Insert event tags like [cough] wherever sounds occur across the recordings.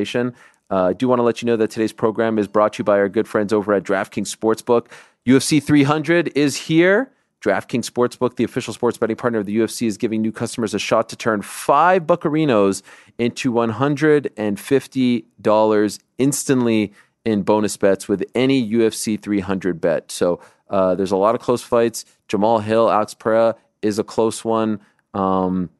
conversation. Uh, I do want to let you know that today's program is brought to you by our good friends over at DraftKings Sportsbook. UFC 300 is here. DraftKings Sportsbook, the official sports betting partner of the UFC, is giving new customers a shot to turn five buccarinos into $150 instantly in bonus bets with any UFC 300 bet. So uh, there's a lot of close fights. Jamahal Hill, Alex Pereira is a close one. Um,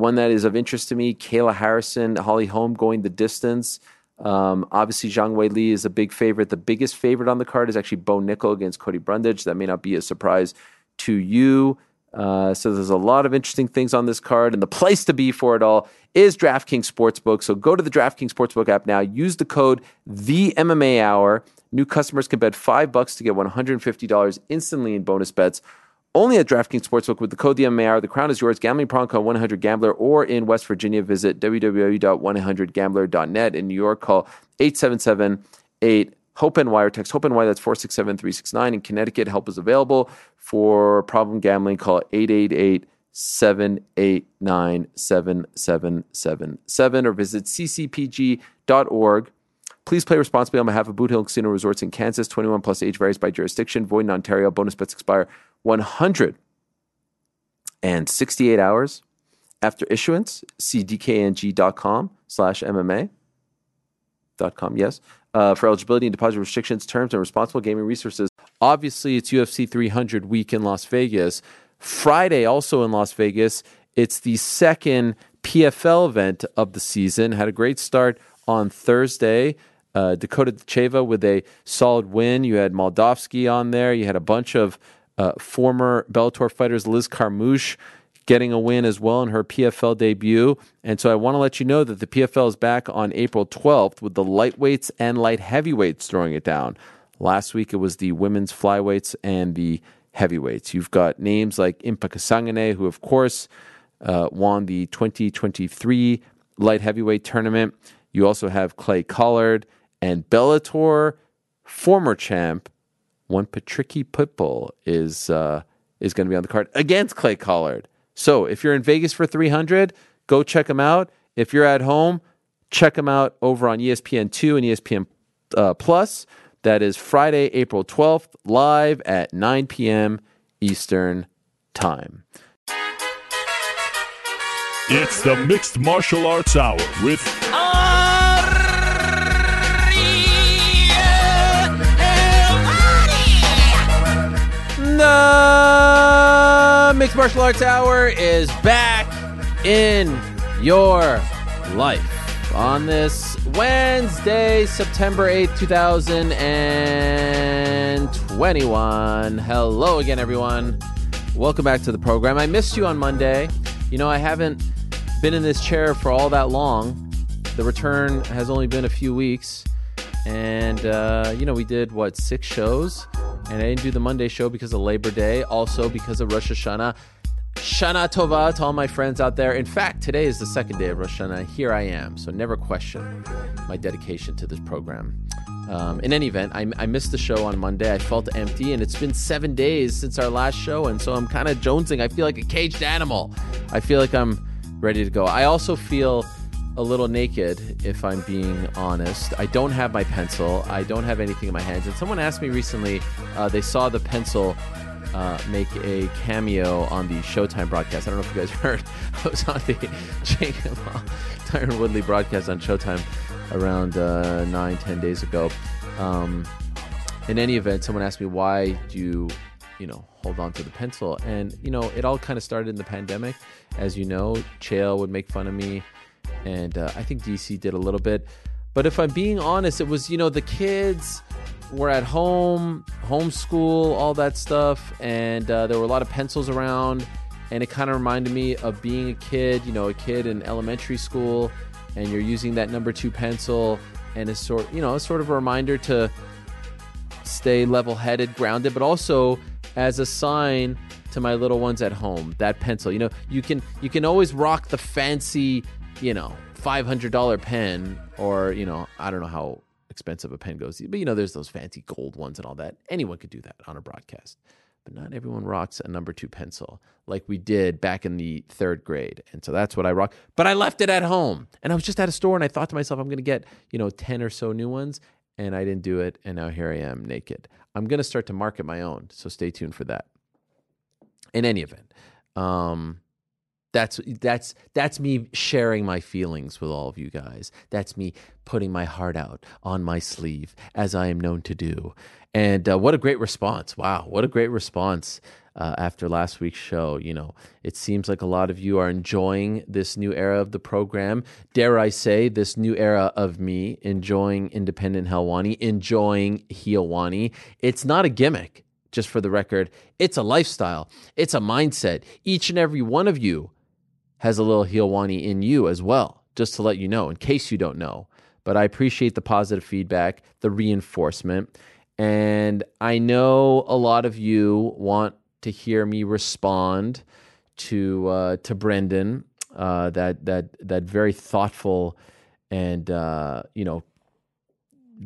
one that is of interest to me, Kayla Harrison, Holly Holm going the distance. Um, obviously, Zhang Weili is a big favorite. The biggest favorite on the card is actually Bo Nickal against Cody Brundage. That may not be a surprise to you. Uh, so there's a lot of interesting things on this card, and the place to be for it all is DraftKings Sportsbook. So go to the DraftKings Sportsbook app now. Use the code the MMA Hour. New customers can bet five bucks to get $150 instantly in bonus bets only at DraftKings Sportsbook with the code DMAR. The crown is yours. Gambling problem call 100 Gambler or in West Virginia, visit www.100gambler.net. In New York, call 877 8 Hope and Wire text Hope and Wire. That's 467 369. In Connecticut, help is available for problem gambling. Call 888 789 7777 or visit ccpg.org. Please play responsibly on behalf of Boot Hill Casino Resorts in Kansas. 21 plus age varies by jurisdiction. Void in Ontario. Bonus bets expire 168 hours after issuance. See dkng.com slash MMA. Dot com, yes. Uh, for eligibility and deposit restrictions, terms, and responsible gaming resources. Obviously, it's UFC 300 week in Las Vegas. Friday, also in Las Vegas, it's the second PFL event of the season. Had a great start on Thursday. Uh, Dakota Ditcheva with a solid win. You had Moldavsky on there. You had a bunch of uh, former Bellator fighters Liz Carmouche getting a win as well in her PFL debut. And so I want to let you know that the PFL is back on April 12th with the lightweights and light heavyweights throwing it down. Last week it was the women's flyweights and the heavyweights. You've got names like Impa Kasanganay, who of course uh, won the 2023 light heavyweight tournament. You also have Clay Collard and Bellator former champ one Patricky Pitbull is uh, is going to be on the card against Clay Collard. So if you're in Vegas for 300, go check him out. If you're at home, check him out over on ESPN2 and ESPN uh, Plus. That is Friday, April 12th, live at 9 p.m. Eastern Time. It's the Mixed Martial Arts Hour with The Mixed Martial Arts Hour is back in your life on this Wednesday, September 8th, 2021. Hello again, everyone. Welcome back to the program. I missed you on Monday. You know, I haven't been in this chair for all that long. The return has only been a few weeks. And, uh, you know, we did, what, six shows? And I didn't do the Monday show because of Labor Day, also because of Rosh Hashanah. Shana Tova to all my friends out there. In fact, today is the second day of Rosh Hashanah. Here I am. So never question my dedication to this program. Um, in any event, I, I, missed the show on Monday. I felt empty, and it's been seven days since our last show, and so I'm kind of jonesing. I feel like a caged animal. I feel like I'm ready to go. I also feel a little naked, if I'm being honest. I don't have my pencil. I don't have anything in my hands. And someone asked me recently, uh, they saw the pencil uh, make a cameo on the Showtime broadcast. I don't know if you guys [laughs] heard. I was on the Jake Tyron Woodley broadcast on Showtime around uh, nine, ten days ago. Um, in any event, someone asked me, why do you, you know, hold on to the pencil? And, you know, it all kind of started in the pandemic. As you know, Chael would make fun of me and uh, I think DC did a little bit. But if I'm being honest, it was you know the kids were at home, homeschool, all that stuff, and uh, there were a lot of pencils around, and it kind of reminded me of being a kid, you know, a kid in elementary school, and you're using that number two pencil, and it's sort you know it's sort of a reminder to stay level-headed, grounded, but also as a sign to my little ones at home that pencil you know you can you can always rock the fancy you know, $500 pen or, you know, I don't know how expensive a pen goes, but you know, there's those fancy gold ones and all that. Anyone could do that on a broadcast. but not everyone rocks a number two pencil like we did back in the third grade. And so that's what I rock. But I left it at home and I was just at a store and I thought to myself, I'm going to get, you know, 10 or so new ones. And I didn't do it. And now here I am naked. I'm going to start to market my own. So stay tuned for that. In any event, um, that's that's that's me sharing my feelings with all of you guys. That's me putting my heart out on my sleeve, as I am known to do. And uh, what a great response! Wow, what a great response uh, after last week's show. You know, it seems like a lot of you are enjoying this new era of the program. Dare I say, this new era of me enjoying independent Helwani, enjoying Helwani. It's not a gimmick. Just for the record, it's a lifestyle. It's a mindset. Each and every one of you has a little Helwani in you as well, just to let you know, in case you don't know. But I appreciate the positive feedback, the reinforcement. And I know a lot of you want to hear me respond to uh, to Brendan, uh, that that that very thoughtful and uh, you know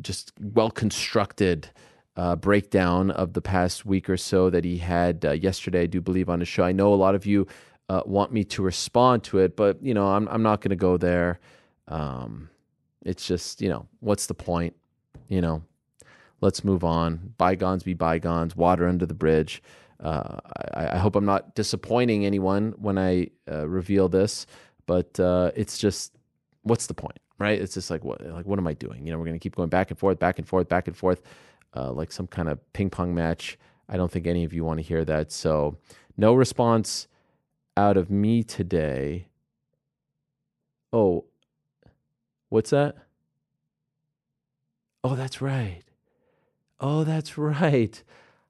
just well constructed uh, breakdown of the past week or so that he had uh, yesterday. I do believe on the show. I know a lot of you uh, want me to respond to it, but you know I'm I'm not going to go there. Um, it's just you know what's the point? You know, let's move on. Bygones be bygones. Water under the bridge. Uh, I, I, hope I'm not disappointing anyone when I uh, reveal this, but uh, it's just what's the point, right? It's just like what like what am I doing? You know, we're going to keep going back and forth, back and forth, back and forth, uh, like some kind of ping pong match. I don't think any of you want to hear that. So, no response out of me today. Oh, what's that? Oh, that's right. Oh, that's right.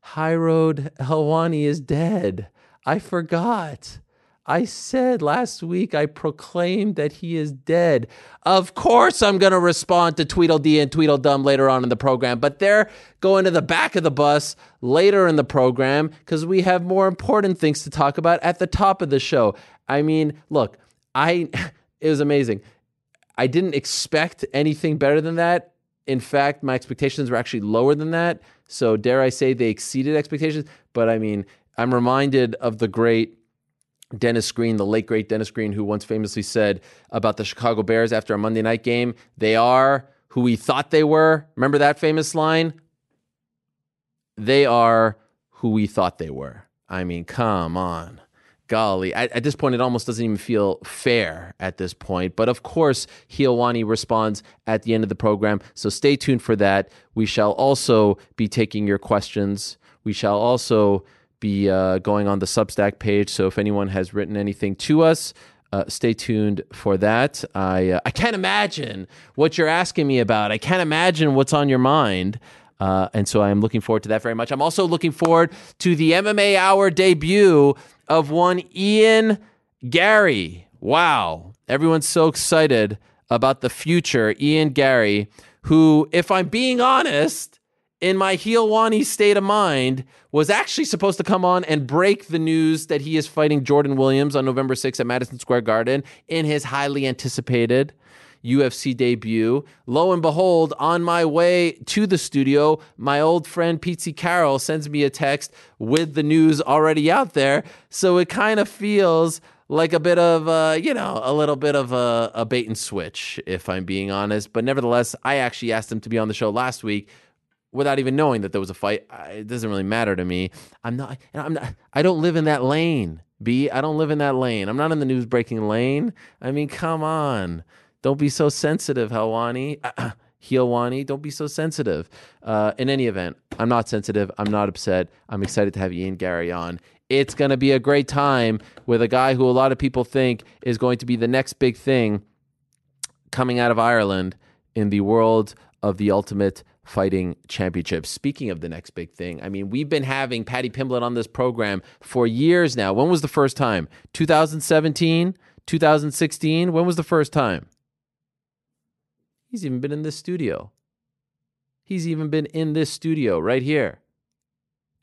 High Road Helwani is dead. I forgot. I said last week, I proclaimed that he is dead. Of course, I'm going to respond to Tweedledee and Tweedledum later on in the program, but they're going to the back of the bus later in the program because we have more important things to talk about at the top of the show. I mean, look, I [laughs] it was amazing. I didn't expect anything better than that. In fact, my expectations were actually lower than that. So, dare I say, they exceeded expectations. But I mean, I'm reminded of the great Dennis Green, the late great Dennis Green, who once famously said about the Chicago Bears after a Monday night game, they are who we thought they were. Remember that famous line? They are who we thought they were. I mean, come on golly, at, at, this point, it almost doesn't even feel fair at this point. But of course, Helwani responds at the end of the program. So stay tuned for that. We shall also be taking your questions. We shall also be uh, going on the Substack page. So if anyone has written anything to us, uh, stay tuned for that. I uh, I can't imagine what you're asking me about. I can't imagine what's on your mind. Uh, and so I am looking forward to that very much. I'm also looking forward to the MMA Hour debut of one Ian Garry. Wow. Everyone's so excited about the future. Ian Garry, who, if I'm being honest, in my Helwani state of mind, was actually supposed to come on and break the news that he is fighting Jordan Williams on November 6th at Madison Square Garden in his highly anticipated UFC debut. Lo and behold, on my way to the studio, my old friend Pete Carroll sends me a text with the news already out there. So it kind of feels like a bit of, uh, you know, a little bit of a, a bait and switch, if I'm being honest. But nevertheless, I actually asked him to be on the show last week without even knowing that there was a fight. It doesn't really matter to me. I'm not. I'm not. I don't live in that lane. B. I don't live in that lane. I'm not in the news breaking lane. I mean, come on. Don't be so sensitive, Helwani. [clears throat] Helwani, don't be so sensitive. Uh, in any event, I'm not sensitive. I'm not upset. I'm excited to have Ian Garry on. It's going to be a great time with a guy who a lot of people think is going to be the next big thing coming out of Ireland in the world of the Ultimate Fighting Championship. Speaking of the next big thing, I mean, we've been having Paddy Pimblett on this program for years now. When was the first time? 2017? 2016? When was the first time? He's even been in this studio. He's even been in this studio right here.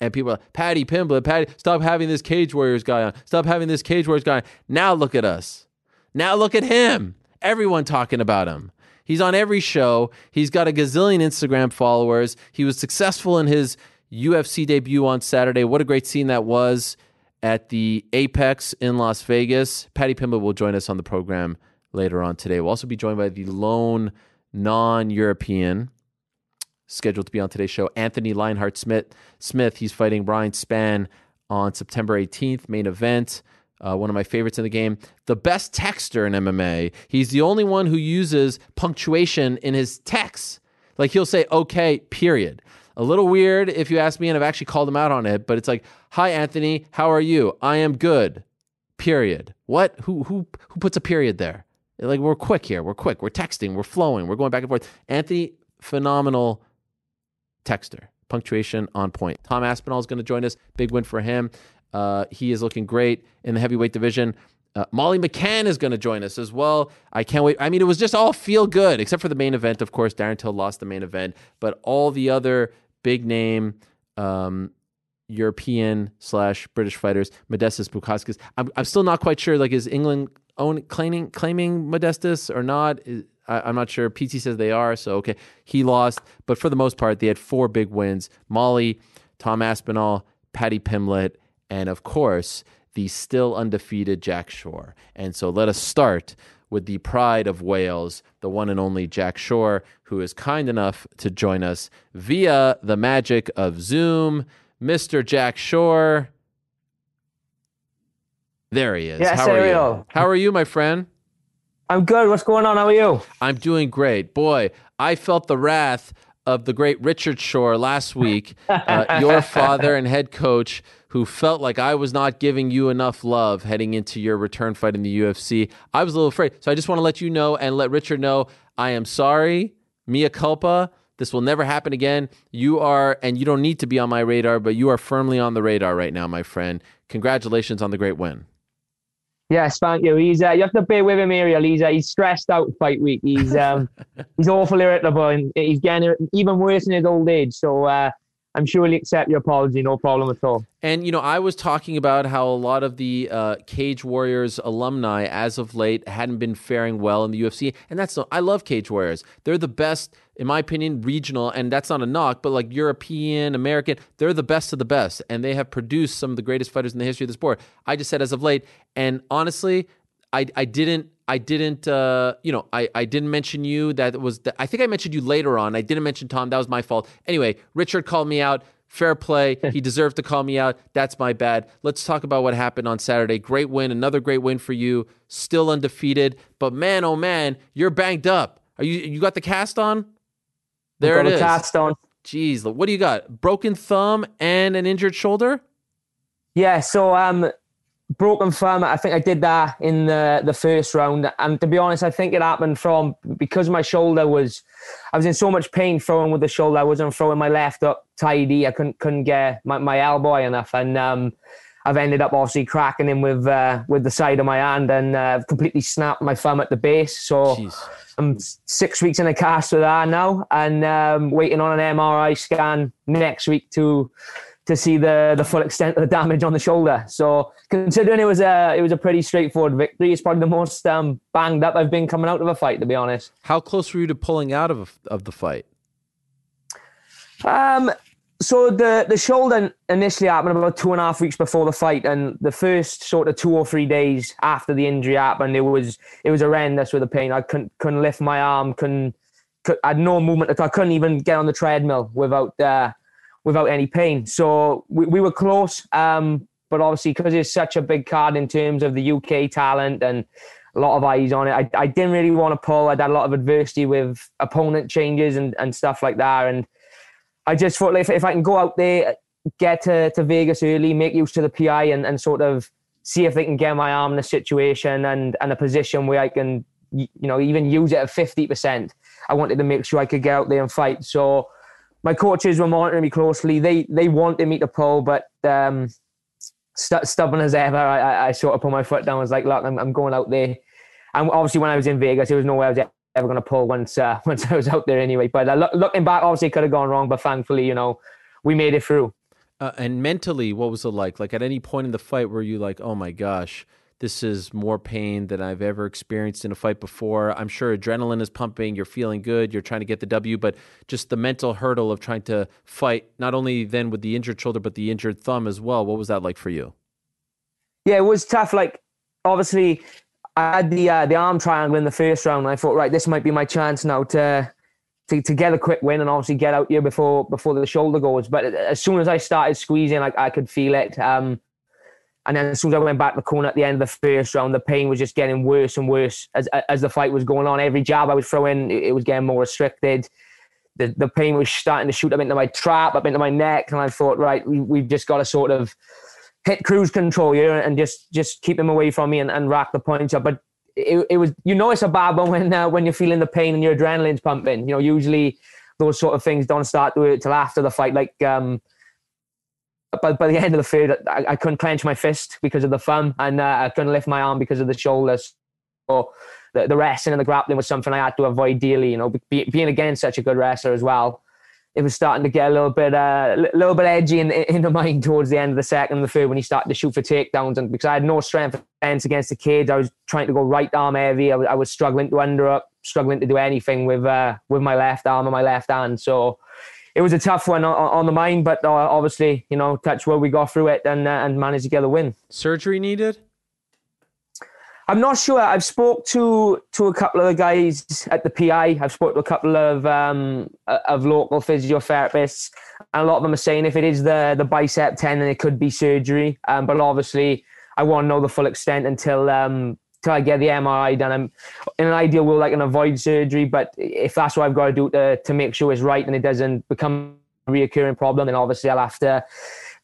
And people are like, Paddy Pimblett, Paddy, stop having this Cage Warriors guy on. Stop having this Cage Warriors guy on. Now look at us. Now look at him. Everyone talking about him. He's on every show. He's got a gazillion Instagram followers. He was successful in his UFC debut on Saturday. What a great scene that was at the Apex in Las Vegas. Paddy Pimblett will join us on the program later on today. We'll also be joined by the lone non European scheduled to be on today's show, Anthony Lionheart Smith. Smith, he's fighting Ryan Spann on September 18th, main event. Uh, one of my favorites in the game. The best texter in MMA. He's the only one who uses punctuation in his texts. Like he'll say, okay, period. A little weird if you ask me, and I've actually called him out on it, but it's like, hi, Anthony, how are you? I am good, period. What? Who, who, who puts a period there? Like, we're quick here. We're quick. We're texting. We're flowing. We're going back and forth. Anthony, phenomenal texter. Punctuation on point. Tom Aspinall is going to join us. Big win for him. Uh, he is looking great in the heavyweight division. Uh, Molly McCann is going to join us as well. I can't wait. I mean, it was just all feel good, except for the main event. Of course, Darren Till lost the main event, but all the other big name um, European slash British fighters, Modestas Bukauskas. I'm, I'm still not quite sure. Like, is England own claiming claiming Modestas or not? Is, I, am not sure. PT says they are. So okay, he lost, but for the most part, they had four big wins: Molly, Tom Aspinall, Paddy Pimblett, and of course the still undefeated Jack Shore. And so let us start with the pride of Wales, the one and only Jack Shore, who is kind enough to join us via the magic of Zoom. Mr. Jack Shore. There he is. Yes, How are you? How are you, my friend? I'm good. What's going on? How are you? I'm doing great. Boy, I felt the wrath of the great Richard Shore last week, [laughs] uh, your father and head coach, who felt like I was not giving you enough love heading into your return fight in the UFC. I was a little afraid. So I just want to let you know and let Richard know I am sorry. Mia culpa. This will never happen again. You are, and you don't need to be on my radar, but you are firmly on the radar right now, my friend. Congratulations on the great win. Yes, thank you. He's uh, you have to bear with him, Ariel. He's uh, he's stressed out fight week. He's um [laughs] he's awful irritable and he's getting even worse in his old age. So uh, I'm sure he'll accept your apology, no problem at all. And you know, I was talking about how a lot of the uh, Cage Warriors alumni, as of late, hadn't been faring well in the UFC, and that's no, I love Cage Warriors. They're the best, in my opinion, regional, and that's not a knock, but like European, American, they're the best of the best, and they have produced some of the greatest fighters in the history of the sport. I just said as of late, and honestly, I I didn't I didn't, uh, you know, I, I didn't mention you. That was, the, I think I mentioned you later on. I didn't mention Tom. That was my fault. Anyway, Richard called me out. Fair play. He [laughs] deserved to call me out. That's my bad. Let's talk about what happened on Saturday. Great win. Another great win for you. Still undefeated. But man, oh man, you're banged up. Are you, you got the cast on? There Got it the is. Cast on. Jeez, what do you got? Broken thumb and an injured shoulder? Yeah. So um, broken thumb. I think I did that in the the first round, and to be honest, I think it happened from because my shoulder was, I was in so much pain throwing with the shoulder. I wasn't throwing my left up tidy. I couldn't couldn't get my, my elbow enough, and um, I've ended up obviously cracking him with uh, with the side of my hand, and uh, completely snapped my thumb at the base. So. Jeez. I'm six weeks in a cast with that now, and um, waiting on an MRI scan next week to to see the the full extent of the damage on the shoulder. So considering it was a it was a pretty straightforward victory, it's probably the most um, banged up I've been coming out of a fight, to be honest. How close were you to pulling out of, of the fight? Um, so the the shoulder initially happened about two and a half weeks before the fight, and the first sort of two or three days after the injury happened, it was it was horrendous with the pain. I couldn't couldn't lift my arm, couldn't could, I had no movement. I couldn't even get on the treadmill without uh, without any pain. So we, we were close, um, but obviously because it's such a big card in terms of the UK talent and a lot of eyes on it, I, I didn't really want to pull. I'd had a lot of adversity with opponent changes and, and stuff like that, and I just thought if, if I can go out there, get to, to Vegas early, make use of the PI and, and sort of see if they can get my arm in a situation and, and a position where I can, you know, even use it at 50%. I wanted to make sure I could get out there and fight. So my coaches were monitoring me closely. They they wanted me to pull, but um, st- stubborn as ever, I, I, sort of put my foot down. I was like, look, I'm, I'm going out there. And obviously when I was in Vegas, there was no way I was ever going to pull once uh, [laughs] once I was out there anyway. But uh, look, looking back, obviously it could have gone wrong, but thankfully, you know, we made it through. Uh, and mentally, what was it like? Like at any point in the fight, were you like, "Oh my gosh, this is more pain than I've ever experienced in a fight before. I'm sure adrenaline is pumping. You're feeling good. You're trying to get the W, but just the mental hurdle of trying to fight, not only then with the injured shoulder, but the injured thumb as well. What was that like for you? Yeah, it was tough. Like, obviously, I had the uh, the arm triangle in the first round. I thought, right, this might be my chance now to, to to get a quick win and obviously get out here before before the shoulder goes. But as soon as I started squeezing, like I could feel it. Um, and then as soon as I went back to the corner at the end of the first round, the pain was just getting worse and worse as as the fight was going on. Every jab I was throwing, it was getting more restricted. The the pain was starting to shoot up into my trap, up into my neck, and I thought, right, we, we've just got to sort of hit cruise control here and just just keep him away from me and, and rack the points up. But it, it was you know it's a bad one when uh, when you're feeling the pain and your adrenaline's pumping. You know, usually those sort of things don't start to till after the fight. Like um, but by the end of the third, I, I couldn't clench my fist because of the thumb, and uh, I couldn't lift my arm because of the shoulders. So the, the wrestling and the grappling was something I had to avoid dearly. You know, be, being again such a good wrestler as well, it was starting to get a little bit, uh, a little bit edgy in, in the [laughs] mind towards the end of the second and the third when he started to shoot for takedowns. And because I had no strength against the kids, I was trying to go right arm heavy. I was, I was struggling to under up, struggling to do anything with uh, with my left arm and my left hand. So it was a tough one on, on the mind, but uh, obviously, you know, touch where we got through it and uh, and managed to get a win. Surgery needed? I'm not sure. I've spoke to to a couple of the guys at the PI. I've spoke to a couple of um, of local physiotherapists, and a lot of them are saying if it is the the bicep tendon, it could be surgery. Um, but obviously, I won't know the full extent until um, till I get the MRI done. I'm in an ideal world I can avoid surgery, but if that's what I've got to do to to make sure it's right and it doesn't become a reoccurring problem, then obviously I'll have to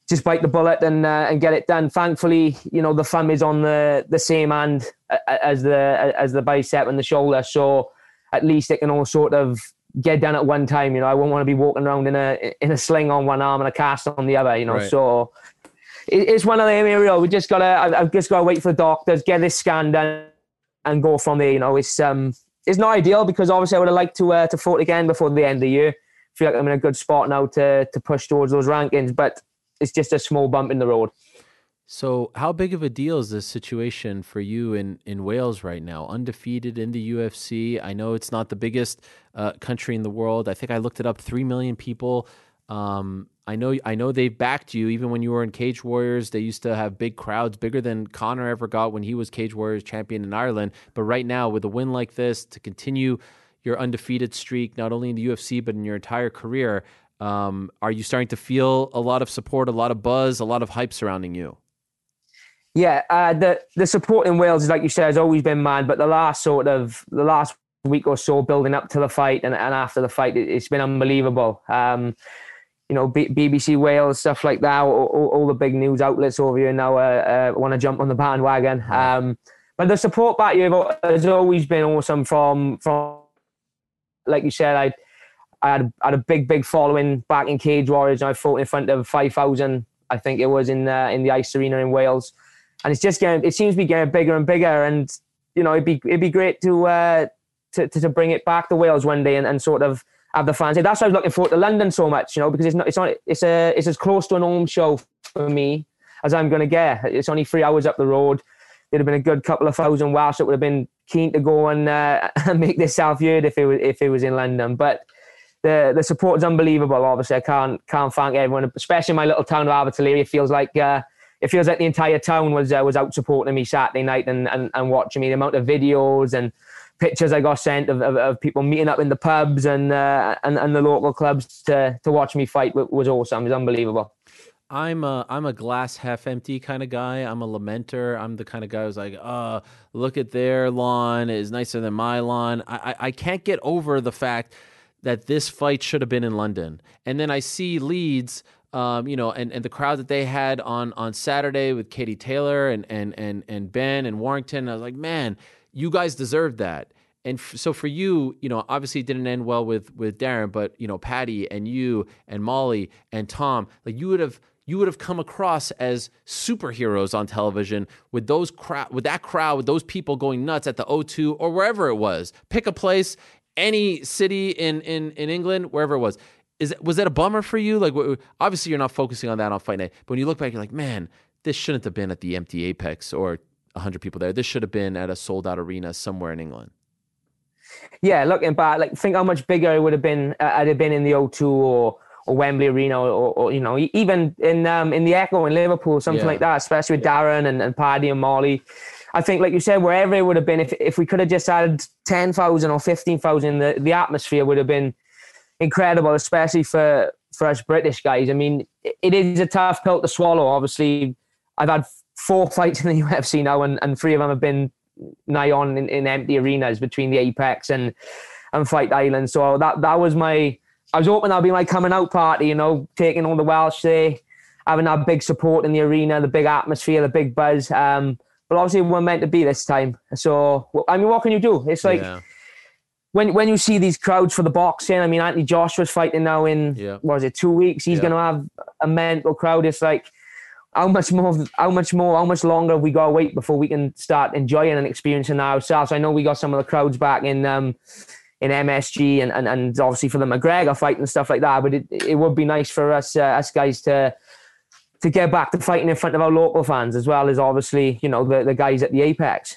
just bite the bullet and uh, and get it done. Thankfully, you know the thumb is on the the same hand as the as the bicep and the shoulder, so at least it can all sort of get done at one time. You know, I won't want to be walking around in a in a sling on one arm and a cast on the other. You know, right. so it's one of them areas we just gotta I've just gotta wait for the doctors, get this scanned done, and go from there. You know, it's um it's not ideal because obviously I would have liked to uh, to fought again before the end of the year. I feel like I'm in a good spot now to to push towards those rankings, but it's just a small bump in the road. So, how big of a deal is this situation for you in, in Wales right now? Undefeated in the UFC. I know it's not the biggest uh, country in the world. I think I looked it up. Three million people. Um, I know I know they backed you even when you were in Cage Warriors. They used to have big crowds, bigger than Conor ever got when he was Cage Warriors champion in Ireland. But right now, with a win like this, to continue your undefeated streak, not only in the UFC but in your entire career, um, are you starting to feel a lot of support, a lot of buzz, a lot of hype surrounding you? Yeah, uh, the the support in Wales, is like you said, has always been mad. But the last sort of the last week or so, building up to the fight and, and after the fight, it, has been unbelievable. Um, you know, B- BBC Wales, stuff like that. All, all, all, the big news outlets over here now uh, uh, want to jump on the bandwagon. Um, but the support back here has always been awesome. From from like you said, I I had, had a big big following back in Cage Warriors. I fought in front of five thousand, I think it was in uh, in the ice arena in Wales, and it's just getting it seems to be getting bigger and bigger. And you know, it'd be it'd be great to uh, to, to, to bring it back to Wales one day and, and sort of have the fans. That's why I was looking forward to London so much, you know, because it's not, it's not, it's a, it's as close to an home show for me as I'm going to get. It's only three hours up the road. There'd have been a good couple of thousand Welsh that would have been keen to go and, uh, [laughs] make this South Yard if it was if it was in London. But the the support is unbelievable. Obviously, I can't can't thank everyone, especially my little town of Abertillery. It feels like uh, it feels like the entire town was uh, was out supporting me Saturday night and, and and watching me. The amount of videos and pictures I got sent of, of, of, people meeting up in the pubs and, uh, and and the local clubs to to watch me fight was awesome. It was unbelievable. I'm a I'm a glass half empty kind of guy. I'm a lamenter. I'm the kind of guy who's like, uh, look at their lawn is nicer than my lawn. I, I, I can't get over the fact that this fight should have been in London. And then I see Leeds, um, you know, and, and the crowd that they had on on Saturday with Katie Taylor and and and and Ben and Warrington. I was like, man, you guys deserved that. And f- so for you, you know, obviously it didn't end well with with Darren, but you know, Paddy and you and Molly and Tom, like you would have you would have come across as superheroes on television with those crowd with that crowd with those people going nuts at the O2 or wherever it was. Pick a place, any city in in in England, wherever it was. Is was that a bummer for you? Like obviously you're not focusing on that on fight night, but when you look back, you're like, man, this shouldn't have been at the empty Apex or 100 people there. This should have been at a sold out arena somewhere in England. Yeah, looking back, like think how much bigger it would have been uh, had it been in the O2 or or Wembley Arena or, or you know even in um, in the Echo in Liverpool, something Yeah. like that. Especially with Darren and, and Paddy and Molly. I think, like you said, wherever it would have been, if if we could have just had ten thousand or fifteen thousand, the the atmosphere would have been incredible, especially for for us British guys. I mean, it is a tough pill to swallow. Obviously, I've had four [laughs] fights in the UFC now, and, and three of them have been nigh on in, in empty arenas between the Apex and and Fight Island. So that that was my. I was hoping that'd be my coming out party. You know, taking all the Welsh there, having that big support in the arena, the big atmosphere, the big buzz. Um, but obviously, we weren't meant to be this time. So I mean, what can you do? It's like yeah. when when you see these crowds for the boxing, I mean, Anthony Joshua's fighting now in Yeah. what was it two weeks? He's Yeah. going to have a mental crowd. It's like how much more, how much more, how much longer have we got to wait before we can start enjoying and experiencing ourselves? I know we got some of the crowds back in um in MSG and and, and obviously for the McGregor fight and stuff like that. But it it would be nice for us uh, us guys to. To get back to fighting in front of our local fans, as well as obviously, you know, the, the guys at the Apex.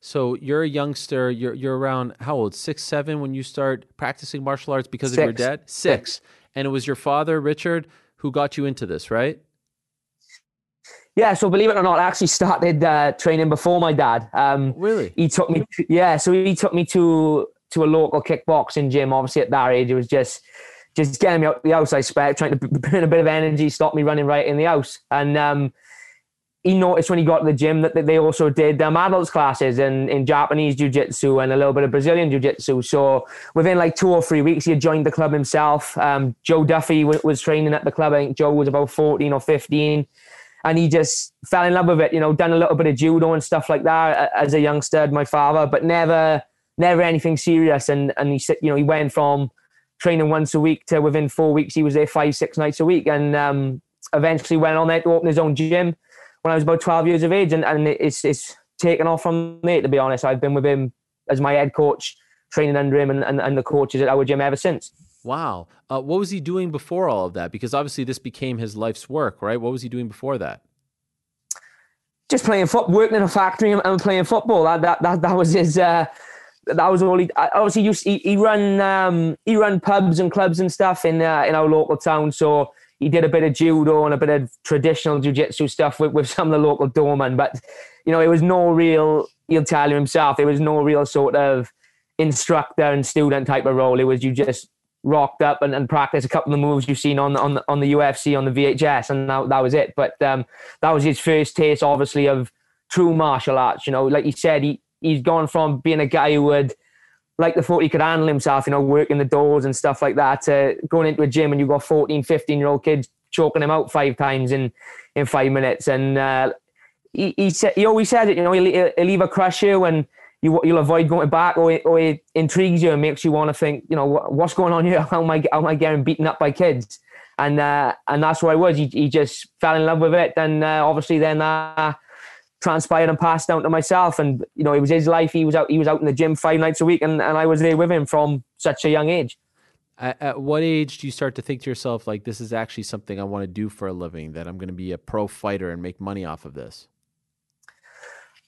So you're a youngster. You're you're around how old? Six, seven when you start practicing martial arts because of your Six. dad. Six, and it was your father, Richard, who got you into this, right? Yeah, so believe it or not, I actually started uh, training before my dad. Um, Really? he took me, to, yeah, so he took me to to a local kickboxing gym. Obviously, at that age, it was just just getting me out the house. I expect trying to [laughs] b- burn a bit of energy, stop me running right in the house. And um, he noticed when he got to the gym that, that they also did um, adults classes in, in Japanese jiu-jitsu and a little bit of Brazilian jiu-jitsu. So within like two or three weeks, he had joined the club himself. Um, Joe Duffy w- was training at the club. I think Joe was about 14 or 15 and he just fell in love with it. You know, done a little bit of judo and stuff like that as a youngster. My father, but never, never anything serious. And and he said, you know, he went from training once a week to within four weeks he was there five, six nights a week, and um, eventually went on there to open his own gym when I was about twelve years of age, and and it's it's taken off from there. To be honest, I've been with him as my head coach, training under him, and and, and the coaches at our gym ever since. Wow. Uh, what was he doing before all of that? Because obviously this became his life's work, right? What was he doing before that? just playing football, working in a factory and, playing football. That that that, that was his. Uh, that was all he. Obviously, used he, he run um, he run pubs and clubs and stuff in uh, in our local town. So he did a bit of judo and a bit of traditional jiu-jitsu stuff with, with some of the local doormen. But you know, it was no real. He'll tell you himself. There was no real sort of instructor and student type of role. It was you just rocked up and, and practiced a couple of the moves you've seen on on the, on the UFC on the VHS, and that, that was it. But um, that was his first taste, obviously, of true martial arts. You know, like you said, he he's gone from being a guy who would like the thought he could handle himself, you know, working the doors and stuff like that, to going into a gym and you've got 14, 15 year old kids choking him out five times in in five minutes. And uh, he he, said, he always says it, you know, he'll, he'll either crush you and you, you'll avoid going back, or it, or it intrigues you and makes you want to think, you know, what, what's going on here? [laughs] How am I how am I getting beaten up by kids? And uh, and that's where I was. He, he just fell in love with it, and uh, obviously then uh, transpired and passed down to myself. And you know, it was his life. He was out. He was out in the gym five nights a week, and, and I was there with him from such a young age. At what age do you start to think to yourself, like, this is actually something I want to do for a living, that I'm going to be a pro fighter and make money off of this?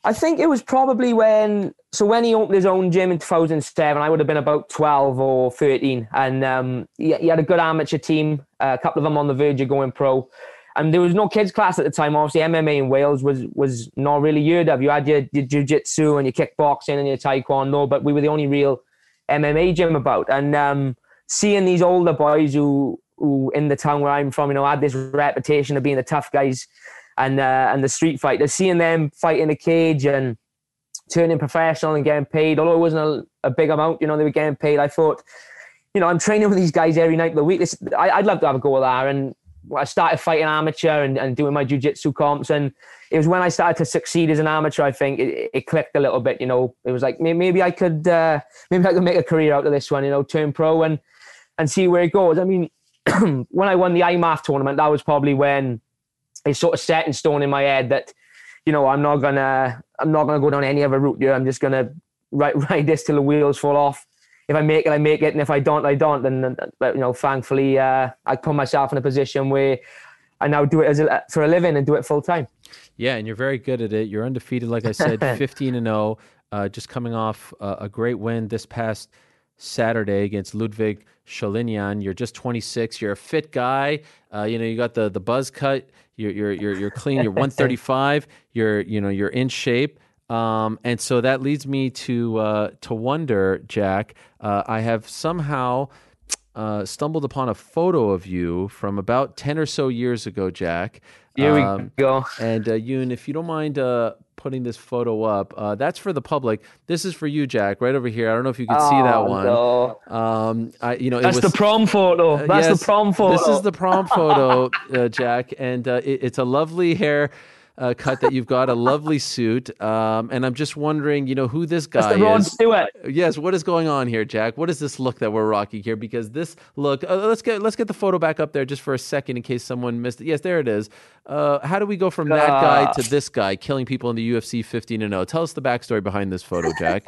I think it was probably when so when he opened his own gym in 2007, I would have been about 12 or 13, and um, he, he had a good amateur team, uh, a couple of them on the verge of going pro. And there was no kids class at the time. Obviously, MMA in Wales was was not really heard of. You had your, your jiu-jitsu and your kickboxing and your taekwondo, but we were the only real MMA gym about. And um, seeing these older boys who who in the town where I'm from, you know, had this reputation of being the tough guys and uh, and the street fighters, seeing them fight in a cage and turning professional and getting paid, although it wasn't a, a big amount, you know, they were getting paid. I thought, you know, I'm training with these guys every night of the week. This, I, I'd love to have a go at that. And I started fighting amateur and, and doing my jiu-jitsu comps. And it was when I started to succeed as an amateur, I think it, it clicked a little bit, you know, it was like, maybe, maybe I could, uh, maybe I could make a career out of this one, you know, turn pro and, and see where it goes. I mean, [clears throat] when I won the IMMAF tournament, that was probably when it's sort of set in stone in my head that, you know, I'm not gonna, I'm not gonna go down any other route here. I'm just gonna ride, [laughs] ride this till the wheels fall off. If I make it, I make it, and if I don't, I don't. And uh, you know, thankfully, uh, I put myself in a position where I now do it as a, for a living and do it full time. Yeah, and you're very good at it. You're undefeated, like I said, [laughs] 15 and 0. Uh, just coming off uh, a great win this past Saturday against Ludwig Sholinian. You're just 26. You're a fit guy. Uh, you know, you got the the buzz cut. You're you're you're, you're clean. You're 135. [laughs] You're you know you're in shape. Um, and so that leads me to uh, to wonder, Jack. Uh, I have somehow uh, stumbled upon a photo of you from about 10 or so years ago, Jack. Here we Um, go. and uh, Yoon, if you don't mind uh, putting this photo up, uh, that's for the public. This is for you, Jack, right over here. I don't know if you can see that Oh, one. no. Um, I, you know, it That's was, the prom photo. uh, That's yes, the prom photo. This is the prom photo, uh, Jack, and uh, it, it's a lovely hair. Uh, cut that you've got a lovely suit, um, and I'm just wondering, you know, who this That's guy the Rod is. Stewart. Yes, what is going on here, Jack? What is this look that we're rocking here? Because this look, uh, let's get let's get the photo back up there just for a second in case someone missed it. Yes, there it is. Uh, how do we go from that guy to this guy killing people in the UFC 15 and 0? Tell us the backstory behind this photo, Jack.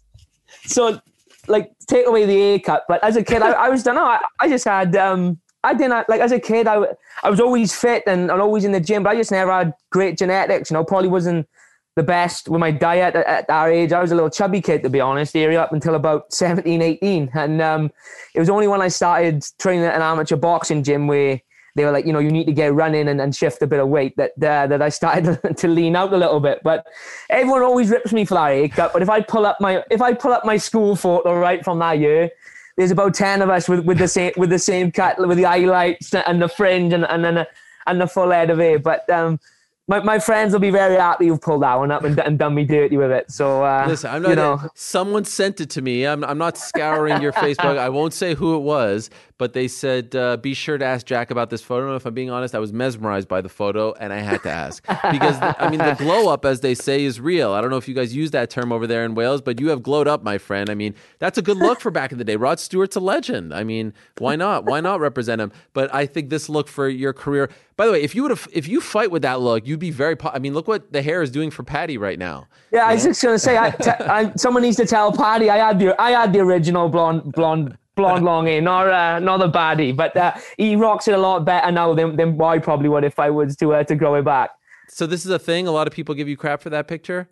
[laughs] so like take away the A cut. But as a kid, I, I was know. I, I just had um I didn't like as a kid. I, I was always fit and, and always in the gym, but I just never had great genetics. You know, probably wasn't the best with my diet at, at our age. I was a little chubby kid to be honest, area up until about [laughs] 17, 18. and um, it was only when I started training at an amateur boxing gym where they were like, you know, you need to get running and, and shift a bit of weight that uh, that I started [laughs] to lean out a little bit. But everyone always rips me for that haircut. But if I pull up my if I pull up my school photo right from that year, there's about ten of us with, with the same with the same cut with the highlights and the fringe and and then and the full head of hair. But um, my, my friends will be very happy you've pulled that one up and, and done me dirty with it. So uh, Listen, I'm not. you know, Someone sent it to me. I'm, I'm not scouring your Facebook. I won't say who it was, but they said uh, be sure to ask Jack about this photo. And if I'm being honest, I was mesmerized by the photo, and I had to ask because I mean the glow up, as they say, is real. I don't know if you guys use that term over there in Wales, but you have glowed up, my friend. I mean that's a good look for back in the day. Rod Stewart's a legend. I mean, why not? Why not represent him? But I think this look for your career. By the way, if you would have, if you fight with that look, you'd be very. Po- I mean, look what the hair is doing for Paddy right now. Yeah, I was just gonna say, I, t- I, someone needs to tell Paddy I had the I had the original blonde blonde blonde long hair, not uh, not the baddie, but uh, he rocks it a lot better now than than I probably would if I was to uh, to grow it back. So this is a thing. A lot of people give you crap for that picture.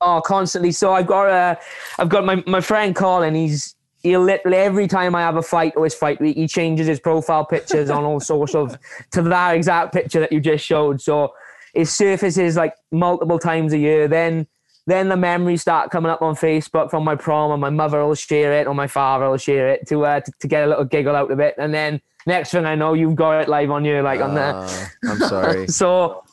Oh, constantly. So I've got uh, I've got my my friend Colin. He's he'll literally every time I have a fight or his fight week, he changes his profile pictures on all socials to that exact picture that you just showed. So it surfaces like multiple times a year. Then then the memories start coming up on Facebook from my prom, and my mother will share it or my father will share it to uh, to, to get a little giggle out of it. And then next thing I know, you've got it live on you, like on the. Uh, I'm sorry. [laughs] So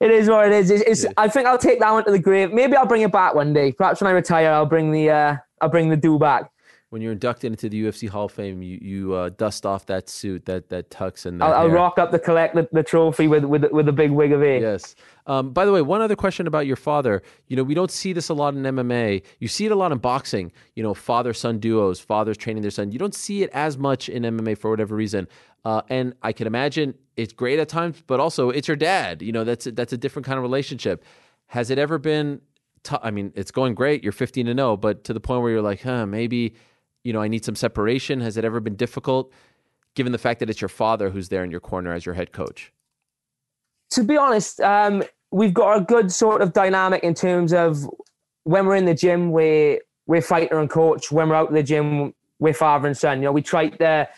it is what it is. It's, it's, I think I'll take that one to the grave. Maybe I'll bring it back one day. Perhaps when I retire, I'll bring the uh, I'll bring the do back. When you're inducted into the UFC Hall of Fame, you you uh, dust off that suit, that that tux, and that I'll, I'll rock up the collect the, the trophy with with with a big wig of hair. Yes. Um, by the way, one other question about your father. You know, we don't see this a lot in MMA. You see it a lot in boxing. You know, father son duos, fathers training their son. You don't see it as much in MMA for whatever reason. Uh, and I can imagine it's great at times, but also it's your dad. You know, that's a, that's a different kind of relationship. Has it ever been? T- I mean, it's going great. You're 15 to 0, but to the point where you're like, huh, maybe, you know, I need some separation. Has it ever been difficult, given the fact that it's your father who's there in your corner as your head coach? To be honest, um, we've got a good sort of dynamic in terms of when we're in the gym, we're we're fighter and coach. When we're out of the gym, we're father and son. You know, we try to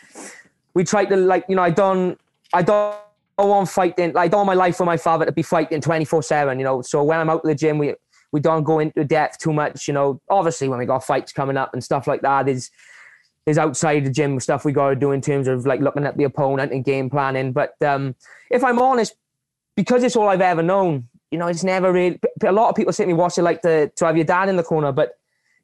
we try to like you know I don't I don't want fighting I don't want my life for my father to be fighting twenty four seven. You know, so when I'm out of the gym, we we don't go into depth too much. You know, obviously when we got fights coming up and stuff like that, there's outside the gym stuff we got to do in terms of like looking at the opponent and game planning. But um, if I'm honest, because it's all I've ever known, you know, it's never really. A lot of people say to me, "What's it like to to have your dad in the corner?" But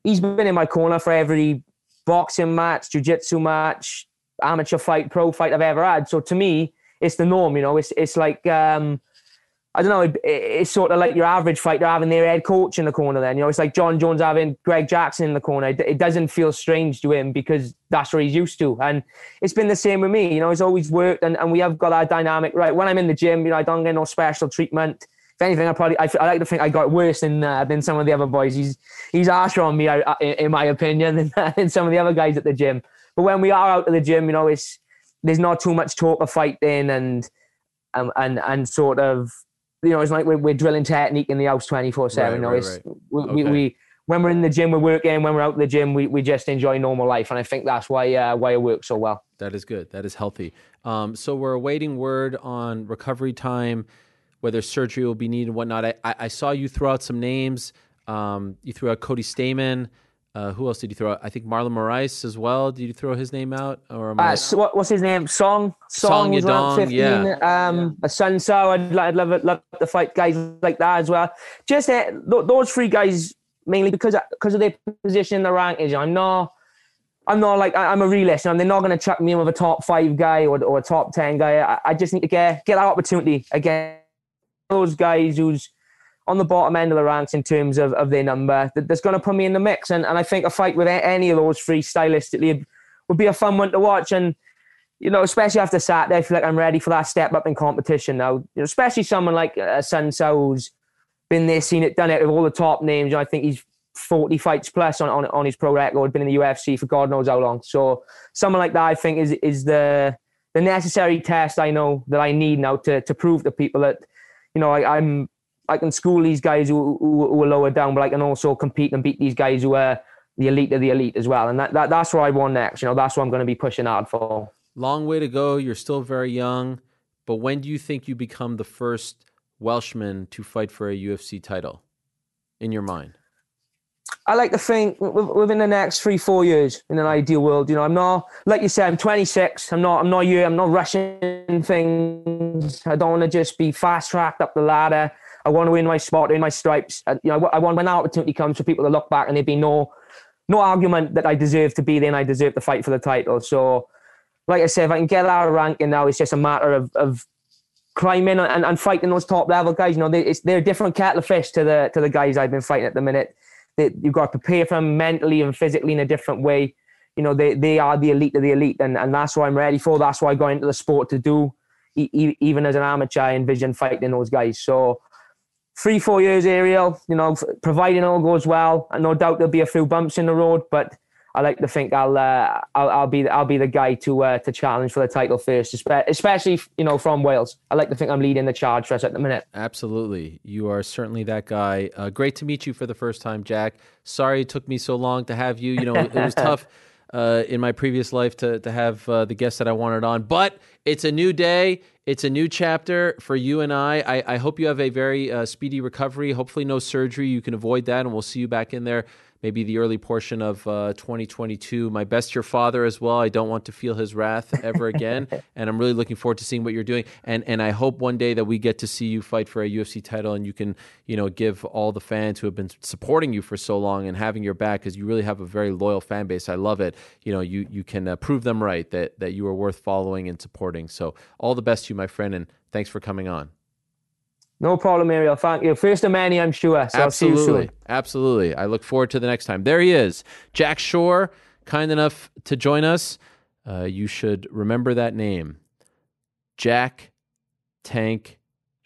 he's been in my corner for every boxing match, jiu-jitsu match, amateur fight, pro fight I've ever had. So to me, it's the norm. You know, it's it's like um, I don't know. It, it's sort of like your average fighter having their head coach in the corner. Then you know, it's like Jon Jones having Greg Jackson in the corner. It, it doesn't feel strange to him because that's what he's used to. And it's been the same with me. You know, it's always worked, and, and we have got our dynamic right. When I'm in the gym, you know, I don't get no special treatment. If anything, I probably I, I like to think I got worse than uh, than some of the other boys. He's he's harsher on me, I, in, in my opinion, [laughs] than, than some of the other guys at the gym. But when we are out of the gym, you know, it's there's not too much talk of fighting, and um, and and sort of you know it's like we're, we're drilling technique in the house twenty four seven. You know, Right, it's right, we, Okay. we, we when we're in the gym, we're working. When we're out in the gym, we, we just enjoy normal life, and I think that's why uh, why it works so well. That is good. That is healthy. Um, so we're awaiting word on recovery time, whether surgery will be needed and whatnot. I, I, I saw you throw out some names. Um, you threw out Cody Stamann. Uh, who else did you throw out? I think Marlon Moraes as well. Did you throw his name out? Or am I- Uh, so what, what's his name? Song. Song was around Yadong, yeah. Um, a Sun So. I'd, I'd love it, love to fight guys like that as well. Just uh, th- those three guys mainly because because of their position in the rankings. I'm not. I'm not like I'm a realist. and they're not going to chuck me in with a top five guy or, or a top ten guy. I, I just need to get get that opportunity again. Those guys who's on the bottom end of the ranks in terms of, of their number, that, that's going to put me in the mix. And, and I think a fight with any of those three stylistically would be a fun one to watch. And you know, especially after Saturday, I feel like I'm ready for that step up in competition now. You know, especially someone like uh, Sun Tzu who's been there, seen it, done it with all the top names. I think he's 40 fights plus on, on, on his pro record, been in the UFC for God knows how long. So someone like that, I think, is is the the necessary test I know that I need now to to prove to people that, you know, I, I'm I can school these guys who, who, who are lower down, but I can also compete and beat these guys who are the elite of the elite as well. And that, that that's where I want next. You know, that's what I'm going to be pushing hard for. Long way to go. You're still very young. But when do you think you become the first Welshman to fight for a UFC title in your mind? I like to think within the next three, four years in an ideal world. You know, I'm not like you said. I'm 26. I'm not. I'm not you. I'm not rushing things. I don't want to just be fast tracked up the ladder. I want to win my spot, win my stripes. Uh, you know, I want when that opportunity comes for people to look back and there be no, no argument that I deserve to be there and I deserve to fight for the title. So, like I said, if I can get out of ranking now, it's just a matter of of climbing and, and fighting those top level guys. You know, they, it's, they're a different kettle of fish to the to the guys I've been fighting at the minute. They, you've got to prepare for them mentally and physically in a different way. You know, they, they are the elite of the elite, and, and that's what I'm ready for. That's why I got into the sport to do. Even as an amateur, I envision fighting those guys. So, three, four years, Ariel, you know, providing all goes well, and no doubt there'll be a few bumps in the road, but I like to think I'll uh, I'll, I'll be I'll be the guy to uh, to challenge for the title first, especially you know from Wales. I like to think I'm leading the charge for us at the minute. Absolutely. You are certainly that guy. Uh, great to meet you for the first time, Jack. Sorry it took me so long to have you. You know, it was [laughs] tough uh, in my previous life to, to have uh, the guests that I wanted on, but it's a new day. It's a new chapter for you and I. I, I hope you have a very uh, speedy recovery. Hopefully, no surgery. You can avoid that, and we'll see you back in there maybe the early portion of uh, 2022. My best, your father as well. I don't want to feel his wrath ever again, [laughs] and I'm really looking forward to seeing what you're doing. And and I hope one day that we get to see you fight for a UFC title, and you can you know give all the fans who have been supporting you for so long and having your back, because you really have a very loyal fan base. I love it. You know, you you can uh, prove them right that that you are worth following and supporting. So all the best to you, my friend, and thanks for coming on. No problem, Ariel. Thank you. First of many, I'm sure. So Absolutely. Absolutely. I look forward to the next time. There he is, Jack Shore, kind enough to join us. Uh, you should remember that name Jack Tank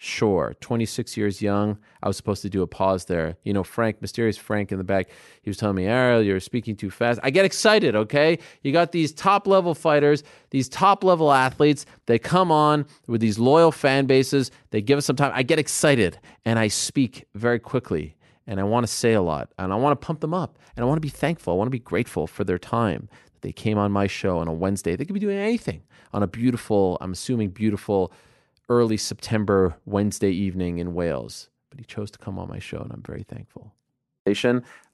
Shore, 26 years young. I was supposed to do a pause there. You know, Frank, mysterious Frank in the back, he was telling me, Ariel, you're speaking too fast. I get excited, okay? You got these top level fighters, these top level athletes. They come on with these loyal fan bases. They give us some time. I get excited and I speak very quickly and I want to say a lot and I want to pump them up and I want to be thankful. I want to be grateful for their time that they came on my show on a Wednesday. They could be doing anything on a beautiful, I'm assuming beautiful early September Wednesday evening in Wales. But he chose to come on my show and I'm very thankful.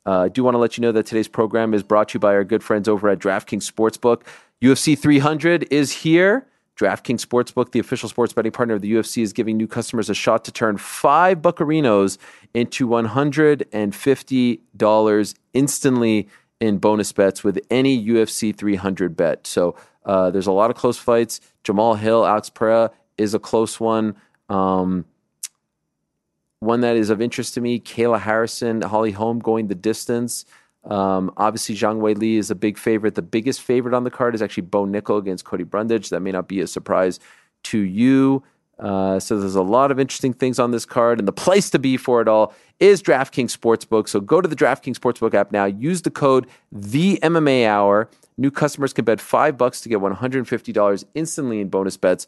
Uh, I do want to let you know that today's program is brought to you by our good friends over at DraftKings Sportsbook. UFC 300 is here. DraftKings Sportsbook, the official sports betting partner of the UFC, is giving new customers a shot to turn five buccarinos into $150 instantly in bonus bets with any UFC 300 bet. So uh, there's a lot of close fights. Jamahal Hill, Alex Pereira is a close one. Um, one that is of interest to me, Kayla Harrison, Holly Holm going the distance. Um, obviously, Zhang Weili is a big favorite. The biggest favorite on the card is actually Bo Nickal against Cody Brundage. That may not be a surprise to you. Uh, so there's a lot of interesting things on this card, and the place to be for it all is DraftKings Sportsbook. So go to the DraftKings Sportsbook app now. Use the code the MMA Hour. New customers can bet five bucks to get $150 instantly in bonus bets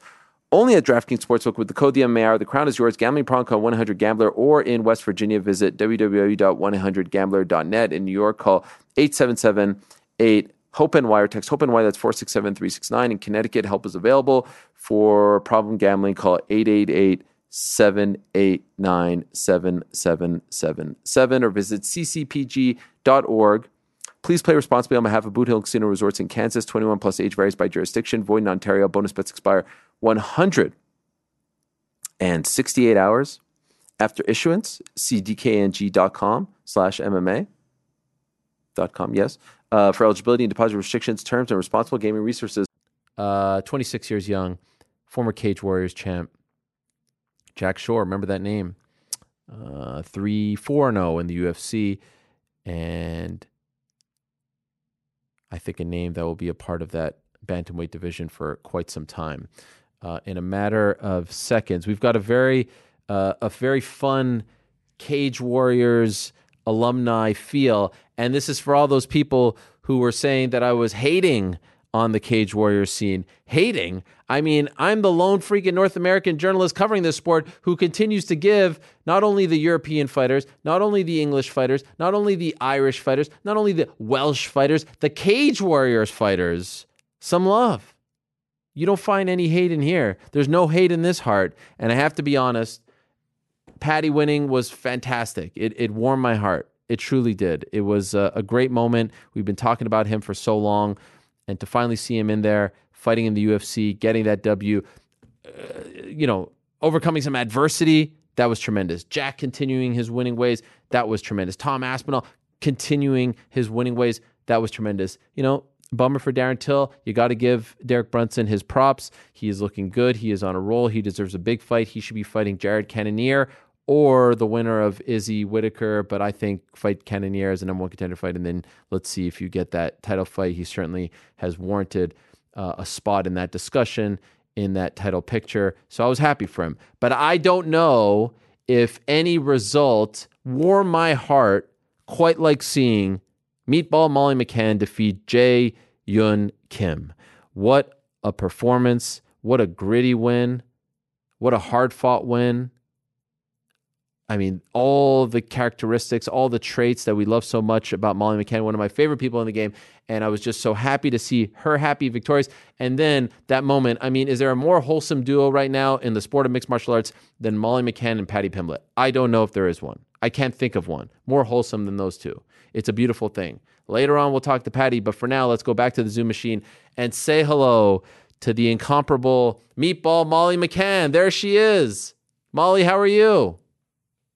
only at DraftKings Sportsbook with the code DMAR. The crown is yours. Gambling problem call 100 Gambler or in West Virginia, visit www.100gambler.net. In New York, call 877 8 Hope and Wire text Hope and Wire. That's 467 369. In Connecticut, help is available for problem gambling. Call 888 789 7777 or visit ccpg.org. Please play responsibly on behalf of Boot Hill Casino Resorts in Kansas. 21 plus age varies by jurisdiction. Void in Ontario. Bonus bets expire 168 hours after issuance. See dkng.com slash MMA. Dot com, yes. Uh, for eligibility and deposit restrictions, terms, and responsible gaming resources. Uh, 26 years young, former Cage Warriors champ. Jack Shore, remember that name? Uh, 3 4 0 in the UFC. And I think a name that will be a part of that bantamweight division for quite some time. Uh, in a matter of seconds, we've got a very, uh, a very fun Cage Warriors alumni feel, and this is for all those people who were saying that I was hating on the Cage Warriors scene. Hating? I mean, I'm the lone freaking North American journalist covering this sport who continues to give not only the European fighters, not only the English fighters, not only the Irish fighters, not only the Welsh fighters, the Cage Warriors fighters some love. You don't find any hate in here. There's no hate in this heart. And I have to be honest, Paddy winning was fantastic. It, it warmed my heart. It truly did. It was a, a great moment. We've been talking about him for so long and to finally see him in there fighting in the UFC, getting that W, uh, you know, overcoming some adversity, that was tremendous. Jack continuing his winning ways, that was tremendous. Tom Aspinall continuing his winning ways, that was tremendous. You know, bummer for Darren Till. You got to give Derek Brunson his props. He is looking good. He is on a roll. He deserves a big fight. He should be fighting Jared Cannonier or the winner of Izzy Whittaker. But I think fight Cannonier as a number one contender fight, and then let's see if you get that title fight. He certainly has warranted uh, a spot in that discussion in that title picture. So I was happy for him. But I don't know if any result warmed my heart quite like seeing Meatball Molly McCann defeat Ji Yeon Kim. What a performance. What a gritty win. What a hard fought win. I mean, all the characteristics, all the traits that we love so much about Molly McCann, one of my favorite people in the game. And I was just so happy to see her happy, victorious. And then that moment, I mean, is there a more wholesome duo right now in the sport of mixed martial arts than Molly McCann and Paddy Pimblett? I don't know if there is one. I can't think of one more wholesome than those two. It's a beautiful thing. Later on, we'll talk to Patty, but for now, let's go back to the Zoom machine and say hello to the incomparable meatball Molly McCann. There she is. Molly, how are you?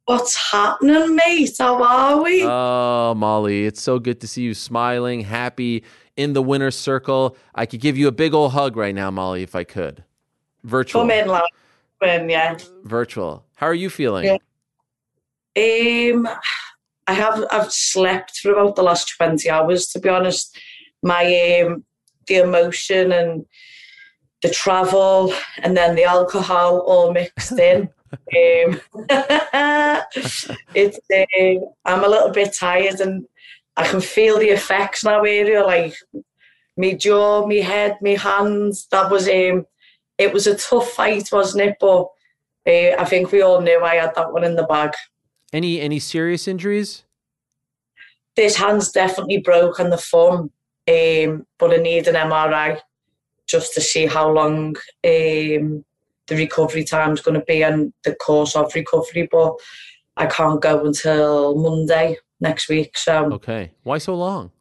What's happening, mate? How are we? Oh, Molly, it's so good to see you smiling, happy, in the winner's circle. I could give you a big old hug right now, Molly, if I could. Virtual. Come in, love. When, yeah. Virtual. How are you feeling? Yeah. Um, I have I've slept for about the last twenty hours. To be honest, my um, the emotion and the travel and then the alcohol all mixed [laughs] in. Um, [laughs] it's uh, I'm a little bit tired and I can feel the effects now. Area like me jaw, me head, me hands. That was um, it was a tough fight, wasn't it? But uh, I think we all knew I had that one in the bag. Any any serious injuries? This hand's definitely broke broken the thumb, um, but I need an MRI just to see how long um, the recovery time is going to be and the course of recovery. But I can't go until Monday next week. So okay, why so long?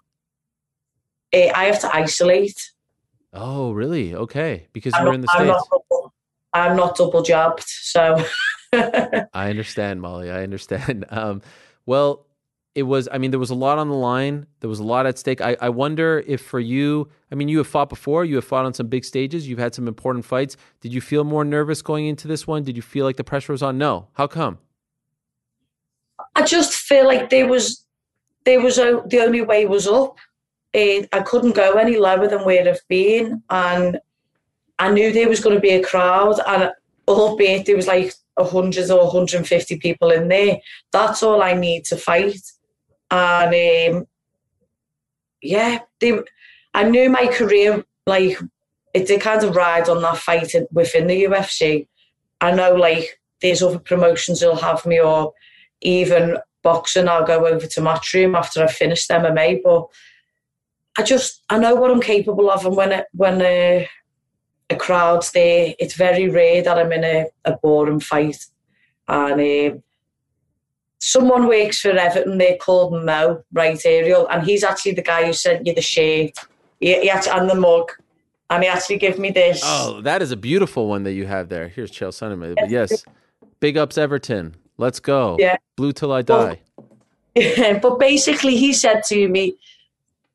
Uh, I have to isolate. Oh, really? Okay, because I'm you're not, in the I'm states. not double, I'm not double jabbed, so. [laughs] I understand, Molly. I understand. [laughs] Um, well, it was. I mean, there was a lot on the line. There was a lot at stake. I, I wonder if for you, I mean, you have fought before. You have fought on some big stages. You've had some important fights. Did you feel more nervous going into this one? Did you feel like the pressure was on? No. How come? I just feel like there was, there was a, the only way was up. It, I couldn't go any lower than where I've been, and I knew there was going to be a crowd, and albeit there was like 100 or 150 people in there. That's all I need to fight. And um, yeah, they, I knew my career like it did kind of ride on that fight within the UFC. I know like there's other promotions who'll have me, or even boxing. I'll go over to Matchroom after I've finished MMA, but I just I know what I'm capable of, and when it, when a, a crowd's there, it's very rare that I'm in a, a boring fight. And um, someone works for Everton. They called Mo, right, Ariel, and he's actually the guy who sent you the shirt. He, he and the mug and he actually gave me this. Oh, that is a beautiful one that you have there. Here's Chael Sonnen. But yes, big ups Everton. Let's go. Yeah. Blue till I die. But, [laughs] but basically, he said to me,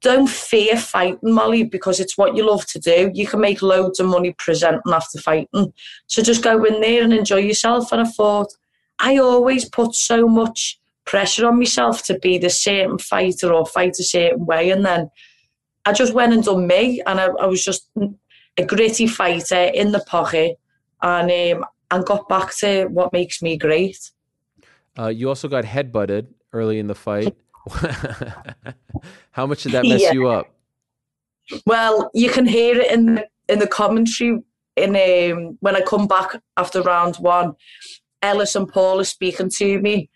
don't fear fighting, Molly, because it's what you love to do. You can make loads of money presenting after fighting. So just go in there and enjoy yourself. And I thought, I always put so much pressure on myself to be the certain fighter or fight a certain way. And then I just went and done me, and I, I was just a gritty fighter in the pocket, and um, and got back to what makes me great. Uh, you also got headbutted early in the fight. [laughs] [laughs] How much did that mess Yeah. you up? Well, you can hear it in the, in the commentary in um, when I come back after round one. Ellis and Paul are speaking to me,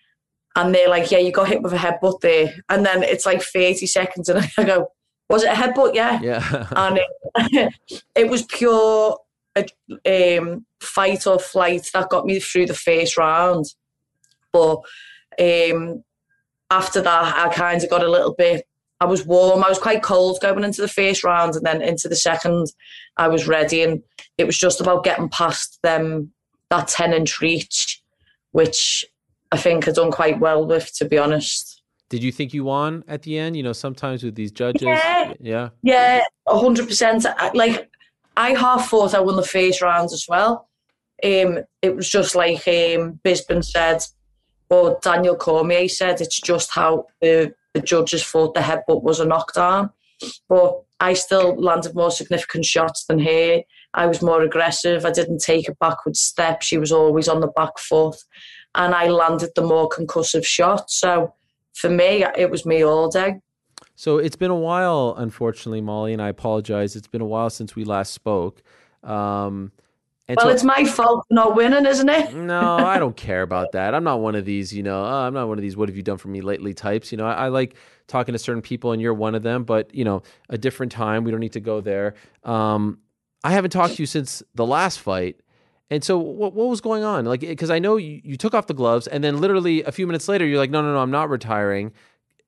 and they're like, "Yeah, you got hit with a headbutt there," and then it's like thirty seconds, and [laughs] I go, "Was it a headbutt? Yeah." Yeah. [laughs] and it, [laughs] it was pure um, fight or flight that got me through the first round. But um, after that, I kind of got a little bit. I was warm. I was quite cold going into the first round, and then into the second, I was ready, and it was just about getting past them that ten inch reach, which I think I've done quite well with, to be honest. Did you think you won at the end? You know, sometimes with these judges. Yeah. Yeah. Yeah, hundred percent. Like I half thought I won the first round as well. Um, it was just like um, Bisping said, or Daniel Cormier said, it's just how the, the judges thought the headbutt was a knockdown. But I still landed more significant shots than her. I was more aggressive. I didn't take a backward step. She was always on the back foot, and I landed the more concussive shot. So for me, it was me all day. So it's been a while, unfortunately, Molly, and I apologize. It's been a while since we last spoke. Um, and Well, so, it's my fault for not winning, isn't it? [laughs] no, I don't care about that. I'm not one of these, you know, uh, I'm not one of these, what have you done for me lately types. You know, I, I like talking to certain people, and you're one of them, but, you know, a different time. We don't need to go there. Um, I haven't talked to you since the last fight. And so, what, what was going on? Like, because I know you, you took off the gloves, and then literally a few minutes later, you're like, no, no, no, I'm not retiring.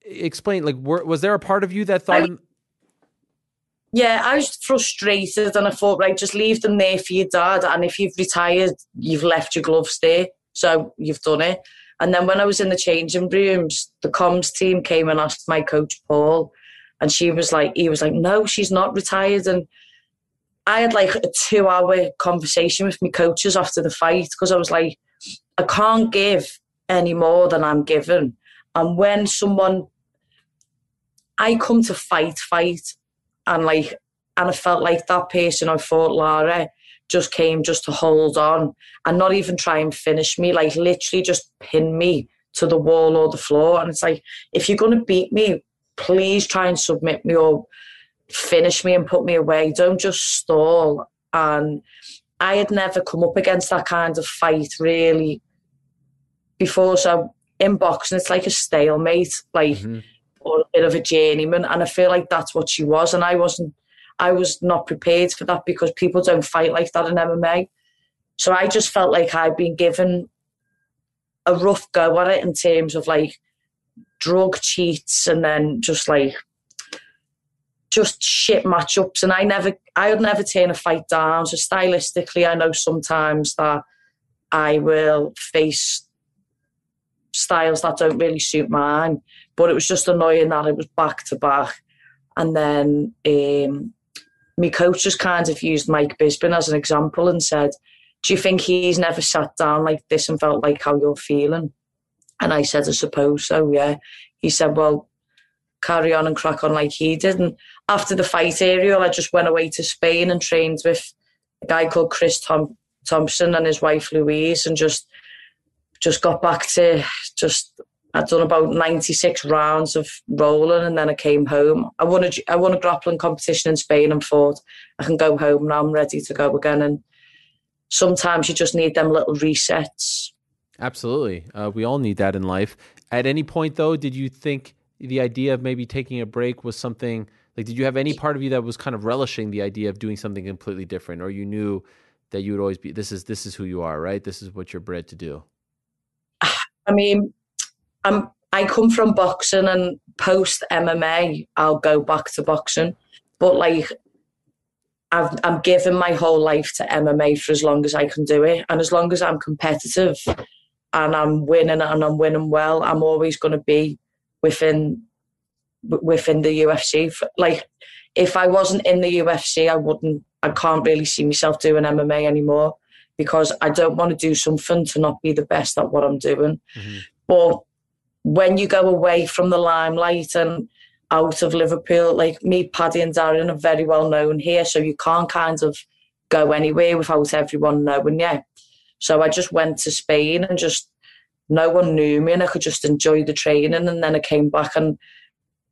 Explain, like, were, was there a part of you that thought, I- Yeah, I was frustrated and I thought, right, just leave them there for your dad. And if you've retired, you've left your gloves there. So you've done it. And then when I was in the changing rooms, the comms team came and asked my coach, Paul, and she was like, he was like, no, she's not retired. And I had like a two hour conversation with my coaches after the fight because I was like, I can't give any more than I'm given. And when someone, I come to fight, fight, and like, and I felt like that person I fought, Lara, just came just to hold on and not even try and finish me, like literally just pin me to the wall or the floor. And it's like, if you're going to beat me, please try and submit me or finish me and put me away. Don't just stall. And I had never come up against that kind of fight really before. So in boxing, it's like a stalemate, like Mhm. or a bit of a journeyman. And I feel like that's what she was. And I wasn't, I was not prepared for that because people don't fight like that in MMA. So I just felt like I'd been given a rough go at it in terms of like drug cheats and then just like just shit matchups. And I never, I would never turn a fight down. So stylistically, I know sometimes that I will face styles that don't really suit mine. But it was just annoying that it was back to back. And then um, my coach just kind of used Mike Bisping as an example and said, Do you think he's never sat down like this and felt like how you're feeling? And I said, I suppose so, yeah. He said, Well, carry on and crack on like he did. And after the fight, Ariel, I just went away to Spain and trained with a guy called Chris Tom- Thompson and his wife Louise and just just got back to just I'd done about 96 rounds of rolling and then I came home. I won a, I won a grappling competition in Spain and thought I can go home now. I'm ready to go again. And sometimes you just need them little resets. Absolutely. Uh, we all need that in life. At any point, though, did you think the idea of maybe taking a break was something like, did you have any part of you that was kind of relishing the idea of doing something completely different, or you knew that you would always be, this is, this is who you are, right? This is what you're bred to do? [sighs] I mean, I'm, I come from boxing and post MMA, I'll go back to boxing. But like, I've, I'm giving my whole life to MMA for as long as I can do it. And as long as I'm competitive and I'm winning and I'm winning well, I'm always going to be within within the UFC. Like, if I wasn't in the UFC, I wouldn't. I can't really see myself doing MMA anymore because I don't want to do something to not be the best at what I'm doing. Mm-hmm. But when you go away from the limelight and out of Liverpool, like me, Paddy, and Darren are very well known here, so you can't kind of go anywhere without everyone knowing you. So I just went to Spain and just no one knew me, and I could just enjoy the training. And then I came back and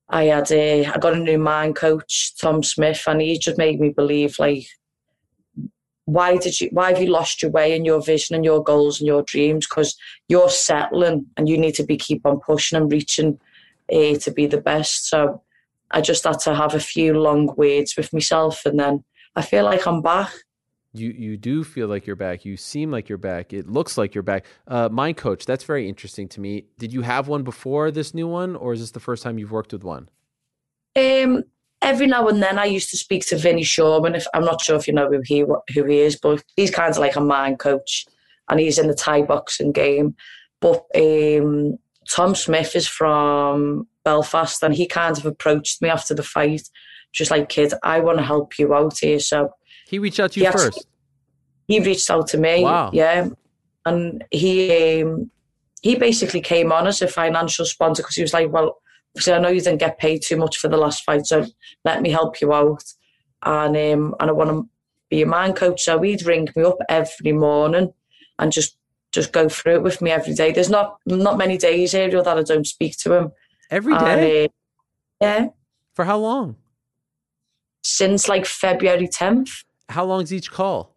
I had a, I got a new mind coach, Tom Smith, and he just made me believe like, why did you, why have you lost your way and your vision and your goals and your dreams? Because you're settling and you need to be keep on pushing and reaching uh, to be the best. So I just had to have a few long words with myself, and then I feel like I'm back. You you do feel like you're back. You seem like you're back. It looks like you're back. Uh, mind coach, that's very interesting to me. Did you have one before this new one, or is this the first time you've worked with one? Um, every now and then I used to speak to Vinny Sherman. If I'm not sure if you know who he who he is, but he's kind of like a mind coach, and he's in the Thai boxing game. But um, Tom Smith is from Belfast, and he kind of approached me after the fight, just like, "Kid, I want to help you out here." So he reached out to you he first. Actually, he reached out to me. Wow. Yeah, and he um, he basically came on as a financial sponsor because he was like, "Well, because I know you didn't get paid too much for the last fight, so let me help you out." And um, and I want to be a man coach, so he'd ring me up every morning and just just go through it with me every day. There's not not many days here that I don't speak to him every day. And, uh, yeah. For how long? Since like February 10th. How long's each call?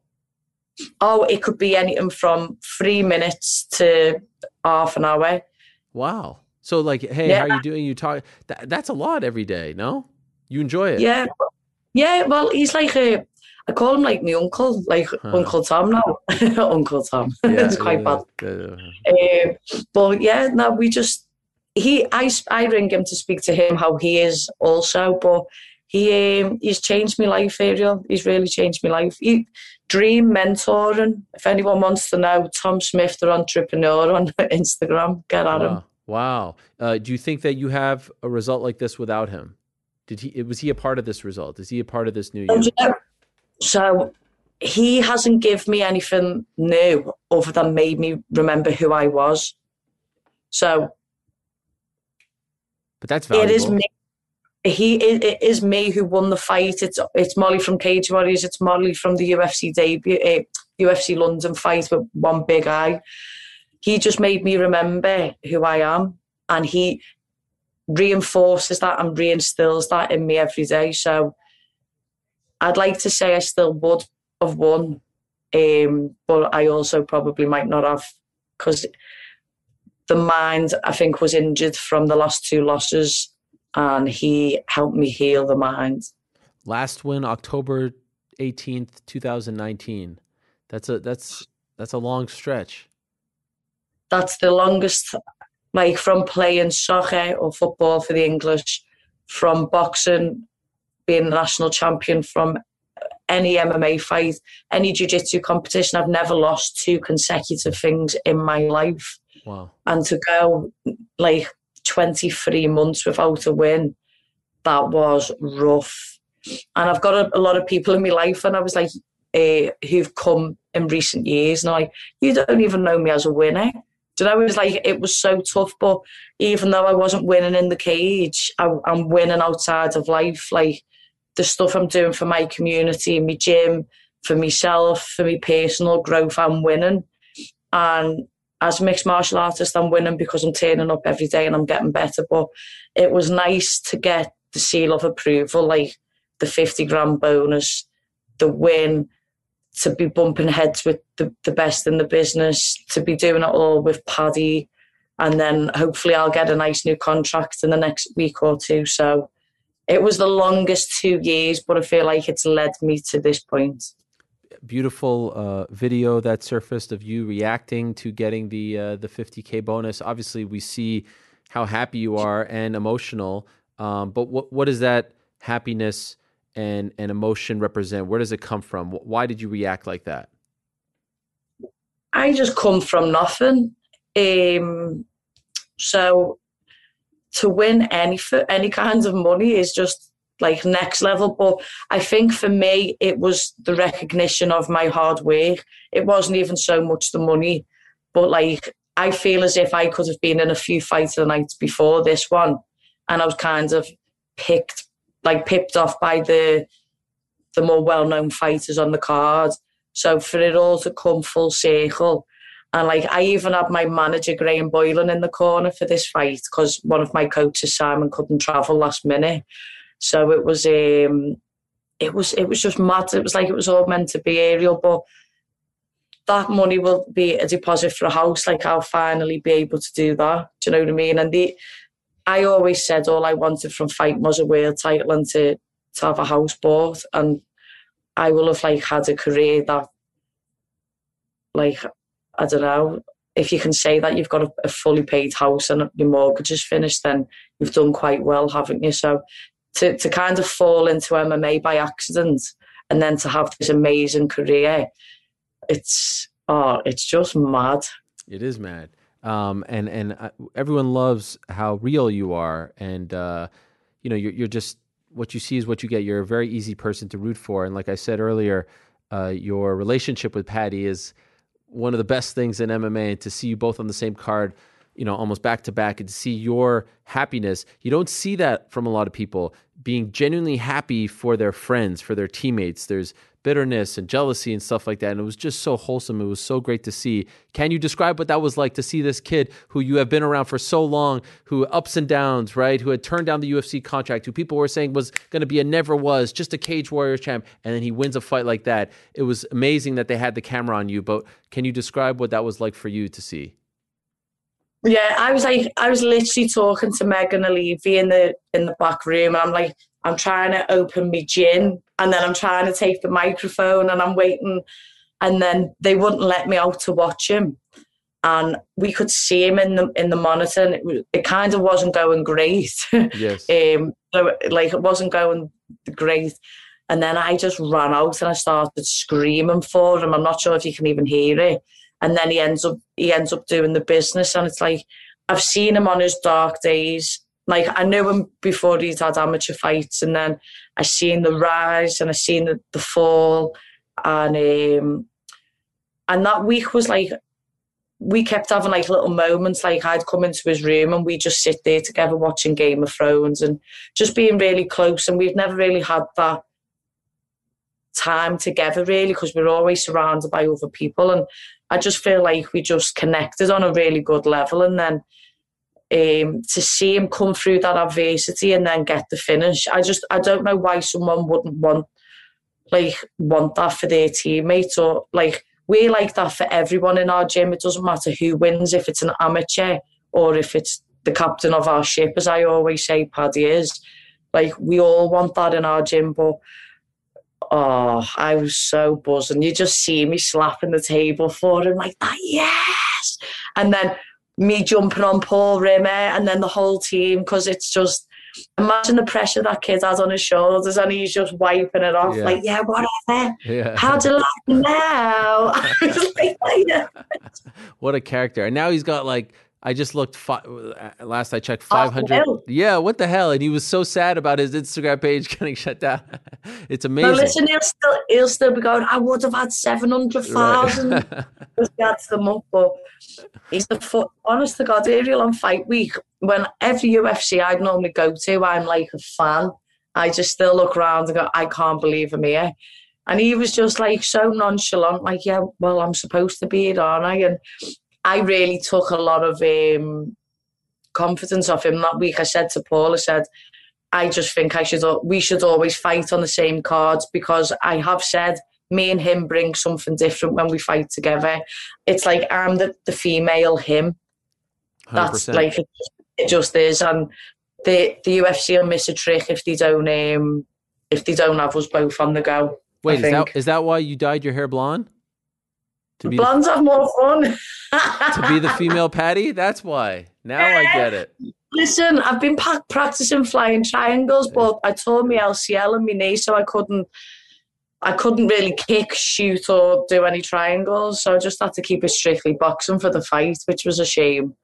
Oh, it could be anything from three minutes to half an hour. Wow. So like, hey, yeah. how you doing? You talk. That, that's a lot every day. No, you enjoy it. Yeah. Yeah. Well, he's like a. I call him like my uncle, like huh. Uncle Tom now. [laughs] uncle Tom. [laughs] Yeah, it's quite yeah, bad. Yeah. Uh, but yeah, no, we just he. I I ring him to speak to him how he is also, but he um, he's changed my life, Ariel. He's really changed my life. He, dream mentoring. If anyone wants to know, Tom Smith, the entrepreneur on [laughs] Instagram, get at wow. him. Wow. Uh, do you think that you have a result like this without him? Did he? Was he a part of this result? Is he a part of this new year? So he hasn't given me anything new other than made me remember who I was. So, but that's valuable. It is me he it is me who won the fight. It's it's Molly from Cage Warriors. It's Molly from the UFC debut, uh, eh, UFC London fight with one big eye. He just made me remember who I am, and he reinforces that and reinstills that in me every day. So I'd like to say I still would have won, um, but I also probably might not have because the mind I think was injured from the last two losses and he helped me heal the mind. Last win, October 18th, 2019. That's a that's that's a long stretch. That's the longest like from playing soccer or football for the English, from boxing, being the national champion, from any MMA fight, any jiu-jitsu competition. I've never lost two consecutive things in my life. Wow. And to go like 23 months without a win, that was rough. And I've got a, a lot of people in my life, and I was like, uh, who've come in recent years, and like, you don't even know me as a winner. Do you know, it was like, it was so tough, but even though I wasn't winning in the cage, I, I'm winning outside of life. Like the stuff I'm doing for my community, my gym, for myself, for my personal growth, I'm winning. And as a mixed martial artist, I'm winning because I'm turning up every day and I'm getting better. But it was nice to get the seal of approval, like the 50 grand bonus, the win, to be bumping heads with the, the best in the business, to be doing it all with Paddy. And then hopefully I'll get a nice new contract in the next week or two. So it was the longest two years, but I feel like it's led me to this point beautiful uh, video that surfaced of you reacting to getting the uh, the 50k bonus. Obviously, we see how happy you are and emotional. Um, but what what does that happiness and and emotion represent? Where does it come from? Why did you react like that? I just come from nothing. Um, so to win any any kinds of money is just like next level. But I think for me, it was the recognition of my hard work. It wasn't even so much the money, but like I feel as if I could have been in a few fights the night before this one, and I was kind of picked, like pipped off by the the more well known fighters on the card. So for it all to come full circle. And like I even had my manager Graham Boylan in the corner for this fight because one of my coaches Simon couldn't travel last minute. So it was um, it was it was just mad. It was like it was all meant to be Ariel, but that money will be a deposit for a house. Like I'll finally be able to do that. Do you know what I mean? And the I always said all I wanted from fight was a world title and to to have a house bought, and I will have like had a career that, like, I don't know. If you can say that you've got a, a fully paid house and your mortgage is finished, then you've done quite well, haven't you? So to, to kind of fall into MMA by accident and then to have this amazing career, it's oh, it's just mad. It is mad. Um, and and uh, everyone loves how real you are, and uh, you know you're you're just what you see is what you get. You're a very easy person to root for, and like I said earlier, uh, your relationship with Paddy is one of the best things in MMA. And to see you both on the same card you know, almost back to back and see your happiness. You don't see that from a lot of people being genuinely happy for their friends, for their teammates. There's bitterness and jealousy and stuff like that. And it was just so wholesome. It was so great to see. Can you describe what that was like to see this kid who you have been around for so long, who ups and downs, right? Who had turned down the UFC contract, who people were saying was going to be a never was, just a Cage Warriors champ. And then he wins a fight like that. It was amazing that they had the camera on you. But can you describe what that was like for you to see? Yeah, I was like, I was literally talking to Megan Olivi in the in the back room, and I'm like, I'm trying to open my gin, and then I'm trying to take the microphone, and I'm waiting, and then they wouldn't let me out to watch him, and we could see him in the in the monitor, and it, it kind of wasn't going great. [laughs] Yes. um, so, like it wasn't going great. And then I just ran out and I started screaming for him. I'm not sure if you can even hear it and then he ends up he ends up doing the business and it's like I've seen him on his dark days. Like I knew him before he'd had amateur fights and then I seen the rise and I seen the, the fall and um and that week was like we kept having like little moments like I'd come into his room and we'd just sit there together watching Game of Thrones and just being really close and we've never really had that time together really because we're always surrounded by other people and I just feel like we just connected on a really good level. And then um, to see him come through that adversity and then get the finish, I just I don't know why someone wouldn't want like want that for their teammates or like we like that for everyone in our gym. It doesn't matter who wins, if it's an amateur or if it's the captain of our ship, as I always say, Paddy is. Like we all want that in our gym, but oh, I was so buzzing. You just see me slapping the table for him like that, yes. And then me jumping on Paul Rimmer and then the whole team because it's just imagine the pressure that kid has on his shoulders and he's just wiping it off yeah. like, yeah, whatever. Yeah. How do you like now? [laughs] like, [laughs] [laughs] what a character. And now he's got like I just looked. Fi- uh, last I checked, five hundred. Oh, yeah, what the hell? And he was so sad about his Instagram page [laughs] getting shut down. it's amazing. No, listen, he'll still he'll still be going. I would have had seven hundred thousand. [laughs] Right. adds them up, but he's the foot. Honest to God, Ariel on fight week when every UFC I'd normally go to, I'm like a fan. I just still look around and go, I can't believe I'm here. And he was just like so nonchalant, like, yeah, well, I'm supposed to be here, aren't I? And I really took a lot of um, confidence off him that week. I said to Paul, I said, I just think I should we should always fight on the same cards because I have said me and him bring something different when we fight together. It's like I'm the, the female him. That's 100%. like it, just is, and the the UFC will miss a trick if they don't um if they don't have us both on the go. Wait, is that is that why you dyed your hair blonde? To be Blondes have more fun. to be the female Paddy? That's why. Now I get it. Listen, I've been pa- practicing flying triangles, but I tore my LCL in my knee, so I couldn't. I couldn't really kick, shoot, or do any triangles. So I just had to keep it strictly boxing for the fight, which was a shame.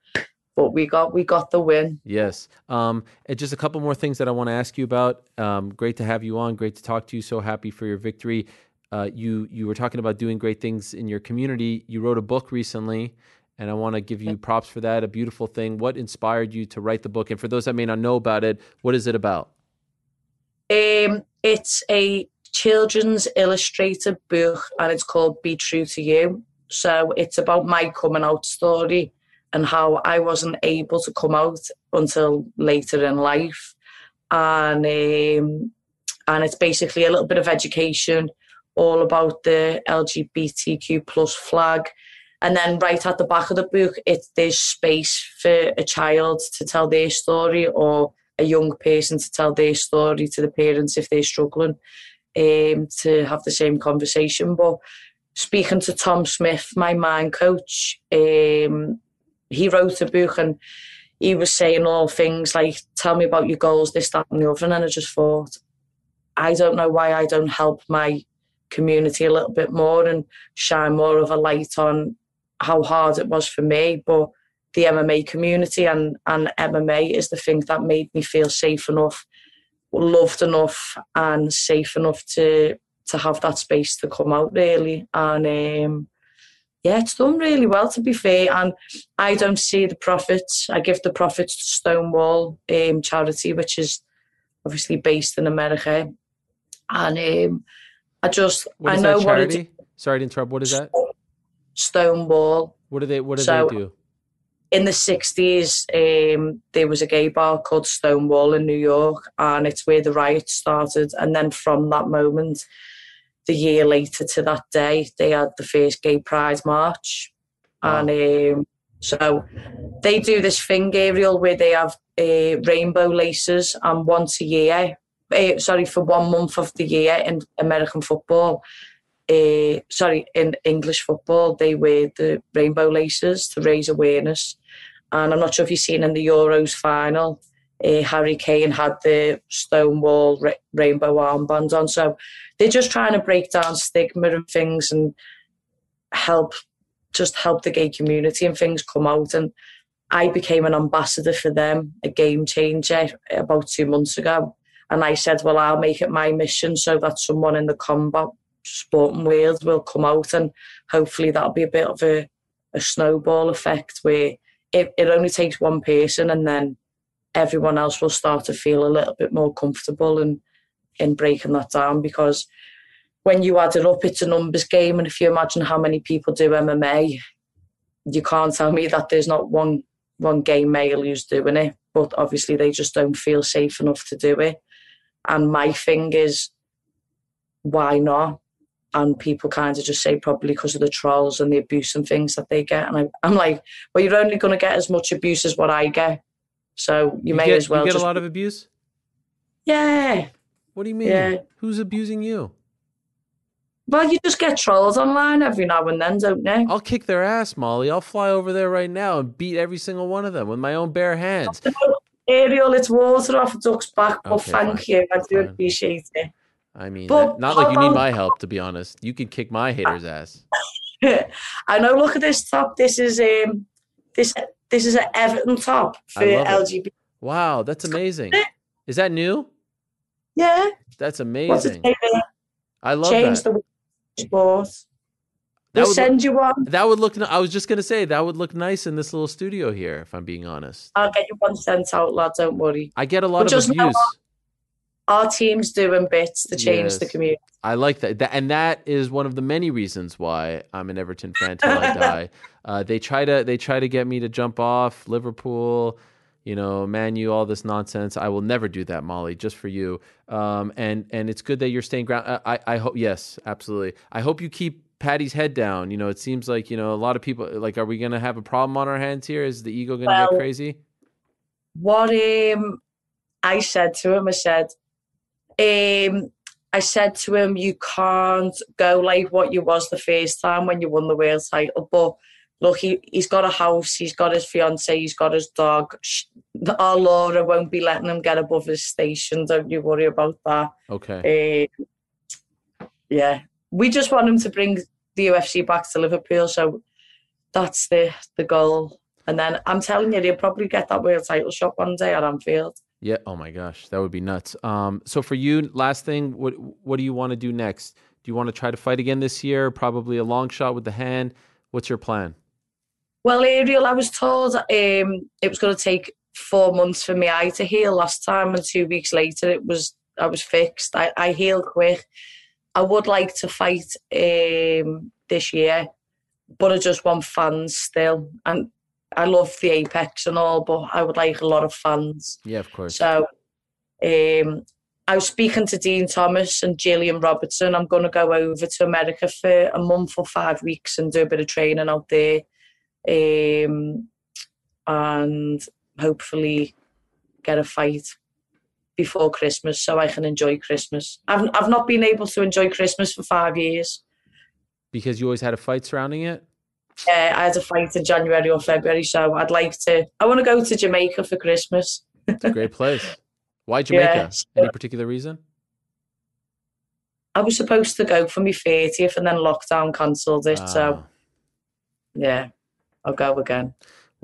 But we got we got the win. Yes. Um, and just a couple more things that I want to ask you about. Um, great to have you on. Great to talk to you. So happy for your victory. Uh, you you were talking about doing great things in your community. You wrote a book recently, and I want to give you props for that. A beautiful thing. What inspired you to write the book? And for those that may not know about it, what is it about? Um, it's a children's illustrated book, and it's called "Be True to You." So it's about my coming out story and how I wasn't able to come out until later in life, and um, and it's basically a little bit of education, all about the LGBTQ plus flag. And then right at the back of the book, it there's space for a child to tell their story or a young person to tell their story to the parents if they're struggling um, to have the same conversation. But speaking to Tom Smith, my mind coach, um, he wrote a book and he was saying all things like, tell me about your goals, this, that, and the other. And I just thought, I don't know why I don't help my community a little bit more and shine more of a light on how hard it was for me. But the MMA community and, and MMA is the thing that made me feel safe enough, loved enough, and safe enough to to have that space to come out really. And um, yeah, it's done really well to be fair. And I don't see the profits. I give the profits to Stonewall um, charity, which is obviously based in America. And um, I just I know that what it? Sorry to interrupt. What is that? Stonewall. What do they What do So- they do? in the 60s, um, there was a gay bar called Stonewall in New York, and it's where the riots started. And then from that moment, the year later to that day, they had the first gay pride march. And um, so they do this thing, Ariel, where they have uh, rainbow laces, and once a year, uh, sorry, for one month of the year in American football, uh, sorry, in English football, they wear the rainbow laces to raise awareness. And I'm not sure if you've seen in the Euros final, uh, Harry Kane had the Stonewall ra- rainbow armband on. So they're just trying to break down stigma and things and help, just help the gay community and things come out. And I became an ambassador for them, a game changer, about two months ago. And I said, well, I'll make it my mission so that someone in the combat sporting world will come out and hopefully that'll be a bit of a, a snowball effect where it, it only takes one person and then everyone else will start to feel a little bit more comfortable in, in breaking that down because when you add it up, it's a numbers game. And if you imagine how many people do MMA, you can't tell me that there's not one one gay male who's doing it. But obviously, they just don't feel safe enough to do it. And my thing is, why not? And people kind of just say probably because of the trolls and the abuse and things that they get. And I, I'm like, well, you're only going to get as much abuse as what I get. So you, may get, as well You get just a lot of abuse. yeah. What do you mean? Yeah. Who's abusing you? Well, you just get trolls online every now and then, don't you? I'll kick their ass, Molly. I'll fly over there right now and beat every single one of them with my own bare hands. [laughs] Ariel, it's water off a duck's back, but Okay, thank fine. you. I do Fine. appreciate it. I mean, But not like you need my help, to be honest. You can kick my hater's ass. [laughs] I know. Look at this top. This is um, this this is an Everton top for love it. LGBT. Wow, that's amazing. Is that new? Yeah, That's amazing. I love it Change that. the sport. That We'll would, send look, you one. that would look. I was just gonna say that would look nice in this little studio here. If I'm being honest, I'll get you one sent out, lad. Don't worry. I get a lot But of abuse. our team's doing bits to change the community. I like that. That- and that is one of the many reasons why I'm an Everton fan till I die. [laughs] Uh, they try to they try to get me to jump off Liverpool, you know, Man U, all this nonsense. I will never do that, Molly, just for you. Um, and and it's good that you're staying ground. uh, I I hope yes, absolutely. I hope you keep Paddy's head down. You know, it seems like you know a lot of people like. Are we gonna have a problem on our hands here? Is the ego gonna get crazy? What um, I said to him, I said, um, I said to him, you can't go like what you was the first time when you won the world title. But look, he, he's got a house, he's got his fiance, he's got his dog. Sh- Our Laura won't be letting him get above his station. Don't you worry about that. Okay. Uh, yeah, we just want him to bring the UFC back to Liverpool. So that's the the goal. And then I'm telling you, they'll probably get that world title shot one day at Anfield. Yeah. Oh my gosh, that would be nuts. Um, so for you, last thing, what what do you want to do next? Do you want to try to fight again this year? Probably a long shot with the hand. What's your plan? Well, Ariel, I was told um, it was going to take four months for my eye to heal last time, and two weeks later, it was I was fixed. I, I healed quick. I would like to fight um, this year, but I just want fans still, and I love the Apex and all, but I would like a lot of fans. Yeah, of course. So, um, I was speaking to Dean Thomas and Gillian Robertson. I'm going to go over to America for a month or five weeks and do a bit of training out there, um, and hopefully get a fight before Christmas so I can enjoy Christmas. I've I've not been able to enjoy Christmas for five years. because you always had a fight surrounding it. Uh, I had a fight in January or February, so I'd like to. I want to go to Jamaica for Christmas. It's a great place. [laughs] Why Jamaica? Yeah. Any particular reason? I was supposed to go for my 30th and then lockdown cancelled it. So, Ah. yeah, I'll go again.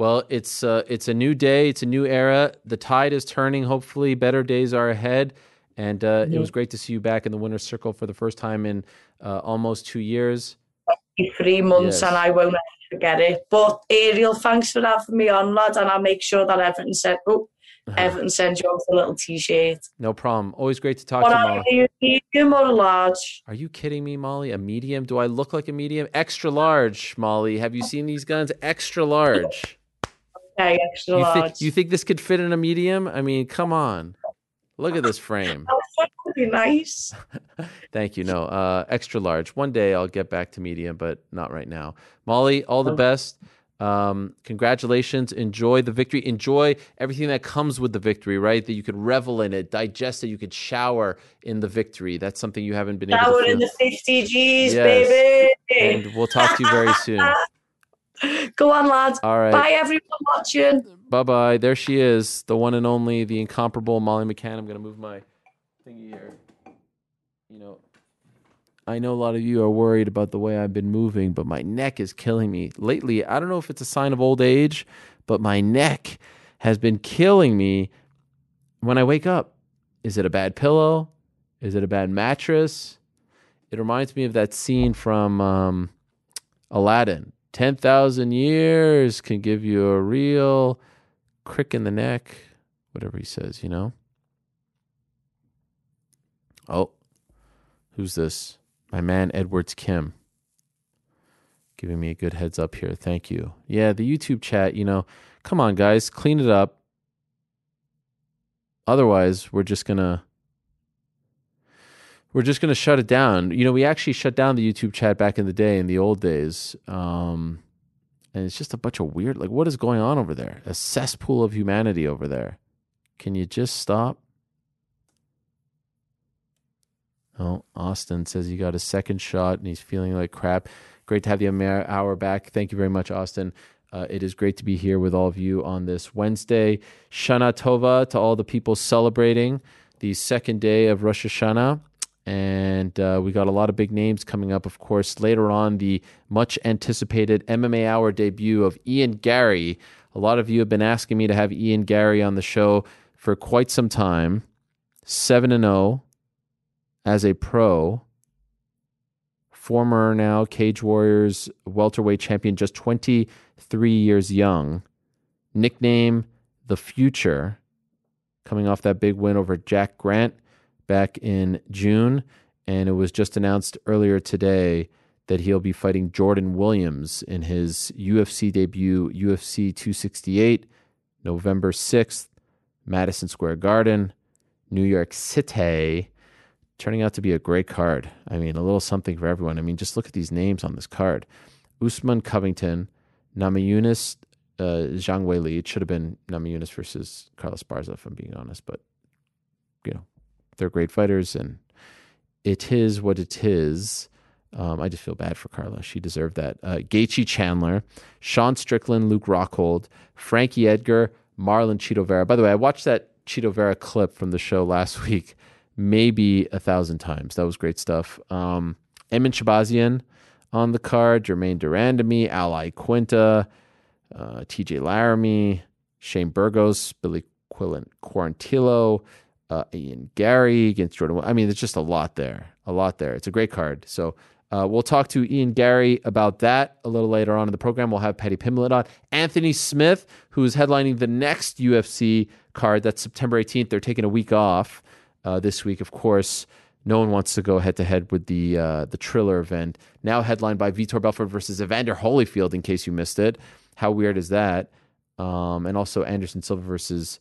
Well, it's uh, it's a new day. It's a new era. The tide is turning. Hopefully, better days are ahead. And uh, it Mhm. was great to see you back in the winner's circle for the first time in uh, almost two years. Three months Yes. and I won't forget it. But Ariel, thanks for having me on, lad. And I'll make sure that Everton said, oh, [laughs] Everton sends you out a little t shirt. No problem. Always great to talk What to you, are you, medium or large? Are you kidding me, Molly? A medium? Do I look like a medium? Extra large, Molly. Have you seen these guns? Extra large. Okay, extra You large. think you think this could fit in a medium? I mean, come on. Look at this frame. [laughs] That would be nice. [laughs] Thank you. No, uh, extra large. One day I'll get back to medium, but not right now. Molly, all the Oh. best. Um, congratulations. Enjoy the victory. Enjoy everything that comes with the victory, right? That you could revel in it, digest it, you could shower in the victory. That's something you haven't been able to we're feel. in the 50 G's, Yes. baby. and we'll talk to you very soon. [laughs] [laughs] Go on, lads. All right. Bye, everyone watching. Bye bye. There she is, the one and only, the incomparable Molly McCann. I'm gonna move my thingy here. You know, I know a lot of you are worried about the way I've been moving, but my neck is killing me lately. I don't know if it's a sign of old age, but my neck has been killing me when I wake up. Is it a bad pillow? Is it a bad mattress? It reminds me of that scene from um, Aladdin. 10,000 years can give you a real crick in the neck, whatever he says, you know? Oh, who's this? My man Edwards Kim. Giving me a good heads up here. Thank you. Yeah, the YouTube chat, you know, come on, guys, clean it up. Otherwise, we're just going to. We're just going to shut it down. You know, we actually shut down the YouTube chat back in the day, in the old days. Um, and it's just a bunch of weird like what is going on over there? A cesspool of humanity over there. Can you just stop? Oh austin says he got a second shot and he's feeling like crap. Great to have the hour back. Thank you very much austin. Uh, it is great to be here with all of you on this wednesday. Shana tova to all the people celebrating the second day of rosh hashanah and uh, we got a lot of big names coming up, of course. Later on, the much anticipated MMA Hour debut of Ian Garry. A lot of you have been asking me to have Ian Garry on the show for quite some time. 7 and 0 as a pro. Former now Cage Warriors welterweight champion, just 23 years young. Nickname The Future, coming off that big win over Jack Grant back in June, and it was just announced earlier today that he'll be fighting Jordan Williams in his UFC debut, UFC 268, November 6th, Madison Square Garden, New York City. Turning out to be a great card. I mean, a little something for everyone. I mean, just look at these names on this card Usman Covington, Namajunas uh, Zhang Weili. It should have been Namajunas versus Carla Esparza, if I'm being honest, but you know, they're great fighters, and it is what it is. Um, I just feel bad for Carla. She deserved that. Uh, Gaethje Chandler, Sean Strickland, Luke Rockhold, Frankie Edgar, Marlon Chito Vera. By the way, I watched that Chito Vera clip from the show last [laughs] week maybe a thousand times. That was great stuff. Um, Edmen Shahbazyan on the card, Jermaine de Randamie, Ally Quinta, uh, TJ Laramie, Shane Burgos, Billy Quillen Quarantillo, uh, Ian Garry against Jordan. I mean, there's just a lot there, a lot there. It's a great card. So uh, we'll talk to Ian Garry about that a little later on in the program. We'll have Paddy Pimblett on. Anthony Smith, who is headlining the next UFC card. That's September 18th. They're taking a week off uh, this week, of course. No one wants to go head to head with the uh, the Triller event. Now headlined by Vitor Belfort versus Evander Holyfield. In case you missed it, how weird is that? Um, and also Anderson Silva versus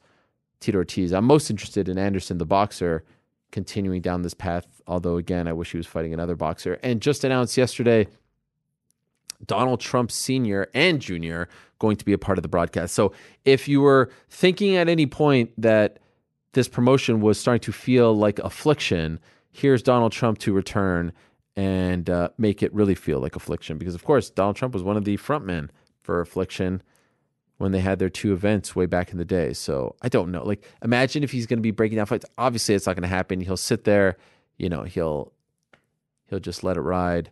Tito Ortiz. I'm most interested in Anderson, the boxer, continuing down this path. Although again, I wish he was fighting another boxer. And just announced yesterday, Donald Trump Sr. and Jr. going to be a part of the broadcast. So if you were thinking at any point that this promotion was starting to feel like affliction, here's Donald Trump to return and uh, make it really feel like affliction. Because, of course, Donald Trump was one of the frontmen for affliction when they had their two events way back in the day. So I don't know. Like, imagine if he's going to be breaking down fights. Obviously, it's not going to happen. He'll sit there, you know, he'll he'll just let it ride,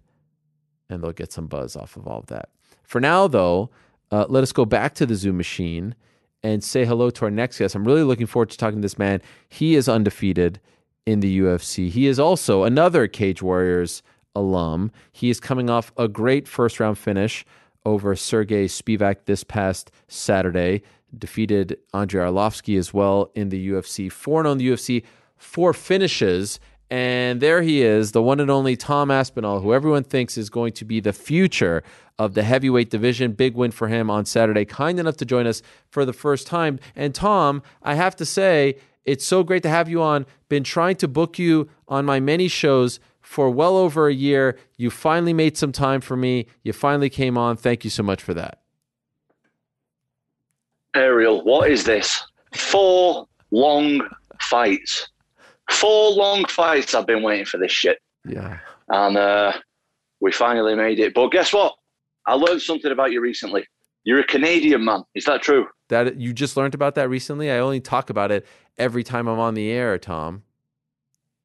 and they'll get some buzz off of all of that. For now, though, uh, let us go back to the Zoom machine and say hello to our next guest. I'm really looking forward to talking to this man. He is undefeated in the UFC. He is also another Cage Warriors alum. He is coming off a great first round finish over Sergey Spivak this past Saturday. Defeated Andrei Arlovsky as well in the UFC. 4 0 in the UFC, four finishes. And there he is, the one and only Tom Aspinall, who everyone thinks is going to be the future of the heavyweight division. Big win for him on Saturday. Kind enough to join us for the first time. And Tom, I have to say, it's so great to have you on. Been trying to book you on my many shows for well over a year. You finally made some time for me. You finally came on. Thank you so much for that. Ariel, what is this? Four long fights. Four long fights I've been waiting for this shit. Yeah. And uh, we finally made it. But guess what? I learned something about you recently. You're a Canadian man. Is that true? That you just learned about that recently? I only talk about it every time I'm on the air, Tom.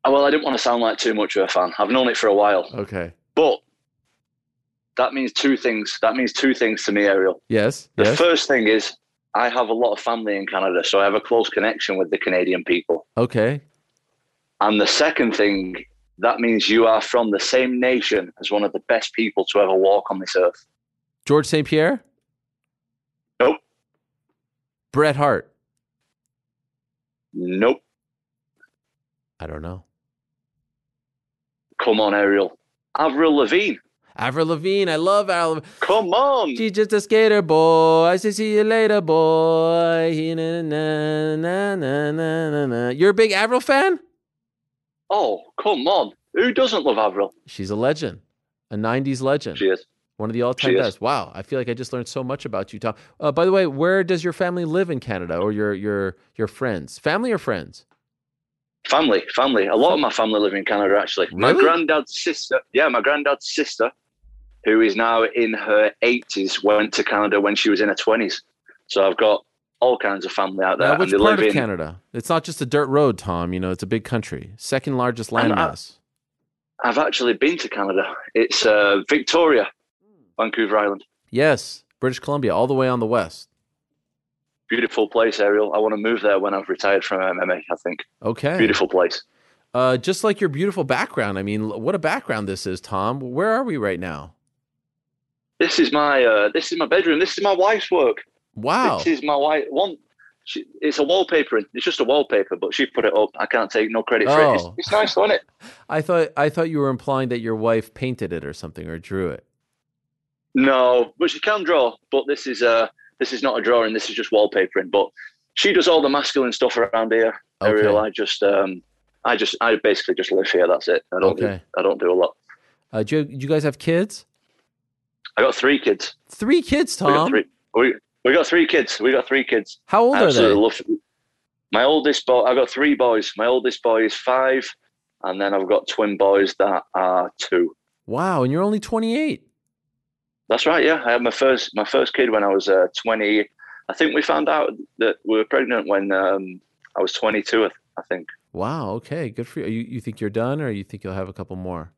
Oh, well, I didn't want to sound like too much of a fan. I've known it for a while. Okay. But that means two things. That means two things to me, Ariel. Yes. The yes. first thing is I have a lot of family in Canada, so I have a close connection with the Canadian people. Okay. And the second thing, that means you are from the same nation as one of the best people to ever walk on this earth. George St. Pierre? Nope. Bret Hart? Nope. I don't know. Come on, Ariel. Avril Lavigne. Avril Lavigne. I love Avril. Lavigne. Come on. She's just a skater boy. I say see you later, boy. Na, na, na, na, na, na. You're a big Avril fan? Oh, come on. Who doesn't love Avril? She's a legend, a 90s legend. She is. One of the all time best. Wow. I feel like I just learned so much about you, Tom. Uh, by the way, where does your family live in Canada or your, your, your friends? Family or friends? Family, family. A lot of my family live in Canada, actually. My granddad's sister, yeah, my granddad's sister, who is now in her 80s, went to Canada when she was in her 20s. So I've got all kinds of family out there. Now, and which they part live of in, Canada? It's not just a dirt road, Tom. You know, it's a big country. Second largest landmass. I've actually been to Canada. It's uh, Victoria, Vancouver Island. Yes, British Columbia, all the way on the west. Beautiful place, Ariel. I want to move there when I've retired from MMA, I think. Okay. Beautiful place. Uh, just like your beautiful background. I mean, what a background this is, Tom. Where are we right now? This is my uh, this is my bedroom. This is my wife's work. Wow. This is my wife. One She, it's a wallpaper. It's just a wallpaper, but she put it up. I can't take no credit for it. It's, Oh. it's nice, isn't it? [laughs] I thought I thought you were implying that your wife painted it or something or drew it. No, but she can draw. But this is uh this is not a drawing. This is just wallpapering. But she does all the masculine stuff around here. Okay. Ariel, I just um I just I basically just live here. That's it. I don't do Okay. I don't do a lot. Uh, do, you, do you guys have kids? I got three kids. Three kids, We got Tom. three. We we got three kids. We got three kids. How old are they? love. My oldest boy. I got three boys. My oldest boy is five, and then I've got twin boys that are two. Wow, and you're only 28. That's right. Yeah, I had my first my first kid when I was uh, twenty. I think we found out that we were pregnant when um, I was twenty two. I think. Wow. Okay. Good for you. You, you think you're done, or you think you'll have a couple more?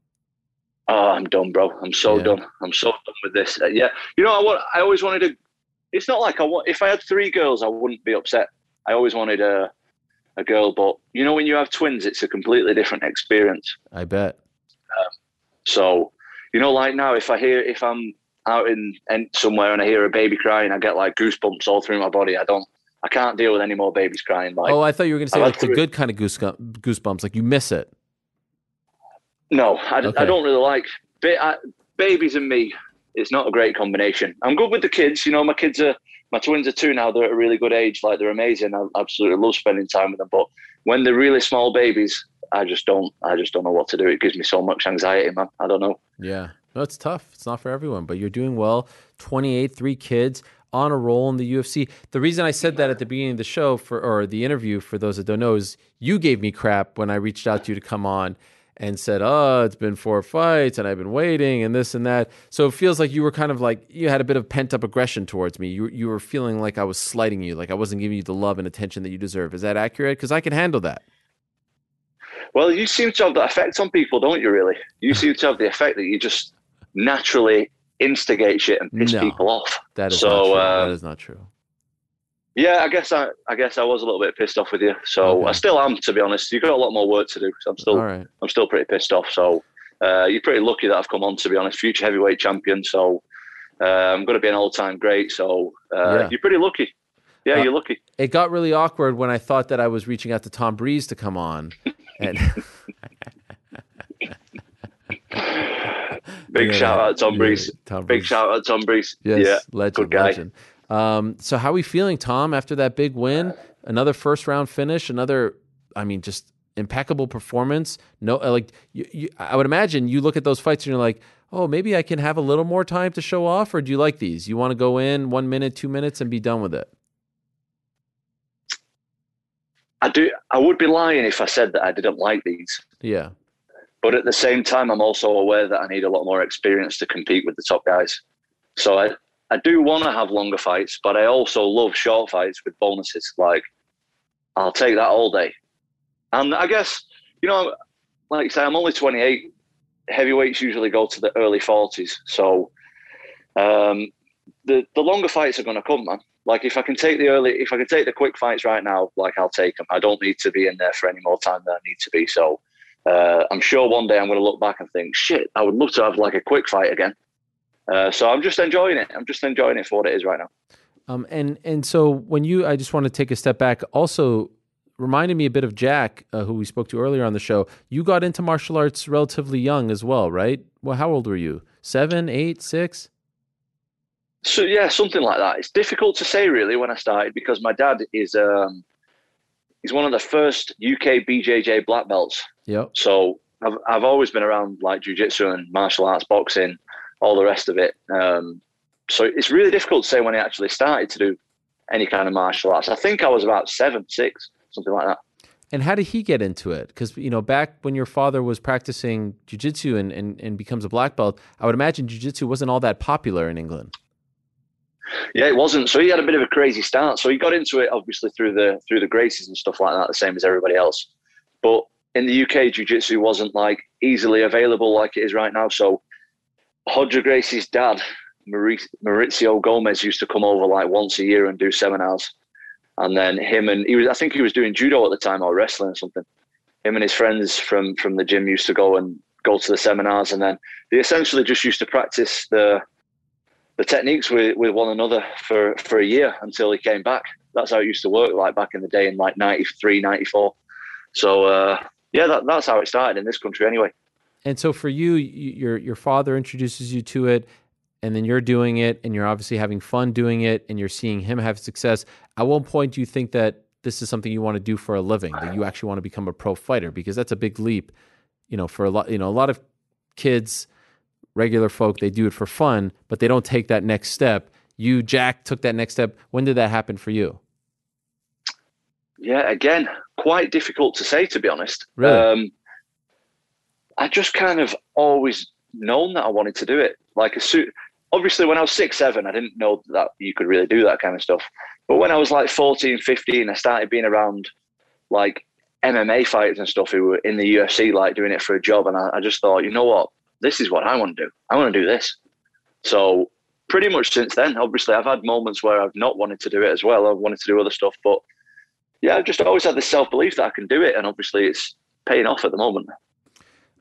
Oh, I'm done, bro. I'm so Yeah. done. I'm so done with this. Uh, yeah, you know, I want. I always wanted to. It's not like I want. If I had three girls, I wouldn't be upset. I always wanted a a girl, but you know, when you have twins, it's a completely different experience. I bet. So, you know, like now, if I hear if I'm out in and somewhere and I hear a baby crying, I get like goosebumps all through my body. I don't. I can't deal with any more babies crying. Like, oh, I thought you were going to say like the three- good kind of goose goosebumps, like you miss it. no, I, Okay. I don't really like ba- I, babies and me. It's not a great combination. I'm good with the kids. You know, my kids are my twins are two now. They're at a really good age. Like they're amazing. I absolutely love spending time with them. But when they're really small babies, I just don't. I just don't know what to do. It gives me so much anxiety, man. I don't know. Yeah. No, it's tough. It's not for everyone, but you're doing well. 28, three kids on a roll in the UFC. The reason I said that at the beginning of the show for or the interview for those that don't know is you gave me crap when I reached out to you to come on and said, "Oh, it's been four fights and I've been waiting and this and that." So it feels like you were kind of like you had a bit of pent up aggression towards me. You you were feeling like I was slighting you, like I wasn't giving you the love and attention that you deserve. Is that accurate? Because I can handle that. Well, you seem to have that effect on people, don't you? Really, you [laughs] seem to have the effect that you just naturally instigate shit and piss No. people off. That is So, not true. uh, that is not true. Yeah, I guess I, I guess I was a little bit pissed off with you. So Okay. I still am, to be honest. You've got a lot more work to do. So I'm still, right. I'm still pretty pissed off. So uh, you're pretty lucky that I've come on, to be honest. Future heavyweight champion. So uh, I'm going to be an all-time great. So uh, Yeah. you're pretty lucky. Yeah, Uh, you're lucky. it got really awkward when I thought that I was reaching out to Tom Breese to come on. And [laughs] [sighs] Big Yeah, shout out, Tom yeah, Breese. Tom Big shout out, Tom Breese. Yes, Yeah, legend, good guy. legend. Um, so how are we feeling, Tom, after that big win? Another first round finish, another, I mean, just impeccable performance. No, uh, like you, you, I would imagine you look at those fights and you're like, oh, maybe I can have a little more time to show off, or do you like these? You want to go in one minute, two minutes, and be done with it? I do. I would be lying if I said that I didn't like these. Yeah, But at the same time, I'm also aware that I need a lot more experience to compete with the top guys. So I, I do want to have longer fights, but I also love short fights with bonuses. Like, I'll take that all day. And I guess, you know, like you say, I'm only 28. Heavyweights usually go to the early 40s. So um, the, the longer fights are going to come, man. Like if I can take the early, if I can take the quick fights right now, like I'll take them. I don't need to be in there for any more time than I need to be. So uh, I'm sure one day I'm going to look back and think, shit, I would love to have like a quick fight again. Uh, so I'm just enjoying it. I'm just enjoying it for what it is right now. Um, and and so when you, I just want to take a step back. Also, reminded me a bit of Jack, uh, who we spoke to earlier on the show. You got into martial arts relatively young as well, right? Well, how old were you? Seven, eight, six? So yeah, something like that. It's difficult to say really when I started because my dad is um, he's one of the first UK BJJ black belts. Yep. So I've I've always been around like jujitsu and martial arts, boxing, all the rest of it. Um, so it's really difficult to say when I actually started to do any kind of martial arts. I think I was about seven, six, something like that. And how did he get into it? Because you know, back when your father was practicing jujitsu and, and and becomes a black belt, I would imagine jujitsu wasn't all that popular in England. Yeah, it wasn't. So he had a bit of a crazy start. So he got into it obviously through the through the Gracies and stuff like that, the same as everybody else. But in the UK, jiu-jitsu wasn't like easily available like it is right now. So Roger Gracie's dad, Mauricio Gomes, used to come over like once a year and do seminars. And then him and he was, I think he was doing judo at the time or wrestling or something. Him and his friends from from the gym used to go and go to the seminars, and then they essentially just used to practice the the techniques with, with one another for, for a year until he came back. that's how it used to work like back in the day in like 93, 94. So uh, yeah, that, that's how it started in this country anyway. And so for you, your your father introduces you to it, and then you're doing it, and you're obviously having fun doing it, and you're seeing him have success. At one point, do you think that this is something you want to do for a living? That you actually want to become a pro fighter? Because that's a big leap, you know, for a lot. You know, a lot of kids, regular folk, they do it for fun, but they don't take that next step. You, Jack, took that next step. When did that happen for you? Yeah, again, quite difficult to say, to be honest. Really? Um, I just kind of always known that I wanted to do it. Like, as soon, obviously, when I was six, seven, I didn't know that you could really do that kind of stuff. But when I was like 14, 15, I started being around like MMA fighters and stuff who were in the UFC, like doing it for a job. And I, I just thought, you know what? This is what I want to do. I want to do this. So, pretty much since then, obviously, I've had moments where I've not wanted to do it as well. I've wanted to do other stuff. But yeah, I've just always had this self belief that I can do it. And obviously, it's paying off at the moment.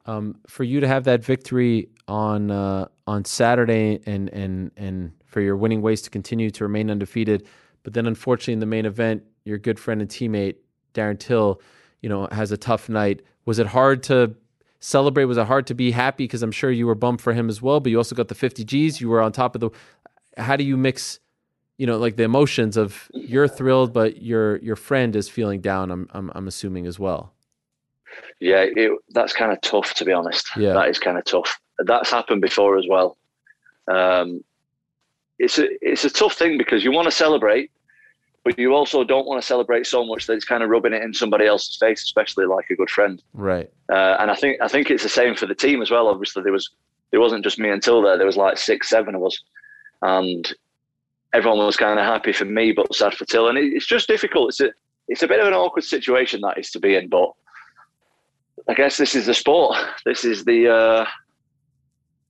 um, for you to have that victory on uh, on Saturday and and and for your winning ways to continue to remain undefeated, but then unfortunately in the main event, your good friend and teammate Darren Till, you know, has a tough night. Was it hard to celebrate? Was it hard to be happy? Because I'm sure you were bummed for him as well, but you also got the 50 G's. You were on top of the. How do you mix? You know, like the emotions of you're thrilled, but your your friend is feeling down. I'm I'm, I'm assuming as well. Yeah, it, that's kind of tough to be honest. Yeah. that is kind of tough. That's happened before as well. Um, it's a it's a tough thing because you want to celebrate, but you also don't want to celebrate so much that it's kind of rubbing it in somebody else's face, especially like a good friend. Right. Uh, and I think I think it's the same for the team as well. Obviously, there was there wasn't just me until there. There was like six, seven of us, and everyone was kind of happy for me, but sad for Till. And it, it's just difficult. It's a it's a bit of an awkward situation that is to be in, but I guess this is the sport. This is the uh,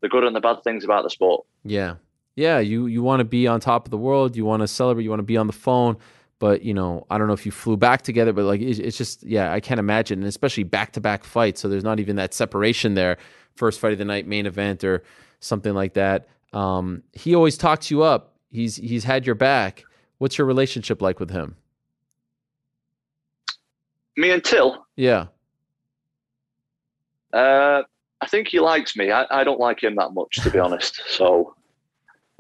the good and the bad things about the sport. Yeah. Yeah, you you want to be on top of the world, you want to celebrate, you want to be on the phone, but you know, I don't know if you flew back together, but like it's, it's just yeah, I can't imagine, and especially back-to-back fights, so there's not even that separation there. First fight of the night, main event or something like that. Um, he always talks you up. He's he's had your back. What's your relationship like with him? Me and Till, Yeah. uh, I think he likes me. I, I don't like him that much, to be honest. So,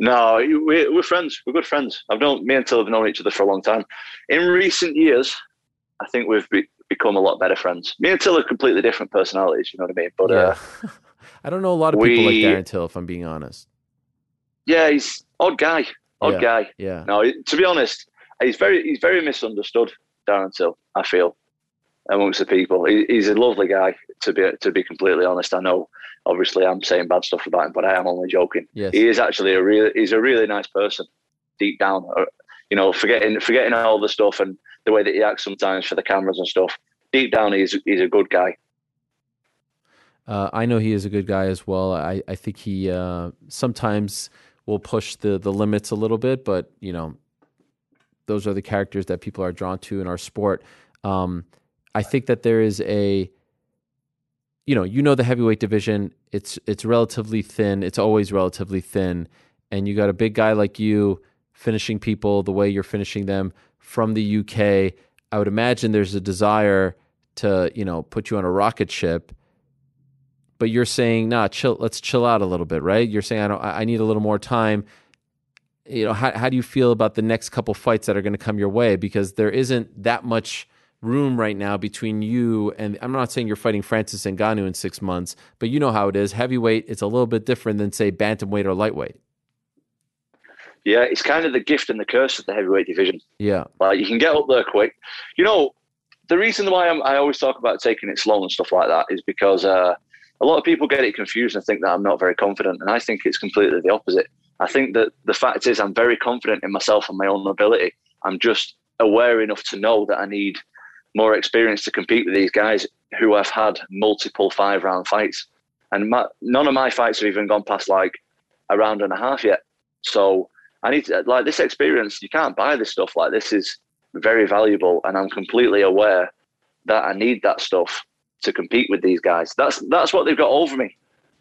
no, we, we're friends. We're good friends. I've known me and Till have known each other for a long time. In recent years, I think we've be, become a lot better friends. Me and Till are completely different personalities. You know what I mean? But uh. [laughs] I don't know a lot of people we- like Darren Till, if I'm being honest. yeah, he's odd guy. Odd Yeah. guy. Yeah. No, to be honest, he's very he's very misunderstood. Darren Till, I feel, amongst the people. He, he's a lovely guy. To be to be completely honest, I know. Obviously, I'm saying bad stuff about him, but I am only joking. Yes. He is actually a really he's a really nice person, deep down. Uh, You know, forgetting forgetting all the stuff and the way that he acts sometimes for the cameras and stuff. Deep down, he's he's a good guy. Uh, I know he is a good guy as well. I, I think he uh, sometimes will push the, the limits a little bit, but you know, those are the characters that people are drawn to in our sport. Um, I think that there is a, you know, you know the heavyweight division. It's it's relatively thin. It's always relatively thin, and you got a big guy like you finishing people the way you're finishing them from the UK. I would imagine there's a desire to you know put you on a rocket ship but you're saying, nah, chill. Let's chill out a little bit, right? You're saying, I don't. I need a little more time. You know, how how do you feel about the next couple fights that are going to come your way? Because there isn't that much room right now between you and. I'm not saying you're fighting Francis Ngannou in six months, but you know how it is. Heavyweight, it's a little bit different than say bantamweight or lightweight. Yeah, it's kind of the gift and the curse of the heavyweight division. Yeah, Like you can get up there quick. You know, the reason why I'm, I always talk about taking it slow and stuff like that is because uh, a lot of people get it confused and think that I'm not very confident, and I think it's completely the opposite. I think that the fact is I'm very confident in myself and my own ability. I'm just aware enough to know that I need more experience to compete with these guys who have had multiple five round fights, and my, none of my fights have even gone past like a round and a half yet. So I need to like this experience. You can't buy this stuff. Like this is very valuable, and I'm completely aware that I need that stuff to compete with these guys. That's that's what they've got over me.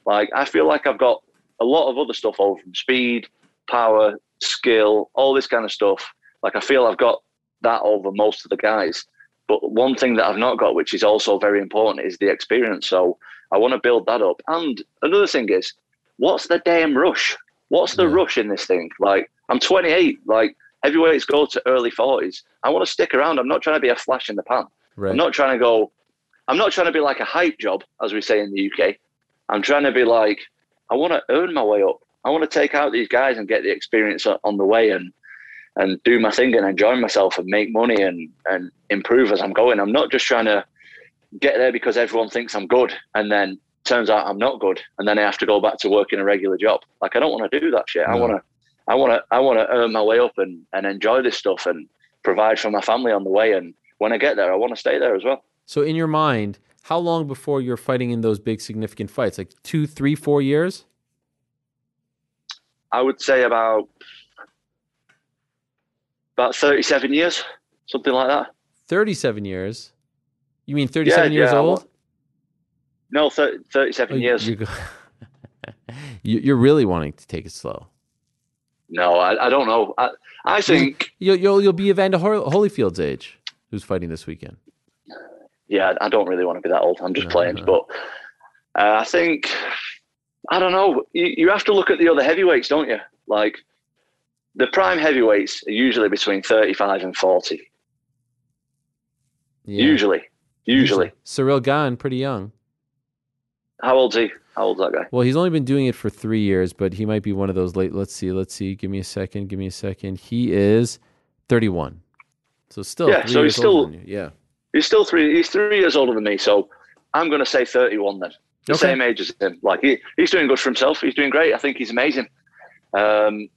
Like I feel like I've got a lot of other stuff over them: speed, power, skill, all this kind of stuff. Like I feel I've got that over most of the guys. But one thing that I've not got, which is also very important, is the experience. So I want to build that up. And another thing is, what's the damn rush? What's the Yeah. rush in this thing? Like, I'm 28. Like, heavyweights go to early 40s. I want to stick around. I'm not trying to be a flash in the pan. Right. I'm not trying to go. I'm not trying to be like a hype job, as we say in the UK. I'm trying to be like, I want to earn my way up. I want to take out these guys and get the experience on the way and and do my thing and enjoy myself and make money and and improve as I'm going. I'm not just trying to get there because everyone thinks I'm good and then turns out I'm not good and then I have to go back to working a regular job. Like I don't want to do that shit. I want to I want to I want to earn my way up and and enjoy this stuff and provide for my family on the way and when I get there I want to stay there as well. So in your mind, how long before you're fighting in those big significant fights? Like two, three, four years? I would say about about 37 years, something like that. 37 years. You mean 37 years yeah, old? No, 30, 37 Oh, years. You, [laughs] you- you're really wanting to take it slow. no, I, I don't know. I, I think, You'll, you'll, you'll be Evander Hol- Holyfield's age, who's fighting this weekend. yeah, I don't really want to be that old. I'm just No, playing. no. But uh, I think, I don't know. You, you have to look at the other heavyweights, don't you? Like, the prime heavyweights are usually between 35 and 40. Yeah. Usually. Usually. Ciryl Gane, pretty young. How old's he? How old's that guy? Well, he's only been doing it for three years, but he might be one of those late. Let's see. Let's see. Give me a second. Give me a second. He is 31. So still, Yeah, so he's still- Yeah. He's still three. He's three years older than me, so I'm going to say 31 then. The Okay. same age as him. Like he, he's doing good for himself. He's doing great. I think he's amazing. Um,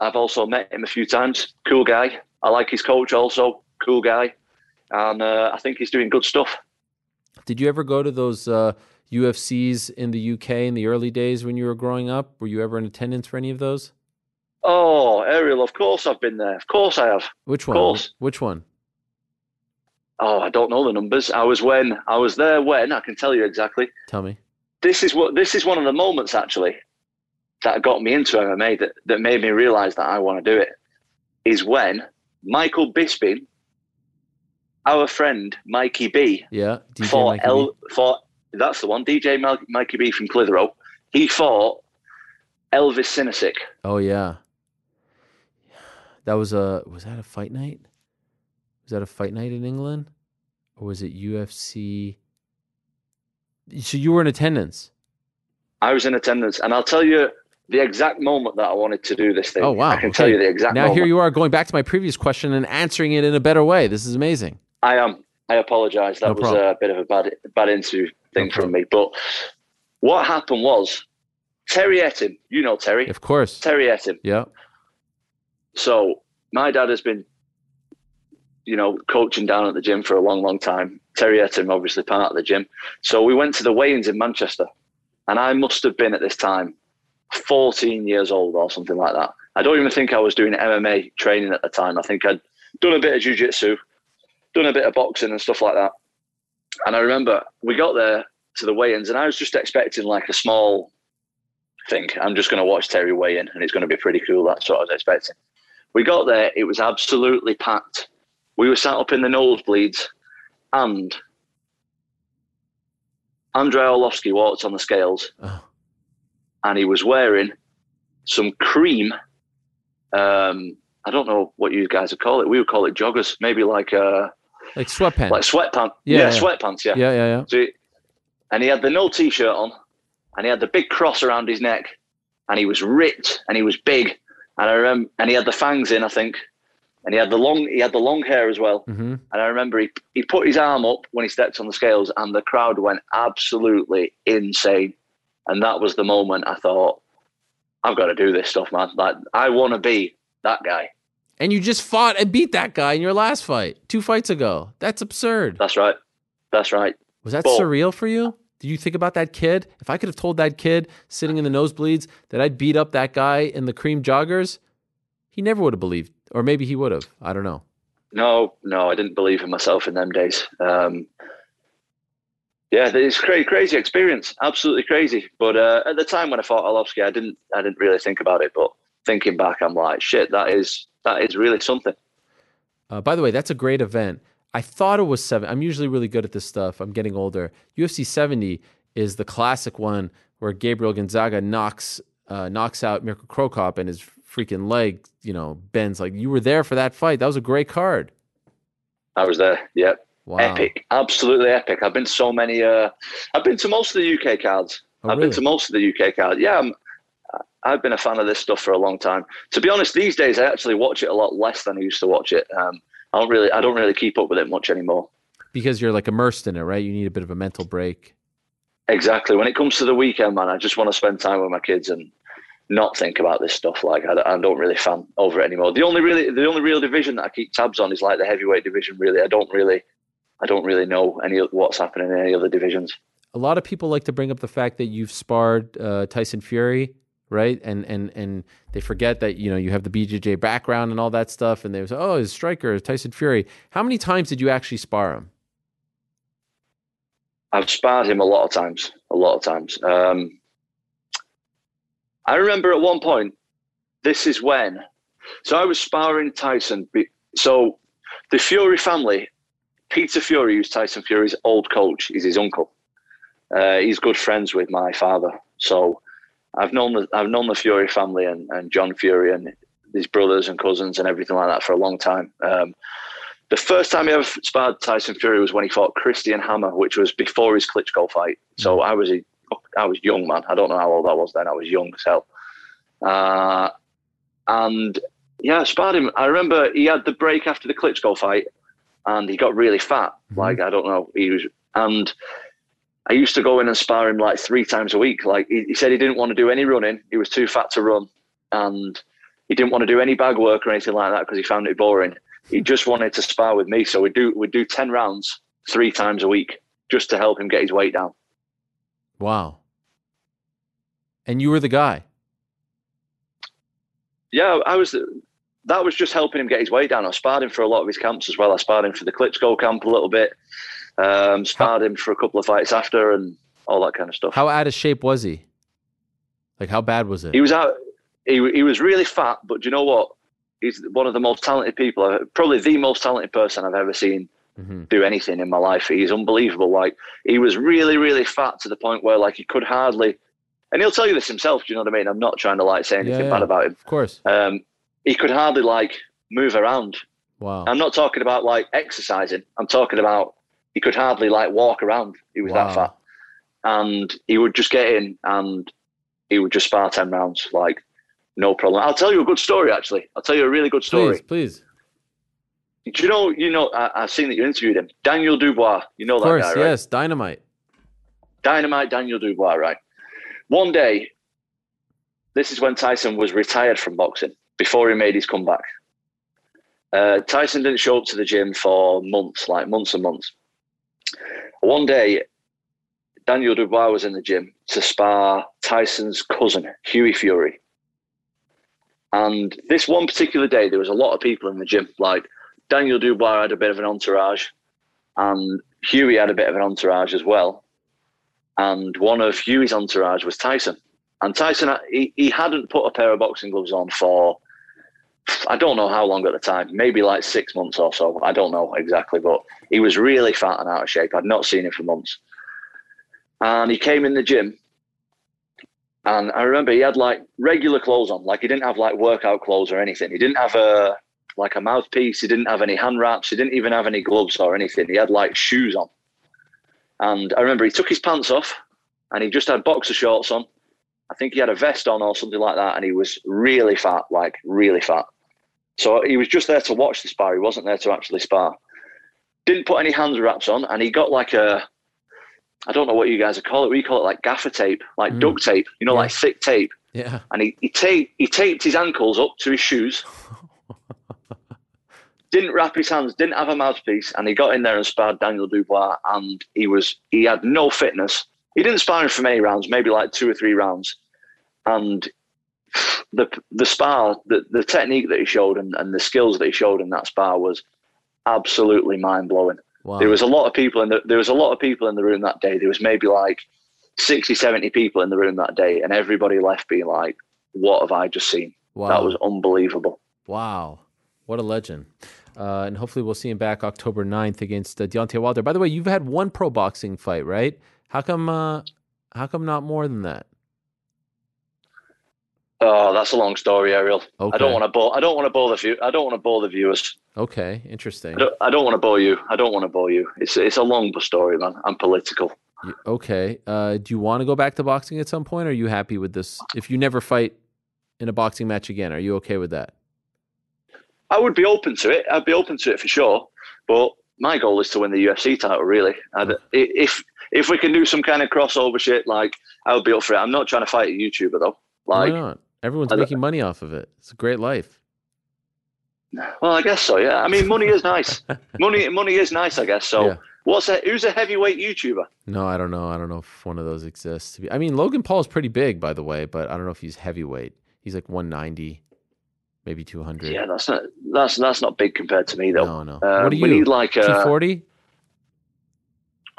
I've also met him a few times. Cool guy. I like his coach also. Cool guy, and uh, I think he's doing good stuff. Did you ever go to those uh, UFCs in the UK in the early days when you were growing up? Were you ever in attendance for any of those? Oh, Ariel, of course I've been there. Of course I have. Which one? Of course. Which one? Oh, I don't know the numbers. I was when I was there when I can tell you exactly. Tell me. this is what this is one of the moments actually that got me into MMA that, that made me realize that I want to do it is when Michael Bisping, our friend Mikey B, Yeah. DJ fought Mikey B? El for that's the one DJ Mil- Mikey B from Clitheroe. He fought Elvis Sinosic. Oh yeah. That was a was that a fight night? Was that a fight night in England? Or was it UFC? So you were in attendance. I was in attendance, and I'll tell you the exact moment that I wanted to do this thing. Oh wow. I can okay. tell you the exact Now moment. here you are going back to my previous question and answering it in a better way. This is amazing. I am. I apologise. That No was a bit of a bad bad interview thing No from me. But what happened was Terry Etim. You know Terry. Of course. Terry Etim. Yeah. So my dad has been, you know, coaching down at the gym for a long, long time. Terry Etim, obviously part of the gym. So we went to the weigh-ins in Manchester, and I must have been at this time 14 years old or something like that. I don't even think I was doing MMA training at the time. I think I'd done a bit of jiu-jitsu, done a bit of boxing and stuff like that. And I remember we got there to the weigh-ins, and I was just expecting like a small thing. I'm just going to watch Terry weigh in, and it's going to be pretty cool. That's what I was expecting. We got there; it was absolutely packed. We were sat up in the nosebleeds, and Andrei Arlovsky walked on the scales, Oh, and he was wearing some cream. Um, I don't know what you guys would call it. We would call it joggers, maybe like uh, like sweatpants. like sweatpants. Yeah, Yeah, yeah. sweatpants. Yeah. yeah, yeah, yeah. So he- and he had the no t-shirt on, and he had the big cross around his neck, and he was ripped and he was big, and I remember, and he had the fangs in, I think, and he had the long, he had the long hair as well, hmm and I remember he he put his arm up when he stepped on the scales, and the crowd went absolutely insane, and that was the moment I thought, I've got to do this stuff, man. Like I want to be that guy. And you just fought and beat that guy in your last fight two fights ago. That's absurd. That's right. That's right. Was that Well- surreal for you? Did you think about that kid? If I could have told that kid sitting in the nosebleeds that I'd beat up that guy in the cream joggers, he never would have believed. Or maybe he would have. I don't know. No, no, I didn't believe in myself in them days. Um, yeah, it's crazy, crazy experience, absolutely crazy. But uh, at the time when I fought Arlovsky, I didn't, I didn't really think about it. But thinking back, I'm like, shit, that is that is really something. Uh, by the way, that's a great event. I thought it was seven. I'm usually really good at this stuff. I'm getting older. UFC 70 is the classic one where Gabriel Gonzaga knocks uh, knocks out Mirko Cro Cop and his freaking leg, you know, bends. Like you were there for that fight. That was a great card. I was there. Yep. Wow. Epic. Absolutely epic. I've been to so many. Uh, I've been to most of the UK cards. Oh, I've really? been to most of the UK cards. Yeah, I'm, I've been a fan of this stuff for a long time. To be honest, these days I actually watch it a lot less than I used to watch it. Um, I don't really, I don't really keep up with it much anymore. because you're like immersed in it, right? You need a bit of a mental break. Exactly. When it comes to the weekend, man, I just want to spend time with my kids and not think about this stuff. Like I, I don't really fan over it anymore. The only really, the only real division that I keep tabs on is like the heavyweight division. Really, I don't really, I don't really know any what's happening in any other divisions. A lot of people like to bring up the fact that you've sparred uh, Tyson Fury, right? And and and they forget that you know you have the BJJ background and all that stuff, and they say, "Oh, his striker, Tyson Fury." How many times did you actually spar him? I've sparred him a lot of times, a lot of times. Um, I remember at one point, this is when, so I was sparring Tyson. So the Fury family, Peter Fury, who's Tyson Fury's old coach, is his uncle. Uh, he's good friends with my father. So I've known the, I've known the Fury family and, and John Fury and his brothers and cousins and everything like that for a long time. Um, the first time he ever sparred Tyson Fury was when he fought Christian Hammer, which was before his Klitschko fight. So I was a, I was young man. I don't know how old I was then. I was young as hell. Uh, and yeah, I sparred him. I remember he had the break after the Klitschko fight, and he got really fat. Mm-hmm. Like I don't know, he was, and I used to go in and spar him like three times a week. Like he, he said, he didn't want to do any running. He was too fat to run, and he didn't want to do any bag work or anything like that because he found it boring. He hmm. just wanted to spar with me. So we do we do ten rounds three times a week just to help him get his weight down. Wow. And you were the guy. Yeah, I was. That was just helping him get his weight down. I sparred him for a lot of his camps as well. I sparred him for the Klitschko camp a little bit. Um, sparred him for a couple of fights after and all that kind of stuff. How out of shape was he? Like how bad was it? He was out. He he was really fat, but do you know what? He's one of the most talented people. Probably the most talented person I've ever seen hmm do anything in my life. He's unbelievable. Like he was really, really fat to the point where like he could hardly. And he'll tell you this himself. Do you know what I mean? I'm not trying to like say anything Yeah, bad about him. Of course. Um, he could hardly like move around. Wow. I'm not talking about like exercising. I'm talking about he could hardly like walk around. He was Wow. that fat, and he would just get in and he would just spar ten rounds like no problem. I'll tell you a good story. Actually, I'll tell you a really good story. Please, please. Do you know? You know, I, I've seen that you interviewed him, Daniel Dubois. You know Of that course, guy, right? yes. Dynamite. Dynamite Daniel Dubois, right? One day, this is when Tyson was retired from boxing before he made his comeback. Uh, Tyson didn't show up to the gym for months, like months and months. One day, Daniel Dubois was in the gym to spar Tyson's cousin, Hughie Fury. And this one particular day, there was a lot of people in the gym. Like Daniel Dubois had a bit of an entourage, and Hughie had a bit of an entourage as well and one of Hughie's entourage was Tyson. And Tyson, he, he hadn't put a pair of boxing gloves on for, I don't know how long at the time, maybe like six months or so. I don't know exactly, but he was really fat and out of shape. I'd not seen him for months. And he came in the gym, and I remember he had like regular clothes on, like he didn't have like workout clothes or anything. He didn't have a like a mouthpiece. He didn't have any hand wraps. He didn't even have any gloves or anything. He had like shoes on. And I remember he took his pants off and he just had boxer shorts on. I think he had a vest on or something like that. And he was really fat, like really fat. So he was just there to watch the spar. He wasn't there to actually spar. Didn't put any hand wraps on. And he got like a, I don't know what you guys would call it. We call it like gaffer tape, like Mm. duct tape, you know, Yeah. like thick tape. Yeah. And he, he, taped, he taped his ankles up to his shoes. [laughs] didn't wrap his hands, didn't have a mouthpiece, and he got in there and sparred Daniel Dubois, and he was he had no fitness. He didn't spar him for many rounds, maybe like two or three rounds, and the the spar, the, the technique that he showed and, and the skills that he showed in that spar was absolutely mind blowing. Wow. There was a lot of people in the there was a lot of people in the room that day. There was maybe like 60, 70 people in the room that day, and everybody left being like, "What have I just seen? wow. That was unbelievable." wow. What a legend. Uh, and hopefully we'll see him back October 9th against uh, Deontay Wilder. By the way, you've had one pro boxing fight, right? How come? Uh, how come not more than that? Oh, that's a long story, Ariel. Okay. I don't want to bore. I don't want to bore the view. I don't want to bore the viewers. Okay, interesting. I don't, I don't want to bore you. I don't want to bore you. It's it's a long story, man. I'm political. Okay. Uh, do you want to go back to boxing at some point? Or are you happy with this? If you never fight in a boxing match again, are you okay with that? I would be open to it. I'd be open to it for sure. But my goal is to win the UFC title. Really, I'd, if if we can do some kind of crossover shit, like I would be up for it. I'm not trying to fight a YouTuber though. Like, Why not? Everyone's making money off of it. It's a great life. well, I guess so. Yeah. I mean, money is nice. [laughs] money money is nice. I guess so. Yeah. What's a who's a heavyweight YouTuber? No, I don't know. I don't know if one of those exists. I mean, Logan Paul is pretty big, by the way, but I don't know if he's heavyweight. He's like 190, maybe 200. Yeah, that's not that's that's not big compared to me though. no, no. Um, what do you? we need like a, 240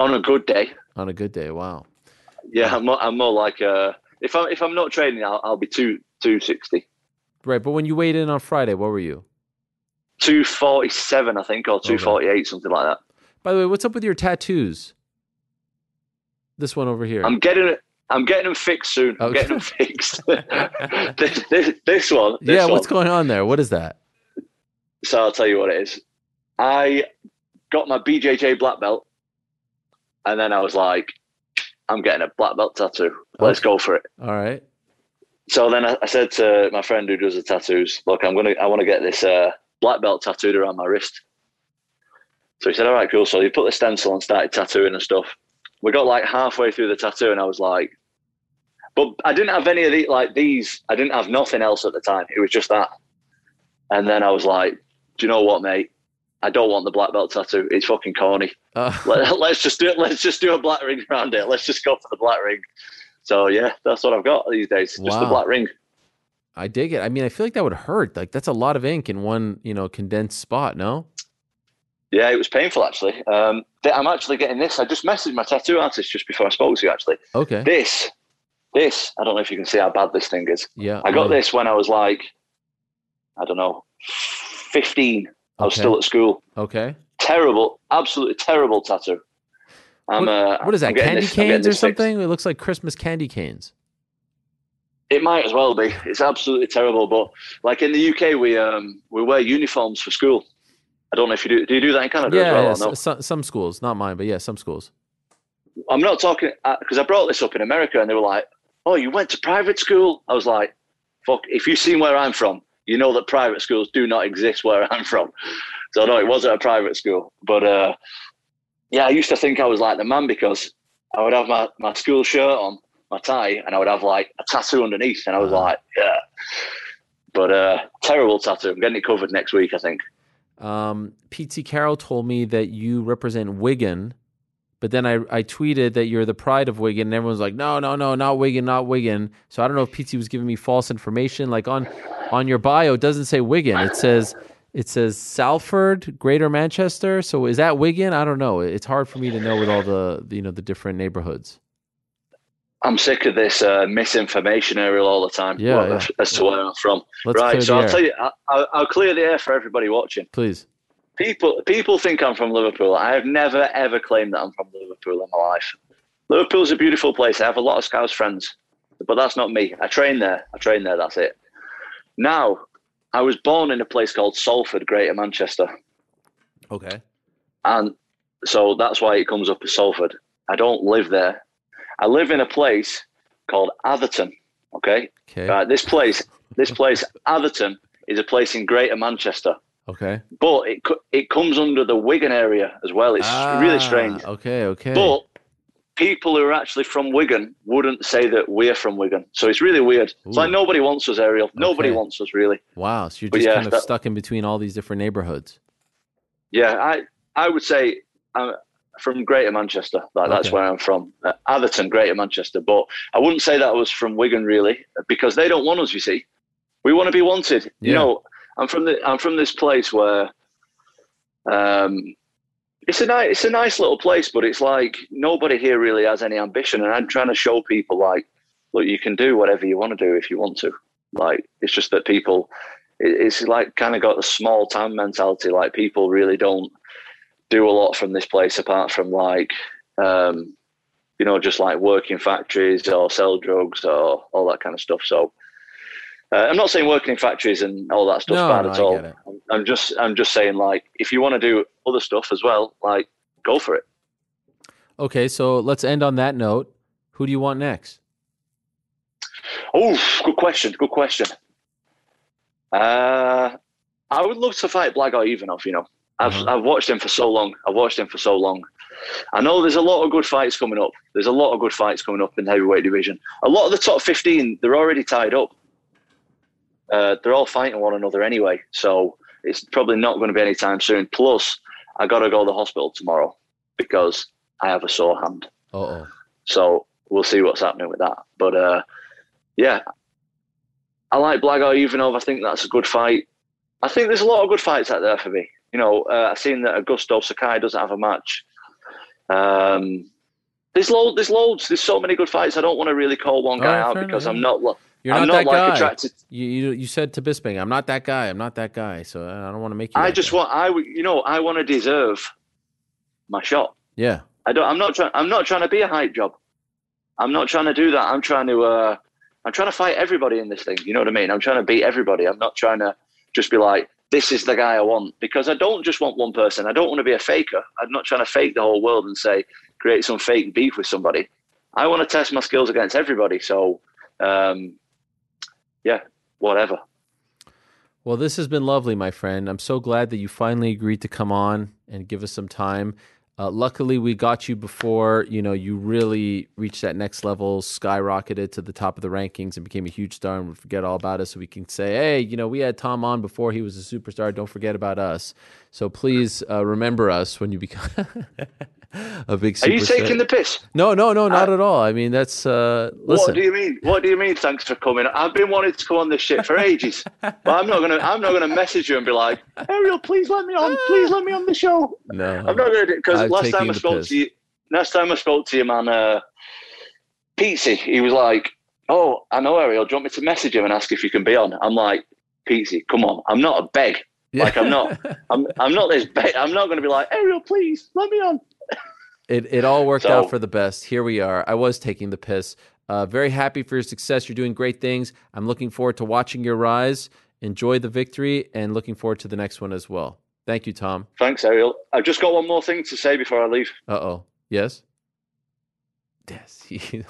on a good day. on a good day. Wow. Yeah, I'm more, I'm more like uh, if I'm if I'm not training, I'll, I'll be two two sixty. Right, but when you weighed in on Friday, what were you? 247, I think, or Okay. 248, something like that. By the way, what's up with your tattoos? This one over here. I'm getting it. I'm getting them fixed soon. I'm getting them fixed. [laughs] this, this, this one. This yeah, one. what's going on there? What is that? So I'll tell you what it is. I got my BJJ black belt, and then I was like, I'm getting a black belt tattoo. Let's Okay. go for it. All right. So then I, I said to my friend who does the tattoos, "Look, I'm gonna, I want to get this uh, black belt tattooed around my wrist." So he said, "All right, cool." So he put the stencil and started tattooing and stuff. We got like halfway through the tattoo, and I was like, "But I didn't have any of the like these. I didn't have nothing else at the time. It was just that." And then I was like, "Do you know what, mate? I don't want the black belt tattoo. It's fucking corny. Uh, Let, [laughs] let's just do it. Let's just do a black ring around it. Let's just go for the black ring." So yeah, that's what I've got these days. Just the black ring. I dig it. I mean, I feel like that would hurt. Like that's a lot of ink in one, you know, condensed spot. No. Yeah, it was painful actually. Um, I'm actually getting this. I just messaged my tattoo artist just before I spoke to you. Actually, Okay. this, this. I don't know if you can see how bad this thing is. Yeah. I got this when I was like, I don't know, 15. I was Okay. still at school. Okay. Terrible, absolutely terrible tattoo. I'm, What- uh, What is that? Candy this- canes or this fixed. something? It looks like Christmas candy canes. It might as well be. It's absolutely terrible. But like in the UK, we um we wear uniforms for school. I don't know if you do. Do you do that in Canada Yeah. as well? yeah or no? some, some schools, not mine, but yeah, some schools. I'm not talking because I brought this up in America, and they were like, "Oh, you went to private school?" I was like, "Fuck! If you've seen where I'm from, you know that private schools do not exist where I'm from." [laughs] So no, it wasn't a private school, but uh, yeah, I used to think I was like the man because I would have my, my school shirt on, my tie, and I would have like a tattoo underneath, and I was like, "Yeah." But uh, terrible tattoo. I'm getting it covered next week, I think. Um, C. Carroll told me that you represent Wigan, but then I, I tweeted that you're the pride of Wigan, and everyone's like, no, no, no, not Wigan, not Wigan. So I don't know if Pete was giving me false information. Like on on your bio, it doesn't say Wigan. It says it says Salford, Greater Manchester. So is that Wigan? I don't know. It's hard for me to know with all the you know the different neighborhoods. I'm sick of this uh, misinformation Ariel all the time Yeah, well, yeah. as to where I'm from. Let's right, so I'll tell you, I'll, I'll clear the air for everybody watching. Please. People, people think I'm from Liverpool. I have never ever claimed that I'm from Liverpool in my life. Liverpool's a beautiful place. I have a lot of Scouse friends, but that's not me. I train there. I train there. That's it. Now, I was born in a place called Salford, Greater Manchester, Okay. and so that's why it comes up as Salford. I don't live there. I live in a place called Atherton. Okay, Okay. Right, this place, this place, Atherton, is a place in Greater Manchester, Okay. but it it comes under the Wigan area as well. It's really Ah, strange. Okay. Okay. But people who are actually from Wigan wouldn't say that we're from Wigan, so it's really weird. It's like nobody wants us, Ariel. Nobody wants us, really. wow. So you're just yeah, kind of that- stuck in between all these different neighborhoods. Yeah, I I would say I'm from Greater Manchester. Like, That's where I'm from. Uh, Atherton, Greater Manchester. But I wouldn't say that I was from Wigan really, because they don't want us. You see, we want to be wanted. You know, I'm from the I'm from this place where, um, it's a nice it's a nice little place, but it's like nobody here really has any ambition, and I'm trying to show people like, look, you can do whatever you want to do if you want to. Like it's just that people it, it's like kind of got a small town mentality. Like people really don't do a lot from this place apart from like, um, you know, just like work in factories or sell drugs or all that kind of stuff. So. Uh, I'm not saying working in factories and all that stuff's No, bad no, at I all. get it. I'm- I'm just, I'm just saying, like, if you want to do other stuff as well, like, go for it. Okay, so let's end on that note. Who do you want next? Oh, good question. Good question. Uh, I would love to fight Blago Ivanov. You know, I've Mhm. I've watched him for so long. I've watched him for so long. I know there's a lot of good fights coming up. There's a lot of good fights coming up in the heavyweight division. A lot of the top 15, they're already tied up. Uh, they're all fighting one another anyway, so it's probably not going to be anytime soon. Plus, I got to go to the hospital tomorrow because I have a sore hand. Uh oh. So we'll see what's happening with that. But uh, yeah, I like Blago Ivanov. I think that's a good fight. I think there's a lot of good fights out there for me. You know, uh, I've seen that Augusto Sakai doesn't have a match. Um, there's loads. There's loads. There's so many good fights. I don't want to really call one guy right, out because enough, I'm not. You're I'm not, not that like guy. attracted. You, you you said to Bisping, I'm not that guy. I'm not that guy. So I don't want to make you. I just guy. want. I you know I want to deserve my shot. Yeah. I don't. I'm not trying. I'm not trying to be a hype job. I'm not trying to do that. I'm trying to. Uh, I'm trying to fight everybody in this thing. You know what I mean? I'm trying to beat everybody. I'm not trying to just be like, this is the guy I want because I don't just want one person. I don't want to be a faker. I'm not trying to fake the whole world and say create some fake beef with somebody. I want to test my skills against everybody. So, um, yeah, whatever. Well, this has been lovely, my friend. I'm so glad that you finally agreed to come on and give us some time. Uh, luckily, we got you before you know you really reached that next level, skyrocketed to the top of the rankings, and became a huge star. And forget all about us, so we can say, "Hey, you know, we had Tom on before he was a superstar. Don't forget about us." So please uh, remember us when you become [laughs] [laughs] a big. Are you taking the piss? No, no, no, not at all. I mean, that's uh, What do you mean? What do you mean? Thanks for coming. I've been wanting to come on this shit for ages, but I'm not gonna. I'm not gonna message you and be like, Ariel, please let me on. Please let me on the show. no, I'm not gonna do because last time I spoke piss. to you, last time I spoke to your man, uh, he was like, "Oh, I know Ariel. Do you want me to message him and ask if you can be on?" I'm like, Petesy, come on. I'm not a beg. Yeah. Like I'm not. I'm. I'm not this beg. I'm not gonna be like Ariel. Please let me on. It it all worked So- out for the best. Here we are. I was taking the piss. Uh, very happy for your success. You're doing great things. I'm looking forward to watching your rise. Enjoy the victory and looking forward to the next one as well. Thank you, Tom. Thanks, Ariel. I've just got one more thing to say before I leave. Uh oh. Yes. Yes. [laughs] hey,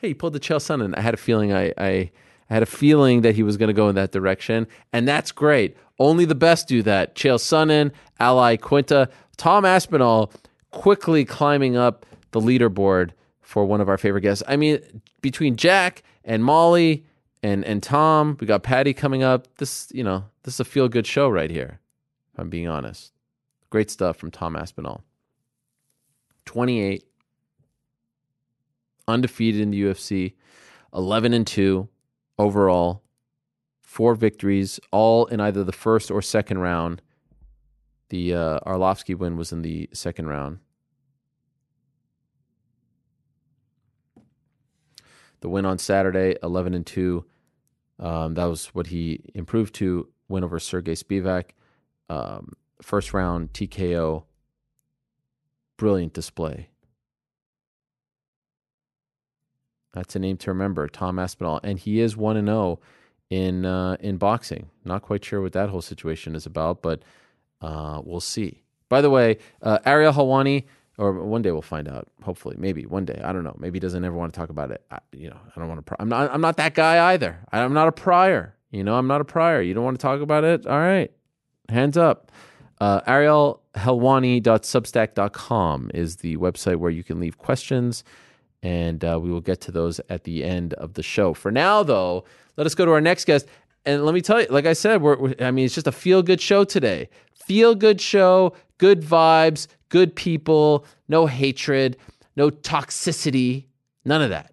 he pulled the Chael Sonnen. I had a feeling. I I, I had a feeling that he was going to go in that direction, and that's great. Only the best do that. Chael Sonnen, Ally Quinta, Tom Aspinall, quickly climbing up the leaderboard for one of our favorite guests. I mean, between Jack and Molly and and Tom, we got Paddy coming up. This you know this is a feel good show right here. If I'm being honest. Great stuff from Tom Aspinall. 28 undefeated in the UFC, 11 and 2 overall, four victories, all in either the first or second round. The uh, Arlovsky win was in the second round. The win on Saturday, 11 and 2. Um, that was what he improved to. Win over Sergey Spivak. Um, first round TKO. Brilliant display. That's a name to remember, Tom Aspinall, and he is one and zero in uh, in boxing. Not quite sure what that whole situation is about, but uh, we'll see. By the way, uh, Ariel Helwani, or one day we'll find out. Hopefully, maybe one day. I don't know. Maybe he doesn't ever want to talk about it. I, you know, I don't want to. I'm not. I'm not that guy either. I'm not a prior. You know, I'm not a prior. You don't want to talk about it. All right, hands up. Uh, ArielHelwani.substack.com is the website where you can leave questions, and uh, we will get to those at the end of the show. For now, though, let us go to our next guest. And let me tell you, like I said, we're, we're, I mean, it's just a feel good show today. Feel good show, good vibes, good people, no hatred, no toxicity, none of that.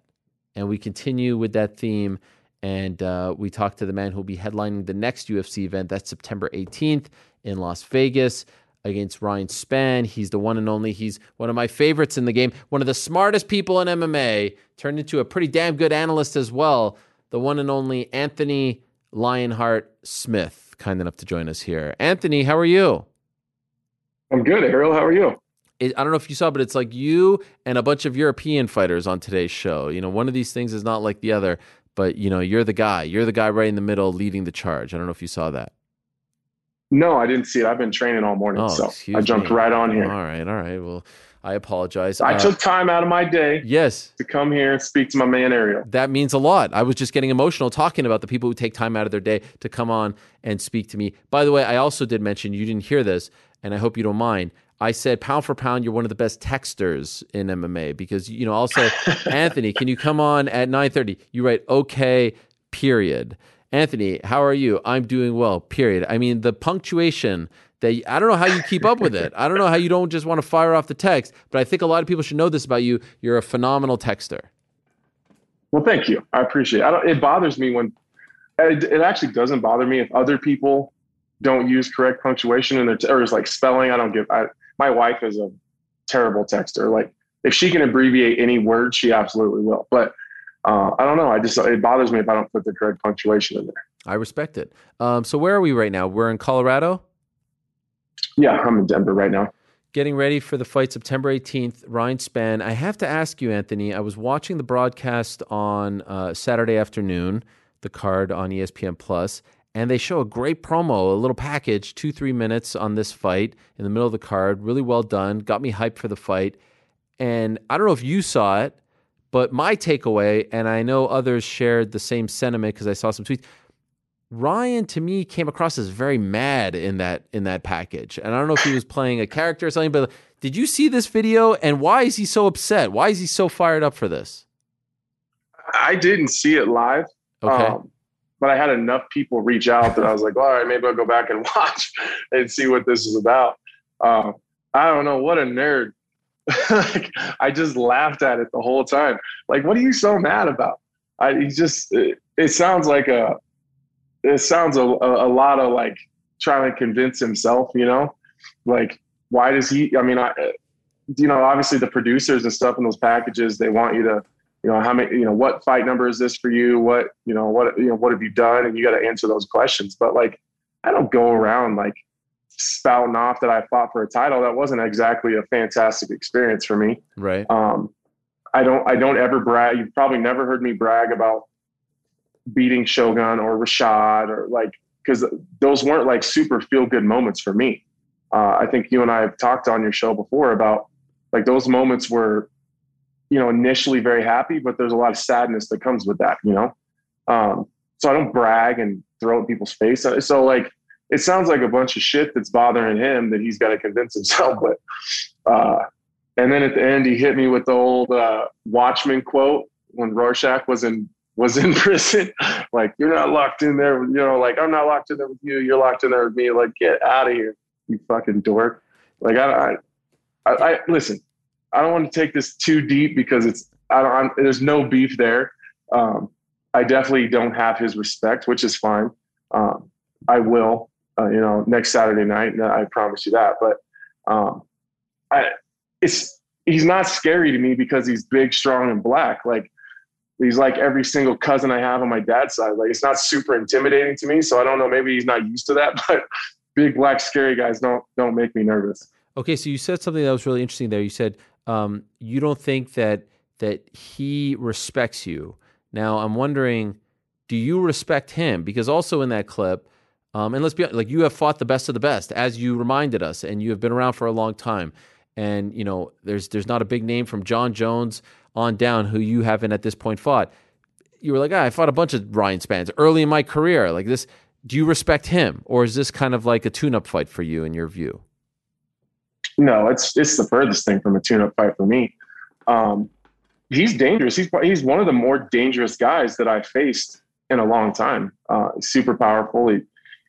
And we continue with that theme. And uh, we talk to the man who'll be headlining the next UFC event. That's September 18th in Las Vegas against Ryan Spann. He's the one and only. He's one of my favorites in the game, one of the smartest people in MMA, turned into a pretty damn good analyst as well. The one and only Anthony Lionheart Smith, kind enough to join us here. Anthony, how are you? I'm good, Ariel. How are you? It, I don't know if you saw, but it's like you and a bunch of European fighters on today's show. You know, one of these things is not like the other, but you know, you're the guy. You're the guy right in the middle leading the charge. I don't know if you saw that. No, I didn't see it. I've been training all morning, Oh, so I jumped me. right on here. All right, all right. Well, I apologize. I Uh, took time out of my day yes, to come here and speak to my man Ariel. that means a lot. I was just getting emotional talking about the people who take time out of their day to come on and speak to me. By the way, I also did mention you didn't hear this, and I hope you don't mind. I said pound for pound, you're one of the best texters in MMA because you know I'll [laughs] say, Anthony, can you come on at 9:30? You write okay, period. Anthony, how are you? I'm doing well, period. I mean the punctuation that I don't know how you keep up with it. I don't know how you don't just want to fire off the text, but I think a lot of people should know this about you. You're a phenomenal texter. Well, thank you. I appreciate it. I don't, it bothers me when it, it actually doesn't bother me if other people don't use correct punctuation in their t- or is like spelling. I don't give. I, my wife is a terrible texter. Like if she can abbreviate any word, she absolutely will. But uh, I don't know. I just it bothers me if I don't put the correct punctuation in there. I respect it. Um, so where are we right now? We're in Colorado, Yeah, I'm in Denver right now. getting ready for the fight September 18th. Ryan Spann. I have to ask you, Anthony. I was watching the broadcast on uh, Saturday afternoon, the card on ESPN Plus, and they show a great promo, a little package, two three minutes on this fight in the middle of the card. Really well done. Got me hyped for the fight. And I don't know if you saw it, but my takeaway, and I know others shared the same sentiment because I saw some tweets. Ryan to me came across as very mad in that in that package. And I don't know if he was playing a character or something, but did you see this video and why is he so upset? Why is he so fired up for this? I didn't see it live. Okay. Um, but I had enough people reach out that I was like, all right, maybe I'll go back and [laughs] watch and see what this is about. Um, I don't know. What a nerd. [laughs] like, I just laughed at it the whole time. Like, what are you so mad about? I, he just, it, it sounds like a, it sounds a, a, a lot of like trying to convince himself, you know, like, why does he, I mean, I, you know, obviously the producers and stuff in those packages, they want you to, you know, how many, you know, what fight number is this for you? What, you know, what, you know, what have you done? And you got to answer those questions. But like, I don't go around like spouting off that I fought for a title. That wasn't exactly a fantastic experience for me. right. Um, I don't, I don't ever brag. You've probably never heard me brag about beating Shogun or Rashad or like, cause those weren't like super feel good moments for me. Uh, I think you and I have talked on your show before about like those moments were, you know, initially very happy, but there's a lot of sadness that comes with that, you know? Um, so I don't brag and throw it in people's face. So, so like, it sounds like a bunch of shit that's bothering him that he's got to convince himself. But, uh, and then at the end, he hit me with the old uh, Watchmen quote when Rorschach was in was in [laughs] prison. like, you're not locked in there. You know, like I'm not locked in there with you. You're locked in there with me. Like, get out of here, you fucking dork. Like, I, I, I, I listen. I don't want to take this too deep because it's I don't. I'm, there's no beef there. Um, I definitely don't have his respect, which is fine. Um, I will, uh, you know, next Saturday night. I promise you that. But um, I, it's he's not scary to me because he's big, strong, and black. Like he's like every single cousin I have on my dad's side. Like it's not super intimidating to me. So I don't know. Maybe he's not used to that. [laughs] But big, black, scary guys don't don't make me nervous. Okay, so you said something that was really interesting there. You said um, you don't think that that he respects you. Now I'm wondering, do you respect him? Because also in that clip, um, and let's be like you have fought the best of the best, as you reminded us, and you have been around for a long time. And you know, there's there's not a big name from Jon Jones on down who you haven't at this point fought. You were like, ah, I fought a bunch of Ryan Spanns early in my career. Like this, do you respect him, or is this kind of like a tune-up fight for you in your view? No, it's it's the furthest thing from a tune-up fight for me. Um, he's dangerous. He's he's one of the more dangerous guys that I faced in a long time. Uh, super powerful. He,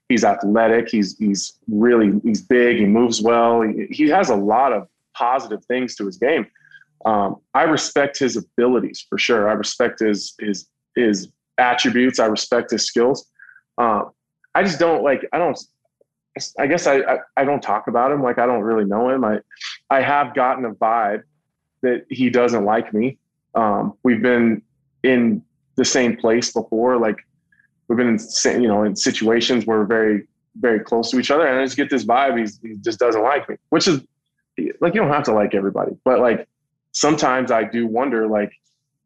he's athletic. He's he's really he's big. He moves well. He, he has a lot of positive things to his game. Um, I respect his abilities for sure. I respect his his his attributes. I respect his skills. Um, I just don't like. I don't. I guess I, I I don't talk about him like I don't really know him. I I have gotten a vibe that he doesn't like me. Um, we've been in the same place before, like we've been in you know in situations where we're very very close to each other, and I just get this vibe he's, he just doesn't like me, which is like you don't have to like everybody, but like sometimes I do wonder like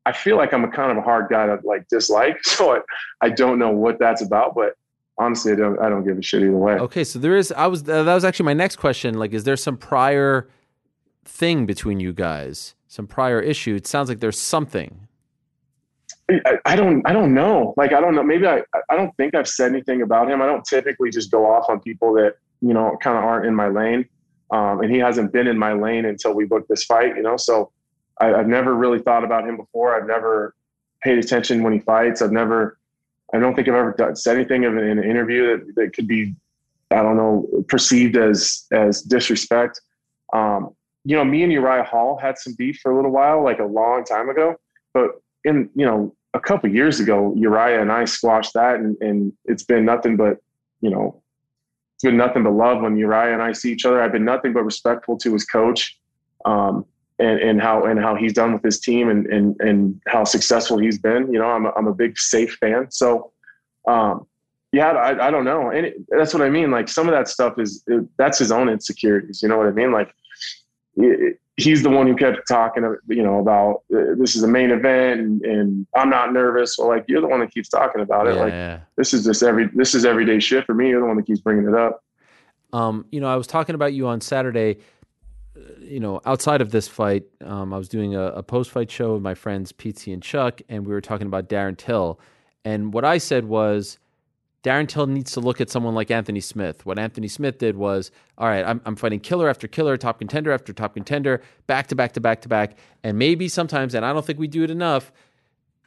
I feel like I'm a kind of a hard guy to like dislike, [laughs] so I, I don't know what that's about, but honestly, I don't I don't give a shit either way. Okay, so there is. I was uh, that was actually my next question. Like, is there some prior thing between you guys? Some prior issue? It sounds like there's something. I, I don't I don't know. Like I don't know. Maybe I I don't think I've said anything about him. I don't typically just go off on people that you know kind of aren't in my lane. Um, and he hasn't been in my lane until we booked this fight. You know, so I, I've never really thought about him before. I've never paid attention when he fights. I've never I don't think I've ever done, said anything in an interview that, that could be, I don't know, perceived as as disrespect. Um, you know, me and Uriah Hall had some beef for a little while, like a long time ago. But in you know, a couple years ago, Uriah and I squashed that, and, and it's been nothing but you know, been nothing but love when Uriah and I see each other. I've been nothing but respectful to his coach. Um, and, and how and how he's done with his team and and and how successful he's been. You know, I'm a, I'm a big Sayif fan. So, um, yeah, I, I don't know, and it, that's what I mean. Like some of that stuff is it, that's his own insecurities. You know what I mean? Like it, he's the one who kept talking, you know, about uh, this is a main event and, and, I'm not nervous. Well, like you're the one that keeps talking about it. Yeah, like yeah. this is just every this is everyday shit for me. You're the one that keeps bringing it up. Um, you know, I was talking about you on Saturday. uh, You know, outside of this fight, um, I was doing a, a post-fight show with my friends Pete and Chuck, and we were talking about Darren Till. And what I said was, Darren Till needs to look at someone like Anthony Smith. What Anthony Smith did was, all right, I'm, I'm fighting killer after killer, top contender after top contender, back to back to back to back. And maybe sometimes, and I don't think we do it enough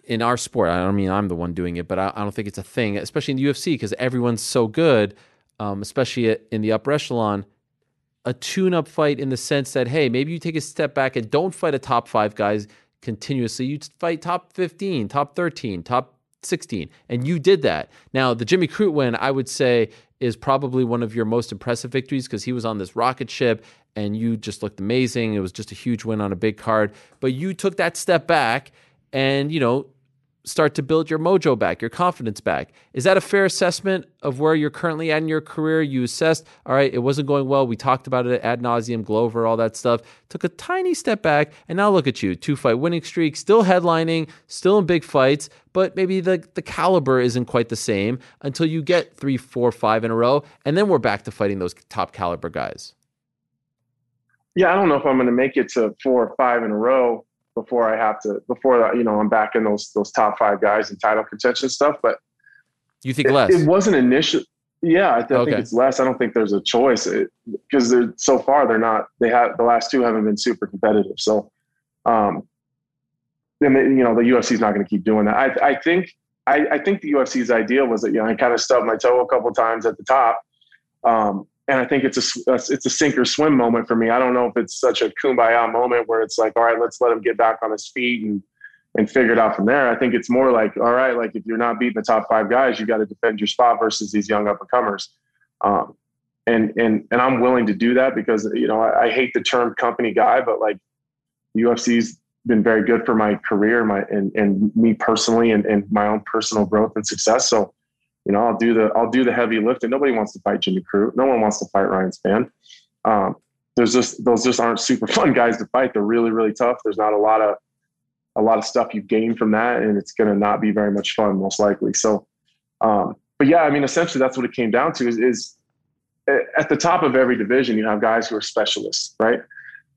in our sport. I don't mean I'm the one doing it, but I, I don't think it's a thing, especially in the UFC, because everyone's so good, um, especially in the upper echelon. A tune up fight in the sense that, hey, maybe you take a step back and don't fight a top five guys continuously. You fight top 15, top 13, top 16. And you did that. Now, the Jimmy Crute win, I would say, is probably one of your most impressive victories because he was on this rocket ship and you just looked amazing. It was just a huge win on a big card. But you took that step back and, you know, start to build your mojo back, your confidence back. Is that a fair assessment of where you're currently at in your career? You assessed, all right, it wasn't going well. We talked about it ad nauseum, Glover, all that stuff. Took a tiny step back, and now look at you, two fight winning streak, still headlining, still in big fights, but maybe the the caliber isn't quite the same until you get three, four, five in a row, and then we're back to fighting those top caliber guys. Yeah, I don't know if I'm going to make it to four or five in a row before I have to before you know I'm back in those those top five guys and title contention stuff. But You think it, less? it wasn't initial. Yeah, I, th- I think it's less. I don't think there's a choice because they're so far they're not. They have the last two haven't been super competitive. So, um, and they, you know the UFC's not going to keep doing that. I I think I, I think the UFC's idea was that you know I kind of stubbed my toe a couple times at the top. Um, and I think it's a it's a sink or swim moment for me. I don't know if it's such a kumbaya moment where it's like, all right, let's let him get back on his feet and and figure it out from there. I think it's more like, all right, like if you're not beating the top five guys, you got to defend your spot versus these young up and comers. Um, and and and I'm willing to do that because you know I, I hate the term company guy, but like UFC's been very good for my career, my and and me personally, and and my own personal growth and success. So you know, I'll do the I'll do the heavy lifting. Nobody wants to fight Jimmy Crute. No one wants to fight Ryan Spann. Um, there's just those just aren't super [laughs] fun guys to fight. They're really really tough. There's not a lot of a lot of stuff you gain from that, and it's going to not be very much fun most likely. So, um, but yeah, I mean, essentially that's what it came down to. Is, is at the top of every division you have guys who are specialists, right?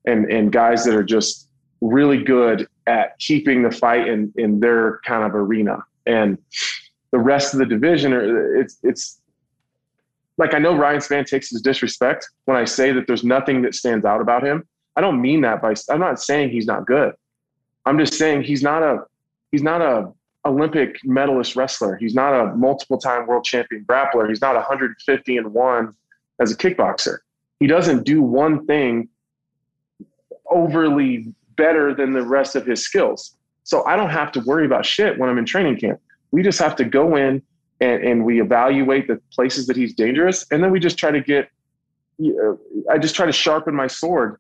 And and guys that are just really good at keeping the fight in in their kind of arena and the rest of the division are it's it's like I know Ryan Spann takes his disrespect when I say that there's nothing that stands out about him. I don't mean that by I'm not saying he's not good. I'm just saying he's not a he's not a Olympic medalist wrestler. He's not a multiple time world champion grappler. He's not 150 and one as a kickboxer. He doesn't do one thing overly better than the rest of his skills. So I don't have to worry about shit when I'm in training camp. We just have to go in and, and we evaluate the places that he's dangerous, and then we just try to get. you know, I just try to sharpen my sword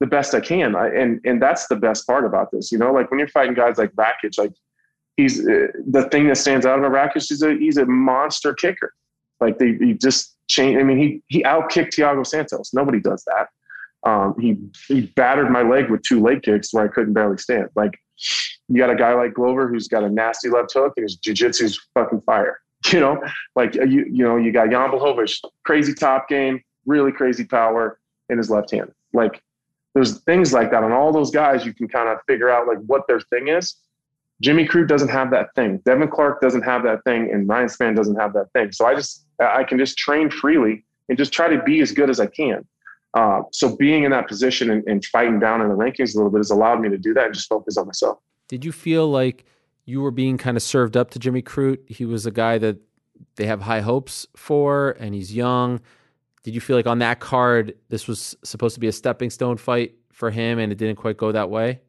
the best I can, I, and and that's the best part about this. You know, like when you're fighting guys like Rakic, like he's uh, the thing that stands out about Rakic is a, he's a monster kicker. Like they, he just changed. I mean, he he outkicked Thiago Santos. Nobody does that. Um, he he battered my leg with two leg kicks where I couldn't barely stand. Like you got a guy like Glover who's got a nasty left hook and his jiu-jitsu's fucking fire. [laughs] You know, like you you know you got Jan Blachowicz, crazy top game, really crazy power in his left hand. Like there's things like that on all those guys. You can kind of figure out like what their thing is. Jimmy Crute doesn't have that thing. Devin Clark doesn't have that thing, and Ryan Spann doesn't have that thing. So I just I can just train freely and just try to be as good as I can. Uh, so being in that position and, and, fighting down in the rankings a little bit has allowed me to do that and just focus on myself. Did you feel like you were being kind of served up to Jimmy Crute? He was a guy that they have high hopes for, and he's young. Did you feel like on that card this was supposed to be a stepping stone fight for him, and it didn't quite go that way?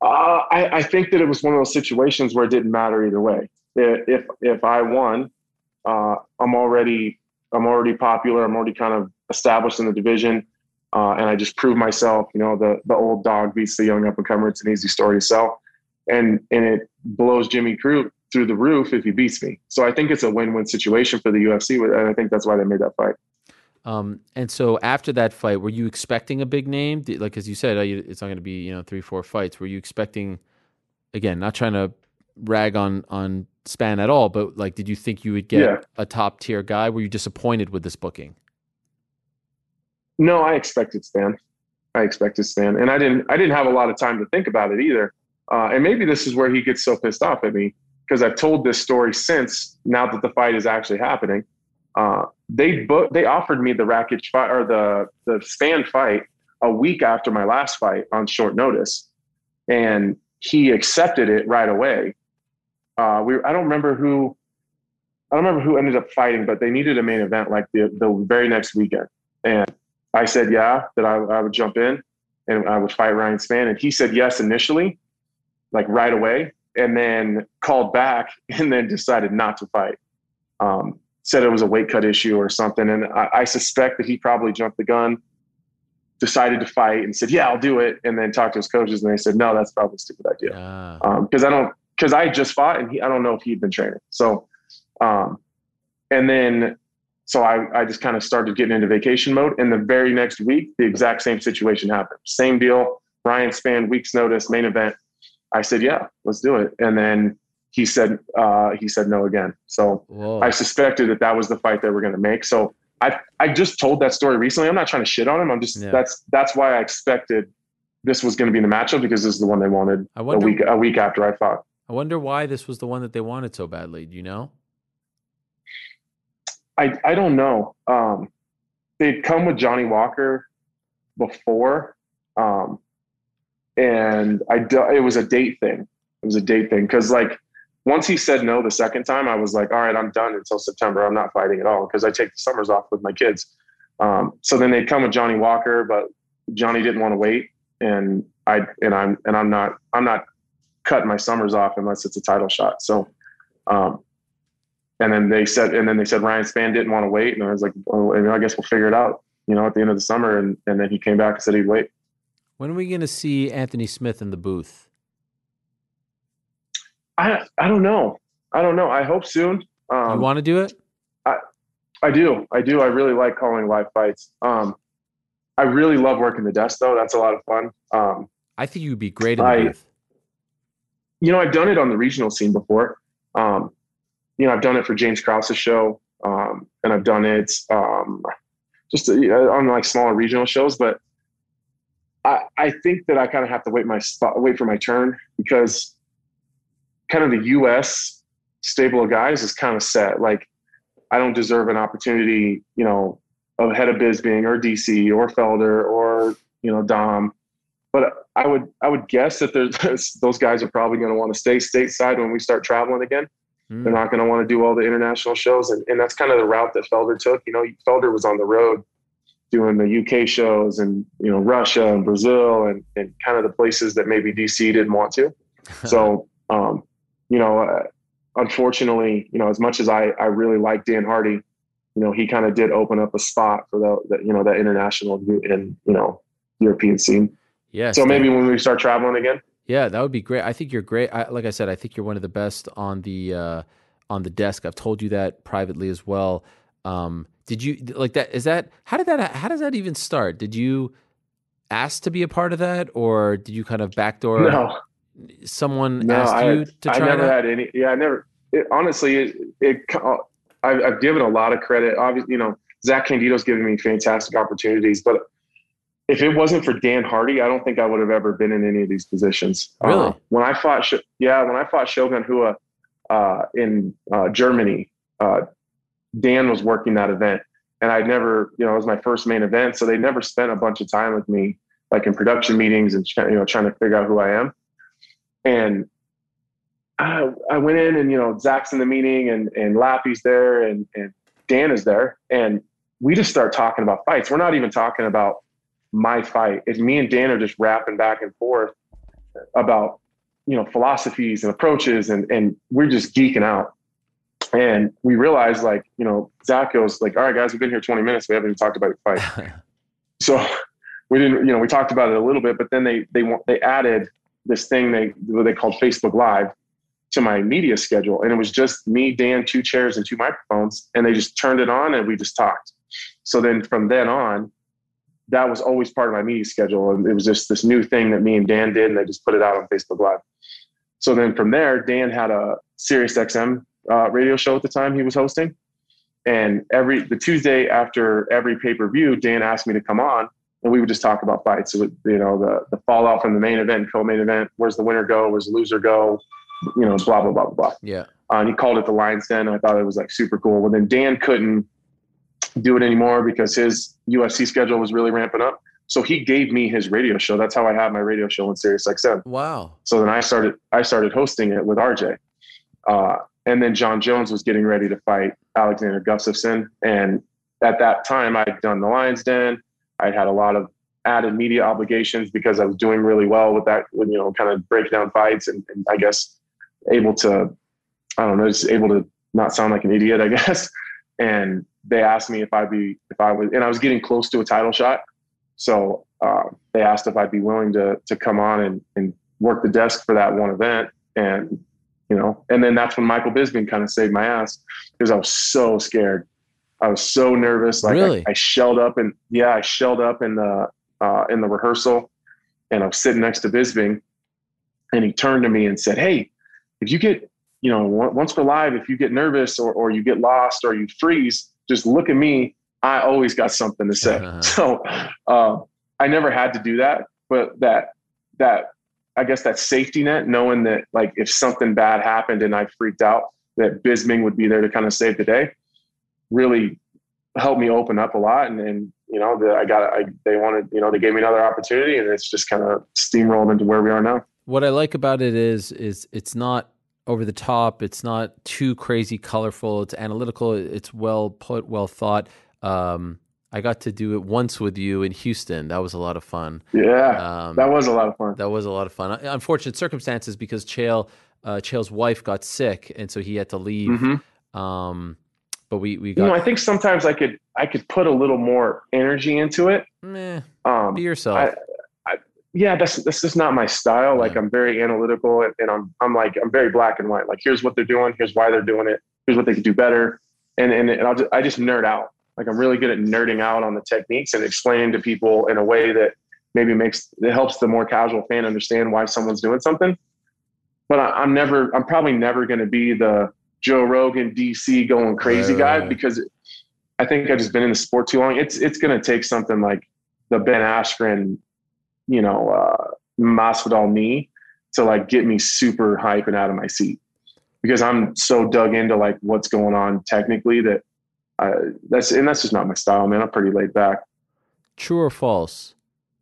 Uh, I, I, think that it was one of those situations where it didn't matter either way. If if I won, uh, I'm already I'm already popular. I'm already kind of established in the division, uh, and I just proved myself. You know, the the old dog beats the young up and comer. It's an easy story to sell, and and it blows Jimmy Crute through the roof if he beats me. So I think it's a win win situation for the UFC, and I think that's why they made that fight. Um, and so after that fight, were you expecting a big name? Like as you said, it's not going to be you know three four fights. Were you expecting? Again, not trying to rag on on Spann at all, but like, did you think you would get yeah. a top tier guy? Were you disappointed with this booking? No, I expected Spann. I expect expected Spann, and I didn't. I didn't have a lot of time to think about it either. Uh, and maybe this is where he gets so pissed off at me because I've told this story since now that the fight is actually happening. Uh, they book, they offered me the Rakic fight or the the Spann fight a week after my last fight on short notice, and he accepted it right away. Uh, we I don't remember who I don't remember who ended up fighting, but they needed a main event like the the very next weekend, and I said yeah that I, I would jump in and I would fight Ryan Spann. and he said yes initially, like right away, and then called back [laughs] and then decided not to fight. Um, said it was a weight cut issue or something. And I, I, suspect that he probably jumped the gun, decided to fight, and said, "Yeah, I'll do it." And then talked to his coaches, and they said, "No, that's probably a stupid idea." Because um, I don't, because I just fought, and he, I don't know if he'd been training. So, um, and then so I, I just kind of started getting into vacation mode. And the very next week, the exact same situation happened. Same deal. Ryan Spann, week's notice, main event. I said, "Yeah, let's do it." And then he said uh, he said no again. So Whoa. I suspected that that was the fight they were going to make. So I I just told that story recently. I'm not trying to shit on him. I'm just yeah. that's that's why I expected this was going to be the matchup because this is the one they wanted wonder, a week a week after I fought. I wonder why this was the one that they wanted so badly. Do you know? I I don't know. Um, they'd come with Johnny Walker before, um, and I it was a date thing. It was a date thing because like once he said no the second time, I was like, all right, I'm done until September. I'm not fighting at all because I take the summers off with my kids. Um, so then they'd come with Johnny Walker, but Johnny didn't want to wait, and I and I'm and I'm not I'm not cutting my summers off unless it's a title shot. So, um, and then they said and then they said Ryan Spann didn't want to wait, and I was like, well, I guess we'll figure it out, you know, at the end of the summer. And and then he came back and said he'd wait. When are we going to see Anthony Smith in the booth? I I don't know. I don't know. I hope soon. Um, you want to do it? I I do. I do. I really like calling live fights. Um, I really love working the desk though. That's a lot of fun. Um, I think you'd be great in the I, booth. You know, I've done it on the regional scene before. Um, you know, I've done it for James Krause's show, um, and I've done it um, just uh, on like smaller regional shows. But I, I think that I kind of have to wait my spot, wait for my turn because kind of the U.S. stable of guys is kind of set. Like, I don't deserve an opportunity, you know, ahead of Bisping or DC or Felder or you know Dom. But I would I would guess that there's [laughs] those guys are probably going to want to stay stateside when we start traveling again. Mm. They're not going to want to do all the international shows, and, and that's kind of the route that Felder took. You know, Felder was on the road doing the UK shows and you know Russia and Brazil and, and kind of the places that maybe DC didn't want to. [laughs] So um, you know, uh, unfortunately, you know, as much as I, I really like Dan Hardy, you know, he kind of did open up a spot for the, the, you know, that international and, you know, European scene. Yeah. So maybe when we start traveling again. Yeah, that would be great. I think you're great. I, like I said, I think you're one of the best on the uh, on the desk. I've told you that privately as well. Um, did you like that? Is that how did that? How does that even start? Did you ask to be a part of that, or did you kind of backdoor? No, someone no, asked I, you to I try never that? had any. Yeah, I never. It, honestly, it, it I've, I've given a lot of credit. Obviously, you know, Zach Candito's given me fantastic opportunities, but if it wasn't for Dan Hardy, I don't think I would have ever been in any of these positions. Really? Uh, when I fought, Sh- yeah, when I fought Shogun Rua uh, in uh, Germany, uh, Dan was working that event, and I'd never, you know, it was my first main event, so they never spent a bunch of time with me, like in production meetings and you know, trying to figure out who I am. And I, I went in, and you know, Zach's in the meeting, and and Lappy's there, and and Dan is there, and we just start talking about fights. We're not even talking about my fight. It's me and Dan are just rapping back and forth about you know philosophies and approaches, and and we're just geeking out. And we realized, like, you know, Zach goes like, "All right, guys, we've been here 20 minutes. We haven't even talked about your fight." [laughs] so we didn't, you know, we talked about it a little bit, but then they they want they added this thing they what they called Facebook Live to my media schedule, and it was just me, Dan, two chairs, and two microphones, and they just turned it on, and we just talked. So then from then on, that was always part of my media schedule, and it was just this new thing that me and Dan did, and they just put it out on Facebook Live. So then from there, Dan had a Sirius XM uh, radio show at the time he was hosting, and every the Tuesday after every pay per view, Dan asked me to come on, and we would just talk about fights. So you know the the fallout from the main event, co-main event. Where's the winner go? Where's the loser go? You know, blah blah blah blah blah. yeah. Uh, and he called it the Lions Den. I thought it was like super cool. Well, then Dan couldn't do it anymore because his UFC schedule was really ramping up. So he gave me his radio show. That's how I had my radio show on Sirius XM. Wow. So then I started I started hosting it with RJ. Uh, and then Jon Jones was getting ready to fight Alexander Gustafsson. And at that time, I'd done the Lions Den. I had a lot of added media obligations because I was doing really well with that, with, you know, kind of break down fights and, and I guess able to, I don't know, just able to not sound like an idiot, I [laughs] guess. And they asked me if I'd be, if I was, and I was getting close to a title shot. So uh, they asked if I'd be willing to to come on and, and work the desk for that one event. And you know, and then that's when Michael Bisping kind of saved my ass because I was so scared. I was so nervous. Like Really? I, I shelled up and yeah, I shelled up in the uh, in the rehearsal, and I was sitting next to Bisping, and he turned to me and said, "Hey, if you get you know on- once we're live, if you get nervous or or you get lost or you freeze, just look at me. I always got something to say." Uh-huh. So uh, I never had to do that, but that that I guess that safety net, knowing that like if something bad happened and I freaked out, that Bisping would be there to kind of save the day, really helped me open up a lot. And then you know, the, I got I, they wanted you know they gave me another opportunity, and it's just kind of steamrolled into where we are now. What I like about it is is it's not over the top. It's not too crazy colorful. It's analytical. It's well put, well thought. Um, I got to do it once with you in Houston. That was a lot of fun. Yeah, Um, that was a lot of fun. That was a lot of fun. Unfortunate circumstances because Chael, uh, Chael's wife got sick, and so he had to leave. Mhm. Um, but we we You know, got I think sometimes I could I could put a little more energy into it. meh, Um, be yourself. I- yeah, that's that's just not my style. Like I'm very analytical and, and I'm I'm like I'm very black and white. Like here's what they're doing, here's why they're doing it, here's what they could do better, and and, and I'll just, I just nerd out. Like I'm really good at nerding out on the techniques and explaining to people in a way that maybe makes it helps the more casual fan understand why someone's doing something. But I, I'm never I'm probably never going to be the Joe Rogan DC going crazy Right, guy right. because I think I've just been in the sport too long. It's it's going to take something like the Ben Askren you know, uh, Masvidal knee to like get me super hype and out of my seat because I'm so dug into like what's going on technically that uh, that's and that's just not my style, man. I'm pretty laid back. True or false?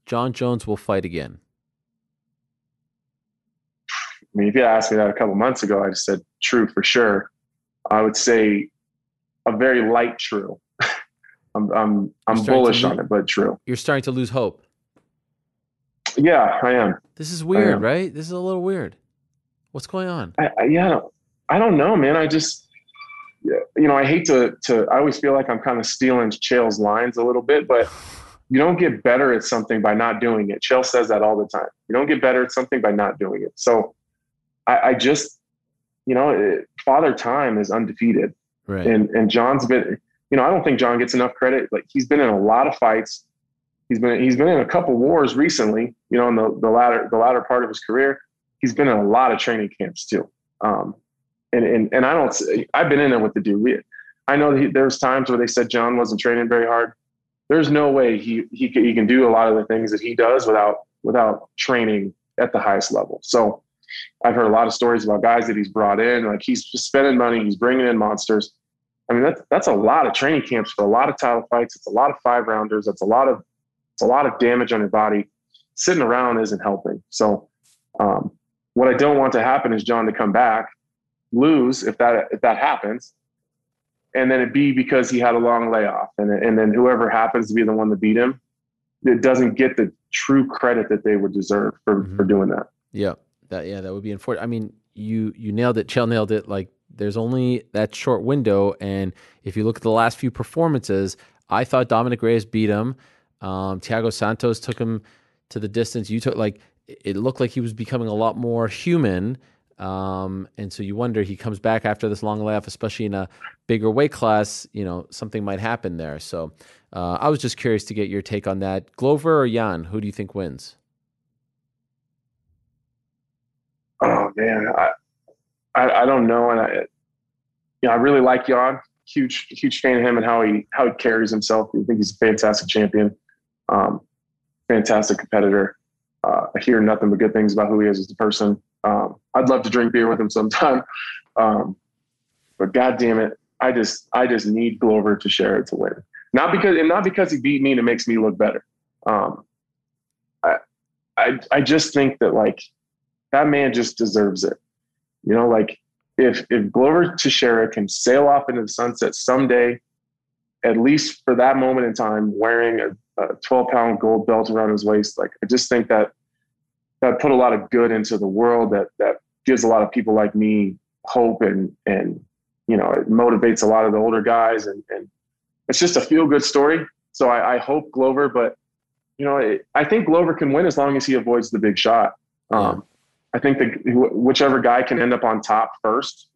Jon Jones will fight again. I mean, if you asked me that a couple months ago, I just said true for sure. I would say a very light true. [laughs] I'm I'm I'm bullish lo- on it, but true. You're starting to lose hope. Yeah, I am. This is weird, right? This is a little weird. What's going on? I, I, yeah, I don't, know, man. I just, you know, I hate to, to, I always feel like I'm kind of stealing Chael's lines a little bit, but you don't get better at something by not doing it. Chael says that all the time. You don't get better at something by not doing it. So I, I just, you know, it, Father Time is undefeated, Right. and and Jon's been, you know, I don't think Jon gets enough credit. Like he's been in a lot of fights. He's been he's been in a couple wars recently. You know, in the the latter the latter part of his career, he's been in a lot of training camps too. Um, and and and I don't. I've been in it with the dude. I know he, there's times where they said Jon wasn't training very hard. There's no way he he can, he can do a lot of the things that he does without without training at the highest level. So I've heard a lot of stories about guys that he's brought in. Like he's spending money, he's bringing in monsters. I mean, that's that's a lot of training camps for a lot of title fights. It's a lot of five rounders. That's a lot of a lot of damage on your body. Sitting around isn't helping. So, um, what I don't want to happen is Jon to come back, lose if that if that happens, and then it be because he had a long layoff, and and then whoever happens to be the one to beat him, it doesn't get the true credit that they would deserve for for doing that. Yeah, that yeah, that would be unfortunate. I mean, you you nailed it. Chael nailed it. Like, there's only that short window, and if you look at the last few performances, I thought Dominick Reyes beat him. Um, Thiago Santos took him to the distance. You took like it looked like he was becoming a lot more human. Um, and so you wonder he comes back after this long layoff, especially in a bigger weight class. You know, something might happen there. So uh, I was just curious to get your take on that. Glover or Jan, who do you think wins? Oh man, I, I, I don't know, and I, you know, I really like Jan. Huge, huge fan of him and how he how he carries himself. I think he's a fantastic champion, um, fantastic competitor. Uh, I hear nothing but good things about who he is as a person. Um, I'd love to drink beer with him sometime, [laughs] um, but God damn it, I just I just need Glover to share it to win. Not because and not because he beat me and it makes me look better. Um, I, I I just think that like that man just deserves it. You know, like if if Glover Teixeira can sail off into the sunset someday, at least for that moment in time, wearing a, a 12 pound gold belt around his waist, like I just think that that put a lot of good into the world. That that gives a lot of people like me hope and and you know it motivates a lot of the older guys and and it's just a feel good story. So I, I hope Glover, but you know it, I think Glover can win as long as he avoids the big shot. Um, I think that whichever guy can end up on top first,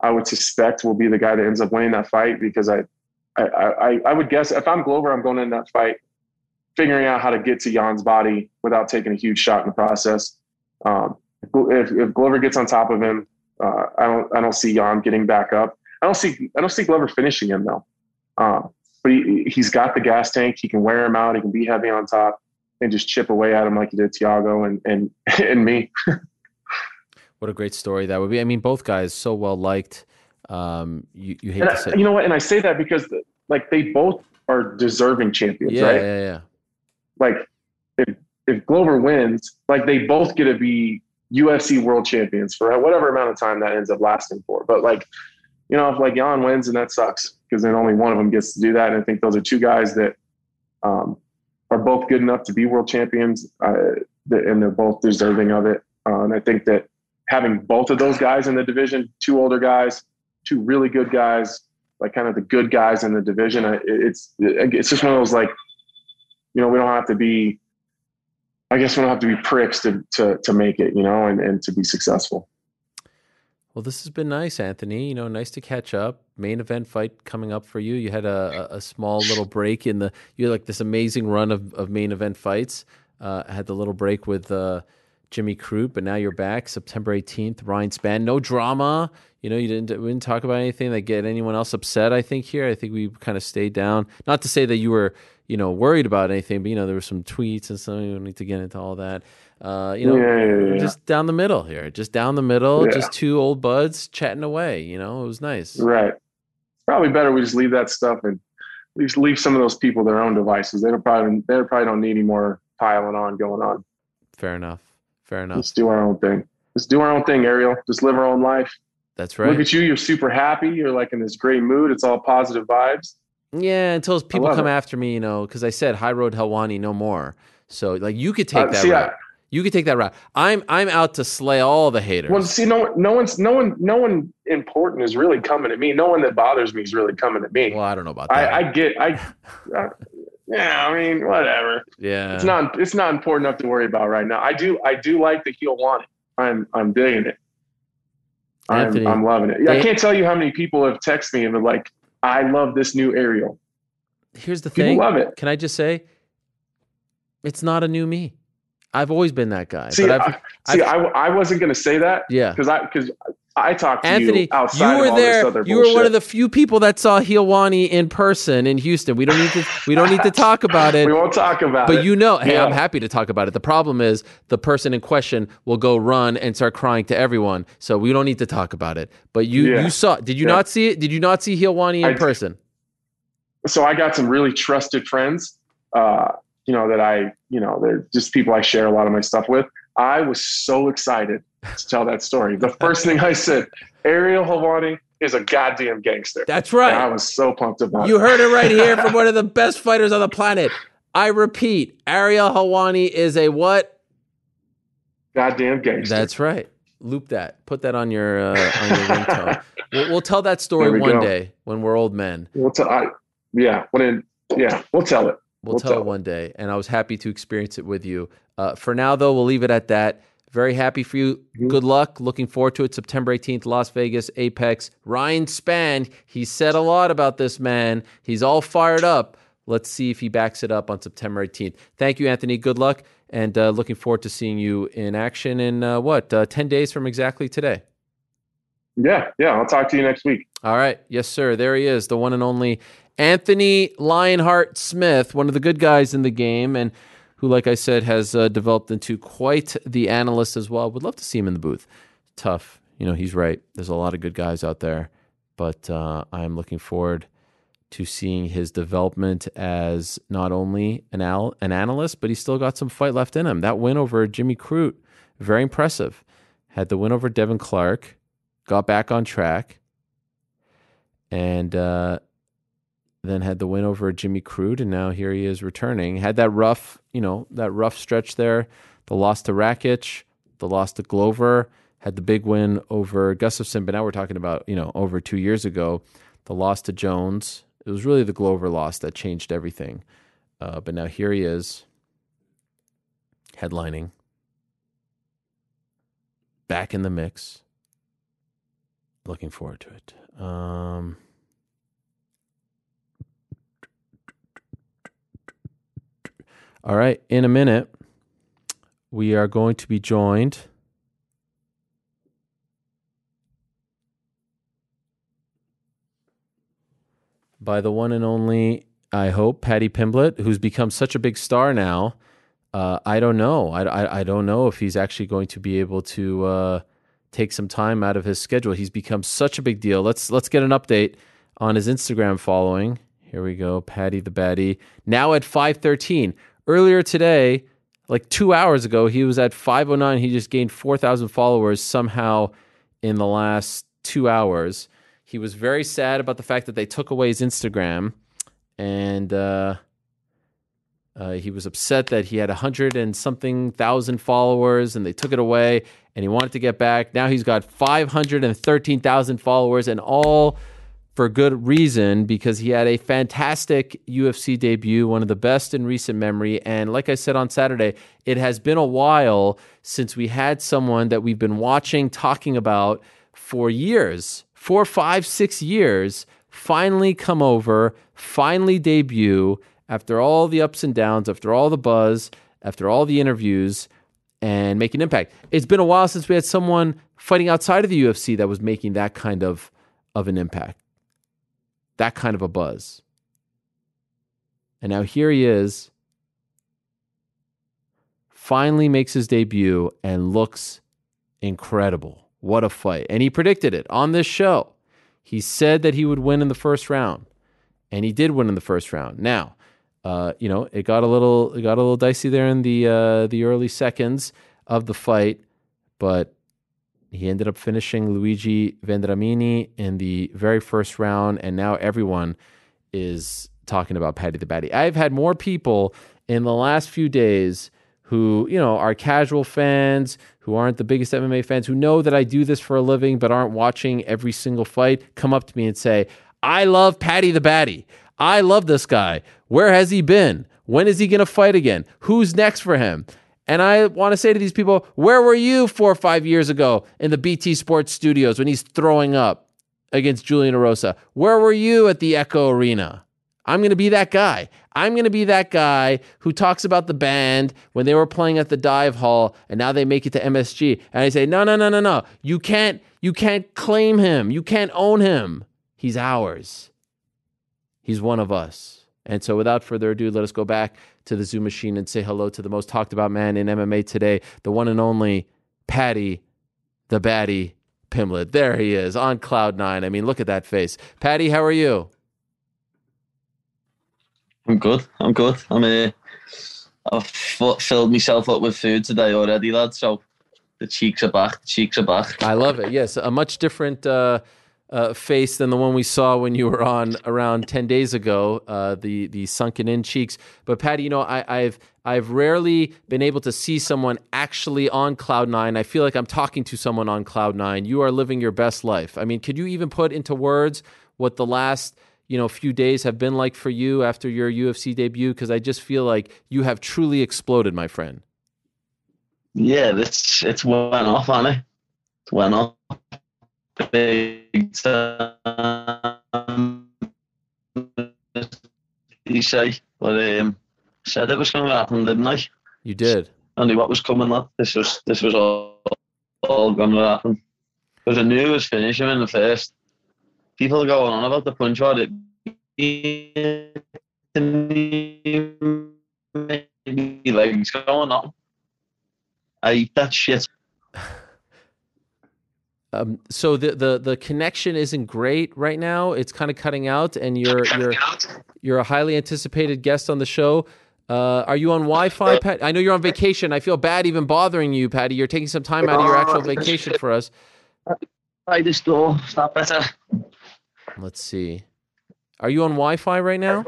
I would suspect will be the guy that ends up winning that fight because I, I, I, I would guess if I'm Glover, I'm going in that fight figuring out how to get to Jan's body without taking a huge shot in the process. Um, if, if Glover gets on top of him, uh, I don't I don't see Jan getting back up. I don't see I don't see Glover finishing him though. Um, but he, he's got the gas tank. He can wear him out. He can be heavy on top and just chip away at him like he did Thiago and and [laughs] and me. What a great story that would be. I mean, both guys so well liked. Um, you, you hate I, say, you know what? And I say that because like they both are deserving champions, yeah, right? yeah, yeah. Like if if Glover wins, like they both get to be UFC world champions for whatever amount of time that ends up lasting for. But like, you know, if like Jan wins, and that sucks because then only one of them gets to do that. And I think those are two guys that um, are both good enough to be world champions, uh, and they're both deserving of it. Uh, and I think that having both of those guys in the division, two older guys, two really good guys, like kind of the good guys in the division, it's it's just one of those like, you know, we don't have to be. I guess we don't have to be pricks to to to make it, you know, and and to be successful. Well, this has been nice, Anthony. You know, nice to catch up. Main event fight coming up for you. You had a, a small little break in the. You had like this amazing run of, of main event fights. Uh, had the little break with uh, Jimmy Crute, but now you're back September 18th. Ryan Spann, no drama. You know, you didn't we didn't talk about anything that get anyone else upset. I think here, I think we kind of stayed down. Not to say that you were you know worried about anything, but you know there were some tweets and something. We don't need to get into all that. Uh, you know, Yeah, yeah, yeah, just down the middle here, just down the middle, just two old buds chatting away. You know, it was nice. Right. Probably better we just leave that stuff and leave leave some of those people their own devices. They don't probably they probably don't need any more piling on going on. Fair enough. Fair enough. Let's do our own thing. Let's do our own thing, Ariel. Just live our own life. That's right. Look at you. You're super happy. You're like in this great mood. It's all positive vibes. Yeah, until people come it. after me, you know, because I said high road Helwani no more. So like you could take Uh, that see, route. I- you could take that route. I'm I'm out to slay all the haters. Well, see, no, no one's, no one, no one important is really coming at me. No one that bothers me is really coming at me. Well, I don't know about that. I, I get, I, uh, yeah, I mean, whatever. Yeah. It's not it's not important enough to worry about right now. I do I do like the heel want it. I'm I'm digging it. I'm, I'm loving it. they- I can't tell you how many people have texted me and been like, I love this new Ariel. Here's the People thing. love it. Can I just say, it's not a new me. I've always been that guy. See, but I've, I, see, I, I wasn't going to say that yeah. because I because I talked to Anthony, you outside you were of all this there. other You were one of the few people that saw Helwani in person in Houston. We don't need to. We don't need to talk [laughs] about it. we won't talk about it. But you know, hey, Yeah. I'm happy to talk about it. The problem is the person in question will go run and start crying to everyone. So we don't need to talk about it. But you, Yeah. you saw. Did you Yeah. not see it? Did you not see Helwani in I- person? so I got some really trusted friends, uh, you know, that I, you know, they're just people I share a lot of my stuff with. I was so excited to tell that story. The first thing I said, Ariel Helwani is a goddamn gangster. That's And I was so pumped about You it. You heard it right here [laughs] from one of the best fighters on the planet. I repeat, Ariel Helwani is a what? Goddamn gangster. That's right. Loop that. Put that on your uh, on your ringtone. We'll, we'll tell that story one go. day when we're old men. we'll tell, I, yeah, when it, yeah, we'll tell it. We'll, tell, one day, and I was happy to experience it with you. Uh, for now, though, we'll leave it at that. Very happy for you. Mhm. Good luck. Looking forward to it. September 18th, Las Vegas, Apex. Ryan Spann, he said a lot about this man. He's all fired up. Let's see if he backs it up on September 18th. Thank you, Anthony. Good luck, and uh, looking forward to seeing you in action in uh, what, uh, 10 days from exactly today. Yeah, yeah, I'll talk to you next week. All right. Yes, sir. There he is, the one and only Anthony Lionheart Smith, one of the good guys in the game, and who, like I said, has uh, developed into quite the analyst as well. Would love to see him in the booth. Tough. You know, he's right. There's a lot of good guys out there, but uh, I'm looking forward to seeing his development as not only an, al- an analyst, but he's still got some fight left in him. That win over Jimmy Crute, very impressive. Had the win over Devin Clark, got back on track and uh, then had the win over Jimmy Crute, and now here he is returning. Had that rough, you know, that rough stretch there. The loss to Rakic, the loss to Glover, had the big win over Gustafsson, but now we're talking about, you know, over two years ago. The loss to Jones. It was really the Glover loss that changed everything. Uh, but now here he is, headlining, back in the mix. Looking forward to it. Um, all right, in a minute, we are going to be joined by the one and only, I hope, Paddy Pimblett, who's become such a big star now. Uh, I don't know. I, I, I don't know if he's actually going to be able to uh, take some time out of his schedule. He's become such a big deal. Let's let's get an update on his Instagram following. Here we go, Paddy the Baddie. Now at 513. Earlier today, like two hours ago, he was at 509. He just gained 4,000 followers somehow in the last two hours. He was very sad about the fact that they took away his Instagram. And uh, uh, he was upset that he had a hundred and something thousand followers and they took it away and he wanted to get back. Now he's got 513,000 followers and all for good reason because he had a fantastic UFC debut, one of the best in recent memory. And like I said on Saturday, it has been a while since we had someone that we've been watching, talking about for years, four, five, six years, finally come over, finally debut after all the ups and downs, after all the buzz, after all the interviews, and make an impact. It's been a while since we had someone fighting outside of the UFC that was making that kind of of an impact, that kind of a buzz. And now here he is, finally makes his debut and looks incredible. What a fight. And he predicted it on this show. He said that he would win in the first round, and he did win in the first round. Now, uh, you know, it got a little it got a little dicey there in the uh, the early seconds of the fight, but he ended up finishing Luigi Vendramini in the very first round, and now everyone is talking about Paddy the Baddy. I've had more people in the last few days who, you know, are casual fans, who aren't the biggest MMA fans, who know that I do this for a living but aren't watching every single fight, come up to me and say, I love Paddy the Baddy. I love this guy. Where has he been? When is he going to fight again? Who's next for him? And I want to say to these people, where were you four or five years ago in the BT Sports studios when he's throwing up against Julian Erosa? Where were you at the Echo Arena? I'm going to be that guy. I'm going to be that guy who talks about the band when they were playing at the dive hall and now they make it to MSG. And I say, no, no, no, no, no. You can't, you can't claim him. You can't own him. He's ours. He's one of us. And so without further ado, let us go back to the Zoom machine and say hello to the most talked about man in MMA today, the one and only Paddy, the baddie Pimblett. There he is on cloud nine. I mean, look at that face. Paddy, how are you? I'm good. I'm good. I'm uh, I've filled myself up with food today already, lad. So the cheeks are back. The cheeks are back. I love it. Yes, a much different uh, uh, face than the one we saw when you were on around ten days ago. Uh, the the sunken in cheeks. But Paddy, you know, I, I've I've rarely been able to see someone actually on cloud nine. I feel like I'm talking to someone on cloud nine. You are living your best life. I mean, could you even put into words what the last you know few days have been like for you after your UFC debut? Because I just feel like you have truly exploded, my friend. Yeah, it's it's went off on it. It went off big time. You say, but um, said it was going to happen, didn't I? You did. I knew what was coming. Lad. This was this was all all going to happen because I knew it was finishing in the first people going on about the punch card. It legs going on. I eat that shit. [laughs] Um, so the, the the connection isn't great right now. It's kind of cutting out, and you're you're you're a highly anticipated guest on the show. Uh, are you on Wi-Fi, Pat? I know you're on vacation. I feel bad even bothering you, Paddy. You're taking some time out of your actual vacation for us. By this door, is that better? Let's see. Are you on Wi-Fi right now?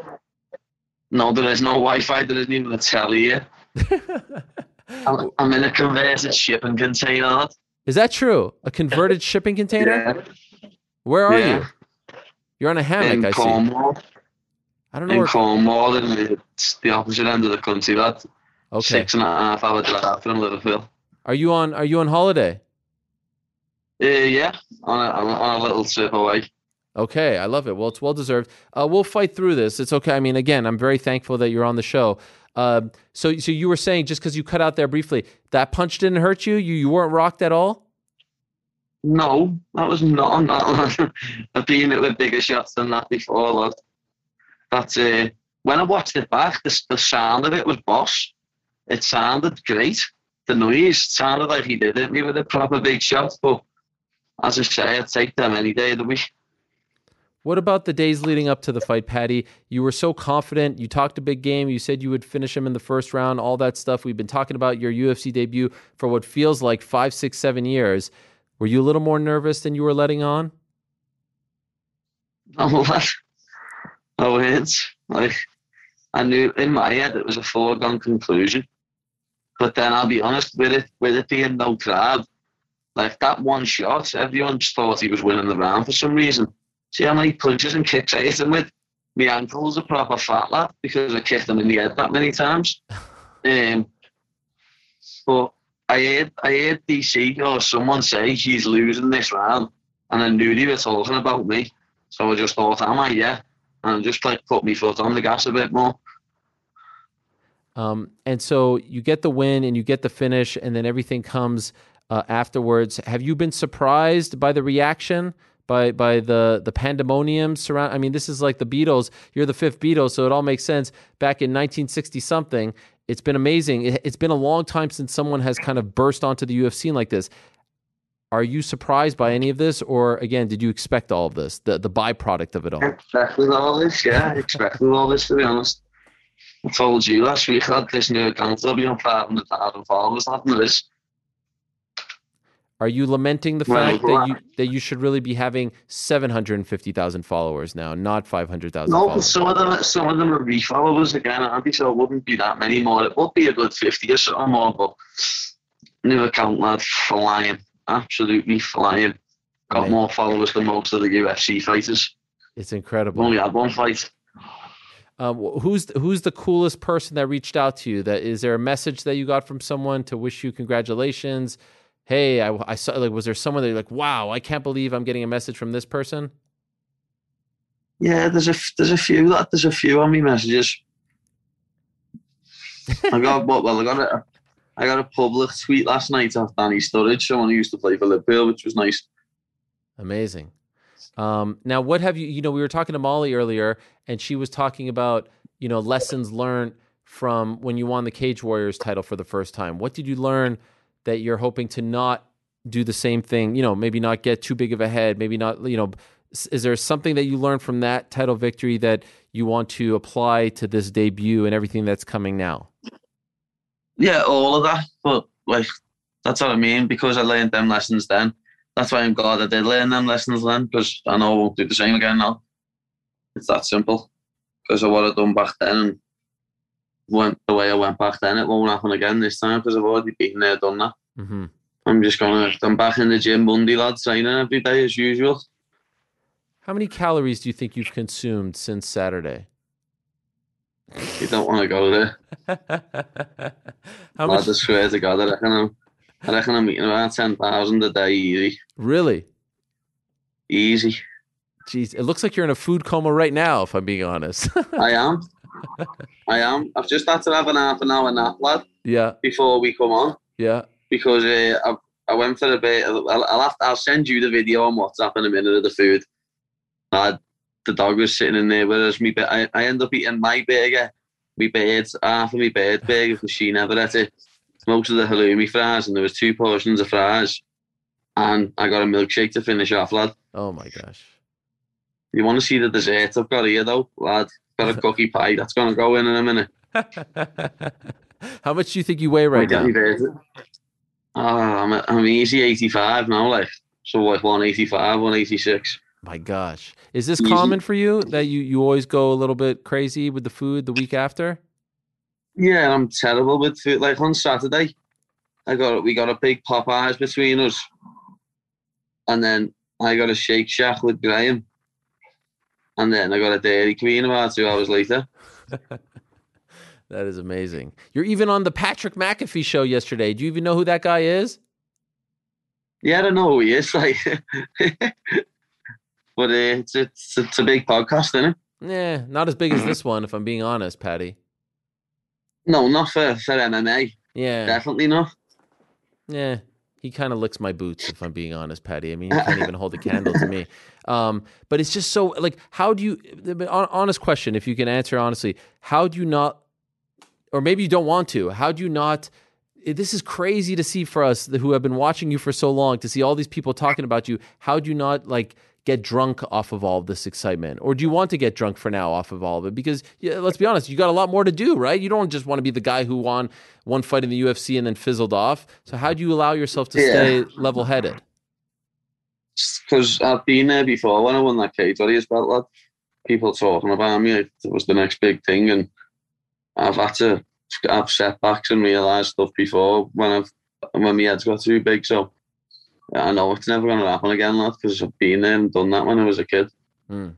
No, there is no Wi-Fi. There isn't even a telly here. [laughs] I'm, I'm, in a converted shipping container. Is that true? A converted [laughs] shipping container? Yeah. Where are Yeah. you? You're on a hammock, in I see. Cornwall. I don't know In where. Cornwall, in the, it's the opposite end of the country. That Okay. six and a half hour drive from Liverpool. Are you on? Are you on holiday? Uh, yeah, on a, on a- on a little trip away. Okay, I love it. Well, it's well deserved. Uh, we'll fight through this. It's okay. I mean, again, I'm very thankful that you're on the show. Uh, so, so you were saying just because you cut out there briefly, that punch didn't hurt you. You you weren't rocked at all. No, that was not. not [laughs] I've been hit with bigger shots than that before, lad. That's uh, when I watched it back, the, the sound of it was boss. It sounded great. The noise sounded like he did it me with a proper big shot. But as I say, I'd take them any day of the week. What about the days leading up to the fight, Paddy? You were so confident. You talked a big game. You said you would finish him in the first round. All that stuff. We've been talking about your UFC debut for what feels like five, six, seven years. Were you a little more nervous than you were letting on? Lad. No words. Like, I knew in my head it was a foregone conclusion. But then I'll be honest with it, with it being no crowd, like that one shot, everyone just thought he was winning the round for some reason. See how many punches and kicks I hit him with? My ankle's a proper fat lad because I kicked him in the head that many times. [laughs] Um, but I heard, I heard DC or someone say he's losing this round, and I knew they were talking about me. So I just thought, am I? Yeah. And I just like put my foot on the gas a bit more. Um, and so you get the win and you get the finish, and then everything comes uh, afterwards. Have you been surprised by the reaction? By, by the the pandemonium surround. I mean, this is like the Beatles. You're the fifth Beatles, so it all makes sense. Back in 1960 something, it's been amazing. It, it's been a long time since someone has kind of burst onto the UFC like this. Are you surprised by any of this, or again, did you expect all of this? The the byproduct of it all. Expected all this, yeah. Expected all this, to be honest. I told you last week I had this new account. I'll be on 500,000 followers. Nothing of this. Are you lamenting the Well, fact that you that you should really be having 750,000 followers now, not 500,000 No, followers? some of them, some of them are refollowers again, Andy, so it wouldn't be that many more. It would be a good 50 or so more, but new account, lad, flying. Absolutely flying. Got more followers than most of the UFC fighters. It's incredible. only had one fight. Um, who's who's the coolest person that reached out to you? That is there a message that you got from someone to wish you congratulations? Hey, I, I saw like was there someone that you're like, wow, I can't believe I'm getting a message from this person? Yeah, there's a there's a few that there's a few on me messages. I got [laughs] what? Well, I got a I got a public tweet last night off Danny Sturridge, someone who used to play for Liverpool, which was nice. Amazing. Um, now, what have you? You know, we were talking to Molly earlier, and she was talking about you know lessons learned from when you won the Cage Warriors title for the first time. What did you learn that you're hoping to not do the same thing? You know, maybe not get too big of a head. Maybe not. You know, is there something that you learned from that title victory that you want to apply to this debut and everything that's coming now? Yeah, all of that. But like that's what I mean, because I learned them lessons then. That's why I'm glad I did learn them lessons then, because I know I won't do the same again now. It's that simple. Because of what I done back then went the way I went back then, it won't happen again this time because I've already been there, done that. hmm I'm just gonna I'm back in the gym Monday, lad, training every day as usual. How many calories do you think you've consumed since Saturday? You don't wanna go there. [laughs] How Lad, much? I swear to God, I reckon I'm I reckon I'm eating about ten thousand a day easy. Really? Easy. Jeez, it looks like you're in a food coma right now. If I'm being honest. [laughs] I am. I am. I've just had to have an half an hour nap, lad, yeah, before we come on yeah. because uh, I, I went for a bit. I'll, I'll have to, I'll send you the video on WhatsApp in a minute of the food. Lad, the dog was sitting in there with us. Me, I, I end up eating my burger, me birds, half of me bird burger because she never ate it. Most of the halloumi fries, and there was two portions of fries, and I got a milkshake to finish off, lad. Oh my gosh. You want to see the dessert I've got here, though, lad? Got a [laughs] cookie pie that's gonna go in in a minute. How much do you think you weigh right now? Oh, I'm, I'm easy 85 now, like so like 185, 186. My gosh, is this Easy. common for you that you you always go a little bit crazy with the food the week after? Yeah, I'm terrible with food. Like on Saturday, I got we got a big Popeyes between us, and then I got a Shake Shack with Graham, and then I got a Dairy Queen about two hours later. [laughs] That is amazing. You're even on the Patrick McAfee show yesterday. Do you even know who that guy is? Yeah, I don't know who he is, [laughs] like, but uh, it's, it's it's a big podcast, isn't it? Yeah, not as big as this one, if I'm being honest, Paddy. No, not for for MMA. Yeah, Definitely not. yeah. He kind of licks my boots, if I'm being honest, Paddy. I mean, he can't even hold a candle to me. [laughs] Um, but it's just so like, how do you? the Honest question, if you can answer honestly, how do you not, or maybe you don't want to? How do you not? eh, This is crazy to see for us who have been watching you for so long to see all these people talking about you. How do you not like get drunk off of all of this excitement, or do you want to get drunk for now off of all of it? Because yeah, let's be honest, you got a lot more to do, right? You don't just want to be the guy who won one fight in the UFC and then fizzled off. So how do you allow yourself to Yeah. stay level headed? because I've been there before when I won that Cage Warriors belt, lad. People talking about me, it was the next big thing, and I've had to have setbacks and realise stuff before when I've when my head's got too big. So I know it's never going to happen again, lad, because I've been there and done that when I was a kid. I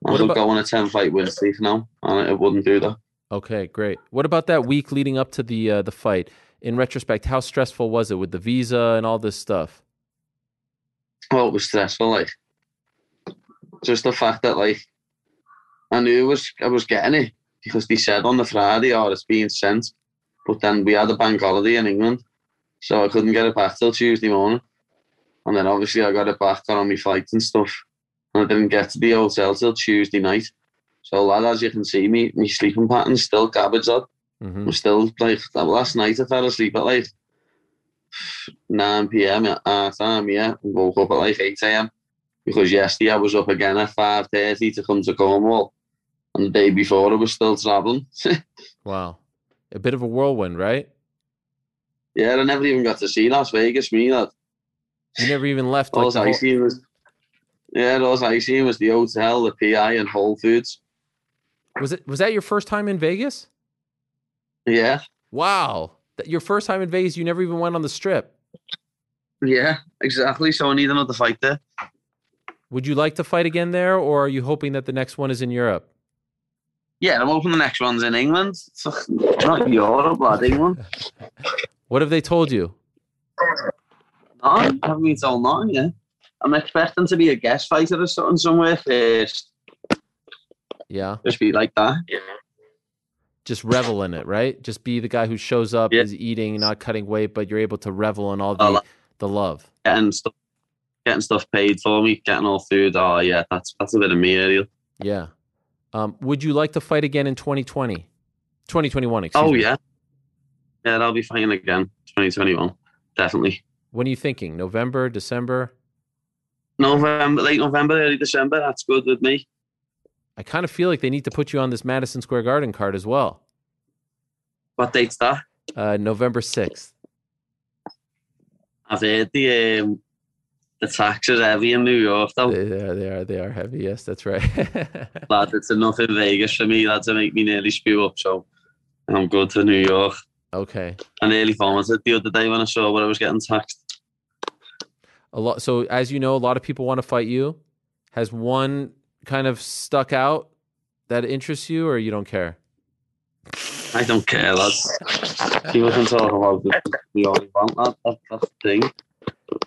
What could about- go on a ten fight win streak now, and it wouldn't do that. Okay, great. What about that week leading up to the uh, the fight? In retrospect, how stressful was it with the visa and all this stuff? Well, it was stressful, like just the fact that like I knew it was I was getting it because they said on the Friday, oh, it's being sent, but then we had a bank holiday in England, so I couldn't get it back till Tuesday morning, and then obviously I got it back, got on my flight and stuff, and I didn't get to the hotel till Tuesday night. So, lad, as you can see, me my sleeping pattern's still garbage. Lad. hmm I'm still like last night. I fell asleep at like 9 p.m. at our time. Yeah, and woke up at like 8 a.m. because yesterday I was up again at 5:30 to come to Cornwall, and the day before I was still traveling. [laughs] Wow, a bit of a whirlwind, right? yeah, I never even got to see Las Vegas. Me, lad. You never even left. Like, All I whole- seen was yeah, all I seen was the hotel, the PI, and Whole Foods. was it was that your first time in Vegas? Yeah, Wow, that your first time in Vegas. You never even went on the strip. yeah, exactly. So I need another fight there. Would you like to fight again there, or are you hoping that the next one is in Europe? Yeah, I'm hoping the next one's in England. It's not Europe, lad, [laughs] England. What have they told you? No, I haven't been told nothing yet. I'm expecting to be a guest fighter or something somewhere first. Yeah. Just be like that. Yeah. Just revel in it, right? Just be the guy who shows up, Yeah. is eating, not cutting weight, but you're able to revel in all the the love. Getting stuff, getting stuff paid for me, getting all food. Oh yeah, that's that's a bit of me, Ariel. Yeah. Um, would you like to fight again in 2020? 2021, excuse Oh me. yeah, yeah, I'll be fighting again, 2021, definitely. When are you thinking? November, December? November, late November, early December. That's good with me. I kind of feel like they need to put you on this Madison Square Garden card as well. What date's that? Uh, November 6th. I've heard the um, the taxes heavy in New York though. They are, they are, they are heavy. Yes, that's right. [laughs] lad, it's enough in Vegas for me, lad, to make me nearly spew up. So I'm good to New York. okay. I nearly vomited the other day when I saw what I was getting taxed. A lot. So as you know, a lot of people want to fight you. Has one kind of stuck out that interests you, or you don't care? I don't care, lad. People can talk about the, the all they want, lad. That, that's the thing.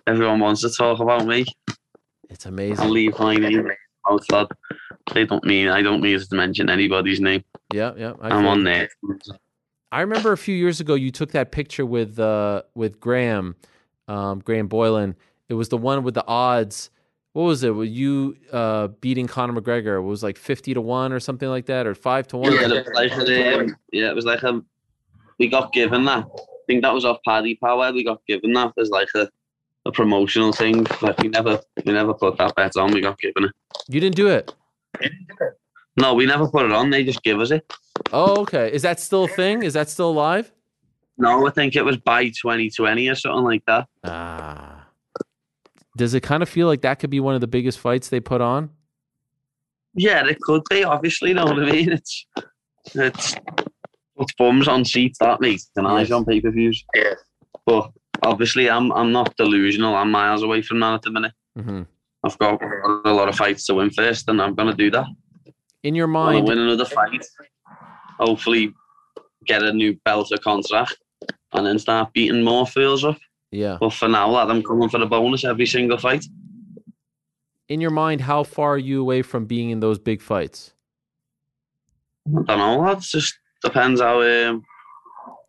Everyone wants to talk about me. It's amazing I'll amazing. leave my name out, lad. They don't mean I don't mean to mention anybody's name. Yeah, yeah. I I'm on there. I remember a few years ago you took that picture with uh with Graham, um, Graham Boylan. It was the one with the odds. What was it? Were you uh, beating Conor McGregor? It was like fifty to one or something like that, or five to one. Yeah, it was like a, um, yeah, it was like a. We got given that. I think that was off Paddy Power. We got given that as like a, a promotional thing. Like we never, we never put that bet on. We got given it. You didn't do it. No, we never put it on. They just give us it. Oh, okay. Is that still a thing? Is that still alive? No, I think it was by 2020 or something like that. Ah. Does it kind of feel like that could be one of the biggest fights they put on? Yeah, it could be. Obviously, you know what I mean. It's it's it's bums on seats that makes and eyes on pay per views. Yeah. But obviously, I'm I'm not delusional. I'm miles away from that at the minute. hmm I've got a lot of fights to win first, and I'm gonna do that. In your I want mind, to win another fight. Hopefully, get a new belt or contract, and then start beating more fools up. Yeah. But for now, let them come coming for the bonus every single fight. In your mind, how far are you away from being in those big fights? I don't know, lad. Just depends how um,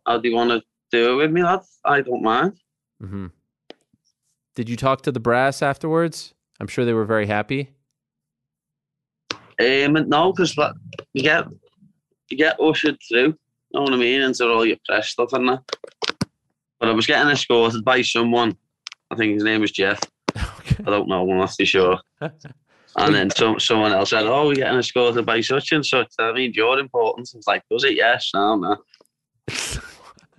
how they want to do it with me, lad. I don't mind. Mm-hmm. Did you talk to the brass afterwards? I'm sure they were very happy. Um, no, because you get you get ushered through. You Know what I mean? Into all your press stuff and that. But I was getting escorted by someone. I think his name was Jeff. okay. I don't know. I'm not too sure. [laughs] And then some, someone else said, "Oh, we're getting escorted by such and such." I mean, you're important. I was like, "Does it? Yes, no, no." [laughs]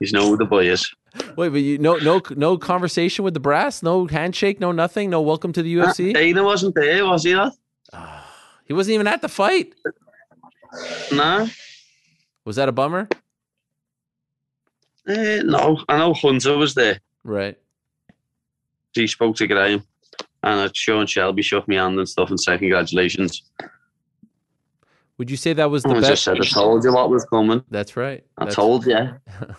He's know who the boy is. Wait, but you no no no conversation with the brass, no handshake, no nothing, no welcome to the UFC. Dana wasn't there, was he? Not? Ah, he wasn't even at the fight. No, Was that a bummer? Eh, no. I know Hunter was there. Right. He spoke to Graham, and uh, Sean Shelby shook me hand and stuff and said, "Congratulations." Would you say that was the I just best? said, "I told you what was coming." That's right. I That's- told you. [laughs]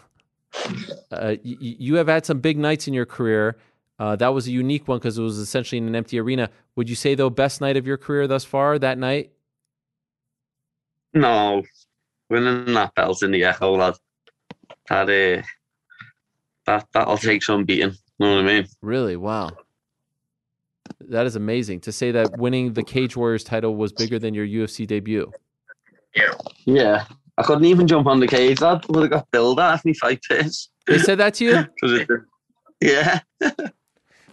Uh, you, you have had some big nights in your career. Uh, that was a unique one because it was essentially in an empty arena. Would you say though, best night of your career thus far? That night? No, winning that belt in the Echo, lad. That uh, that that'll take some beating. You Know what I mean? Really? Wow. That is amazing to say that winning the Cage Warriors title was bigger than your UFC debut. Yeah. Yeah. I couldn't even jump on the cage, lad. Would have got billed at me fight this. They said that to you? [laughs] yeah. [laughs]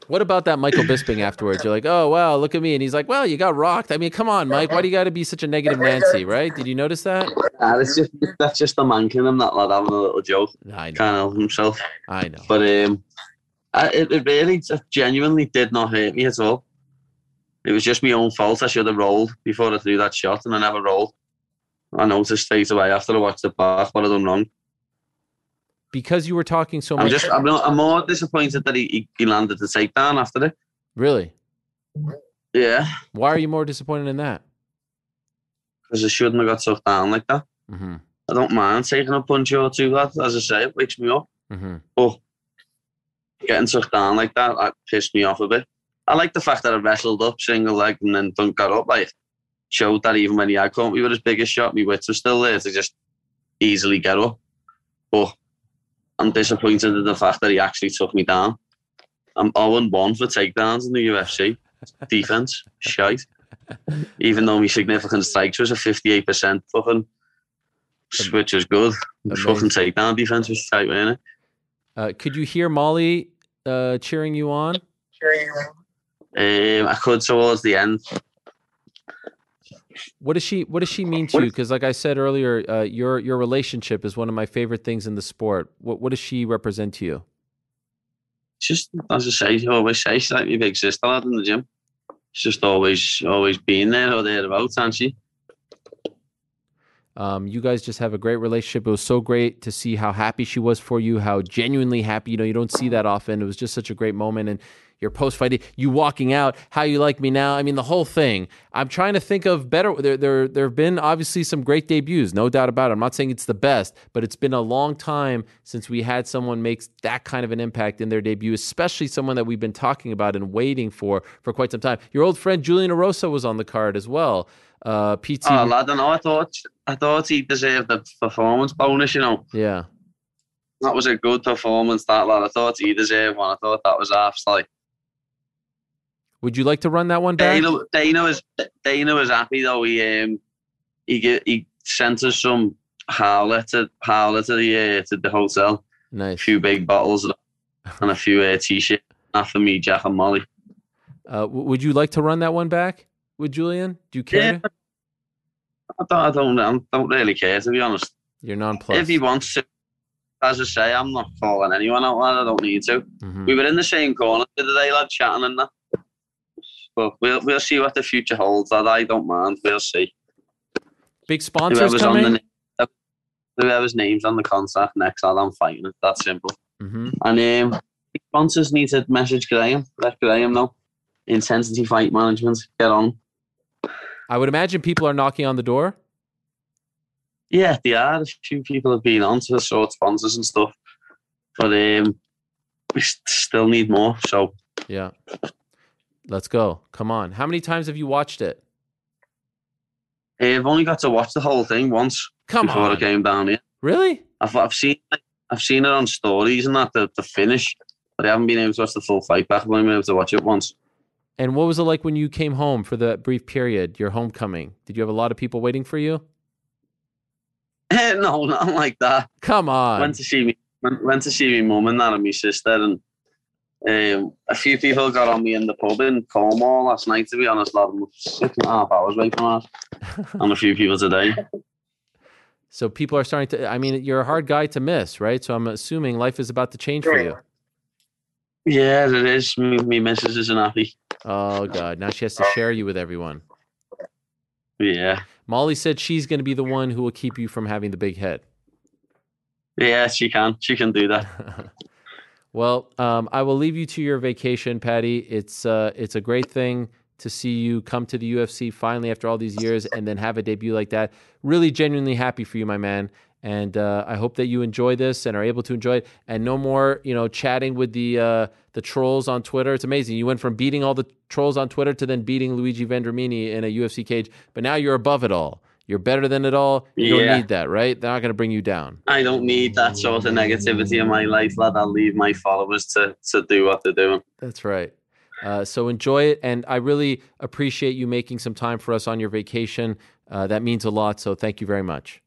What about that Michael Bisping afterwards? You're like, oh wow, look at me, and he's like, well, you got rocked. I mean, come on, Mike. Why do you got to be such a negative Nancy? Right? Did you notice that? Nah, that's just that's just the man in him, that lad having a little joke. I know. Can't help himself. I know. But um, I, it, it really just genuinely did not hurt me at all. It was just my own fault. I should have rolled before I threw that shot, and I never rolled. I noticed straight away after I watched the back what I done wrong. Because you were talking so I'm much. just, I'm, not, I'm more disappointed that he, he, he landed the takedown after it. Really? Yeah, Why are you more disappointed in that? because I shouldn't have got took down like that. Mm-hmm. I don't mind taking a punch or two, lad. As I say, it wakes me up. Mm-hmm. But getting took down like that, that pissed me off a bit. I like the fact that I wrestled up single leg and then don't got up. Like showed that even when he had caught me with his biggest shot, my wits were still there to just easily get up. But I'm disappointed in the fact that he actually took me down. I'm 0 1 for takedowns in the UFC. Defense, [laughs] shite. Even though my significant strikes was a 58% fucking, which was good. Amazing. Fucking takedown defense was tight, wasn't it? Uh, could you hear Molly uh, cheering you on? Um, I could towards the end. What does she What does she mean to you? Because, like I said earlier, uh, your your relationship is one of my favorite things in the sport. What What does she represent to you? Just as I say, I always say she's like my big sister lad in the gym. She's just always always been there or thereabouts, hasn't she? Um, you guys just have a great relationship. It was so great to see how happy she was for you, how genuinely happy. You know, you don't see that often. It was just such a great moment. And your post fight, you walking out, how you like me now. I mean, the whole thing. I'm trying to think of better. There, there, there have been obviously some great debuts, no doubt about it. I'm not saying it's the best, but it's been a long time since we had someone make that kind of an impact in their debut, especially someone that we've been talking about and waiting for for quite some time. Your old friend Julian Erosa was on the card as well. Uh, PT. Oh, lad, I know. I thought I thought he deserved the performance bonus. You know, yeah. that was a good performance. That lad, I thought he deserved one. I thought that was half like. Would you like to run that one back? Dana, Dana was Dana was happy though. He um he get, he sent us some howler to howler to the uh, to the hotel. A Nice. few big bottles [laughs] and a few uh, t-shirts. For me, Jack and Molly. Uh, w- would you like to run that one back with Julian? Do you care? Yeah. I don't, I don't, I don't really care to be honest. You're nonplussed. If he wants to, as I say, I'm not calling anyone out. I don't need to. Mhm. We were in the same corner the other day, lad, chatting and that. But we'll we'll see what the future holds. Lad. I don't mind. We'll see. Big sponsors Whoever's on coming. the whoever's name's on the contract next, I'm fighting it. That's simple. hmm And um, sponsors need to message Graham. Let Graham know. Intensity Fight Management. Get on. I would imagine people are knocking on the door. Yeah, they are. A few people have been on to sort sponsors and stuff, but um, we still need more. So Yeah. Let's go. Come on. How many times have you watched it? I've only got to watch the whole thing once Come before I on. came down here. Really? I've I've seen I've seen it on stories and that the, the finish, but I haven't been able to watch the full fight back. I've only been able to watch it once. And what was it like when you came home for that brief period, your homecoming? Did you have a lot of people waiting for you? [laughs] no, not like that. Come on. went to see me went, went to see my mum and that and my sister and um, a few people got on me in the pub in Cornwall last night to be honest lad six and a half hours away from that [laughs] and a few people today so people are starting to, I mean, you're a hard guy to miss, right? So I'm assuming life is about to change for you. yeah it is me, me missus isn't happy Oh, God. Now she has to share you with everyone. yeah Molly said she's going to be the one who will keep you from having the big head. yeah she can she can do that [laughs] well, um, I will leave you to your vacation, Paddy. It's uh, it's a great thing to see you come to the UFC finally after all these years and then have a debut like that. Really, genuinely happy for you, my man. And uh, I hope that you enjoy this and are able to enjoy it. And no more, you know, chatting with the uh, the trolls on Twitter. It's amazing. You went from beating all the trolls on Twitter to then beating Luigi Vendramini in a UFC cage. But now you're above it all. You're better than it all. You Yeah. don't need that, right? They're not going to bring you down. I don't need that sort of negativity in my life lad I'll leave my followers to, to do what they're doing That's right. Uh, so enjoy it, and I really appreciate you making some time for us on your vacation. Uh, that means a lot. So thank you very much.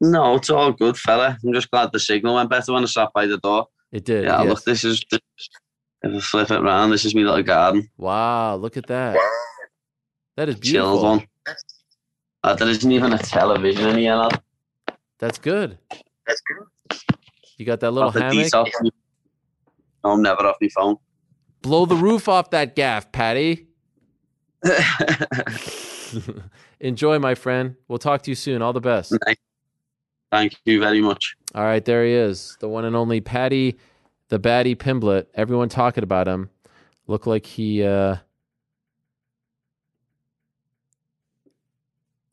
no it's all good fella I'm just glad the signal went better when I sat by the door It did. yeah yes. look this is this, if I flip it around this is my little garden Wow, look at that. [laughs] That is chilled beautiful. one. Uh, there isn't even a television in here, lad. That's good. That's good. You got that little Off the hammock. detox. No, I'm never off my phone. Blow the roof off that gaff, Paddy. [laughs] [laughs] Enjoy, my friend. We'll talk to you soon. All the best. Thank you very much. All right, there he is, the one and only Paddy, the baddie Pimblett. Everyone talking about him. Look like he uh,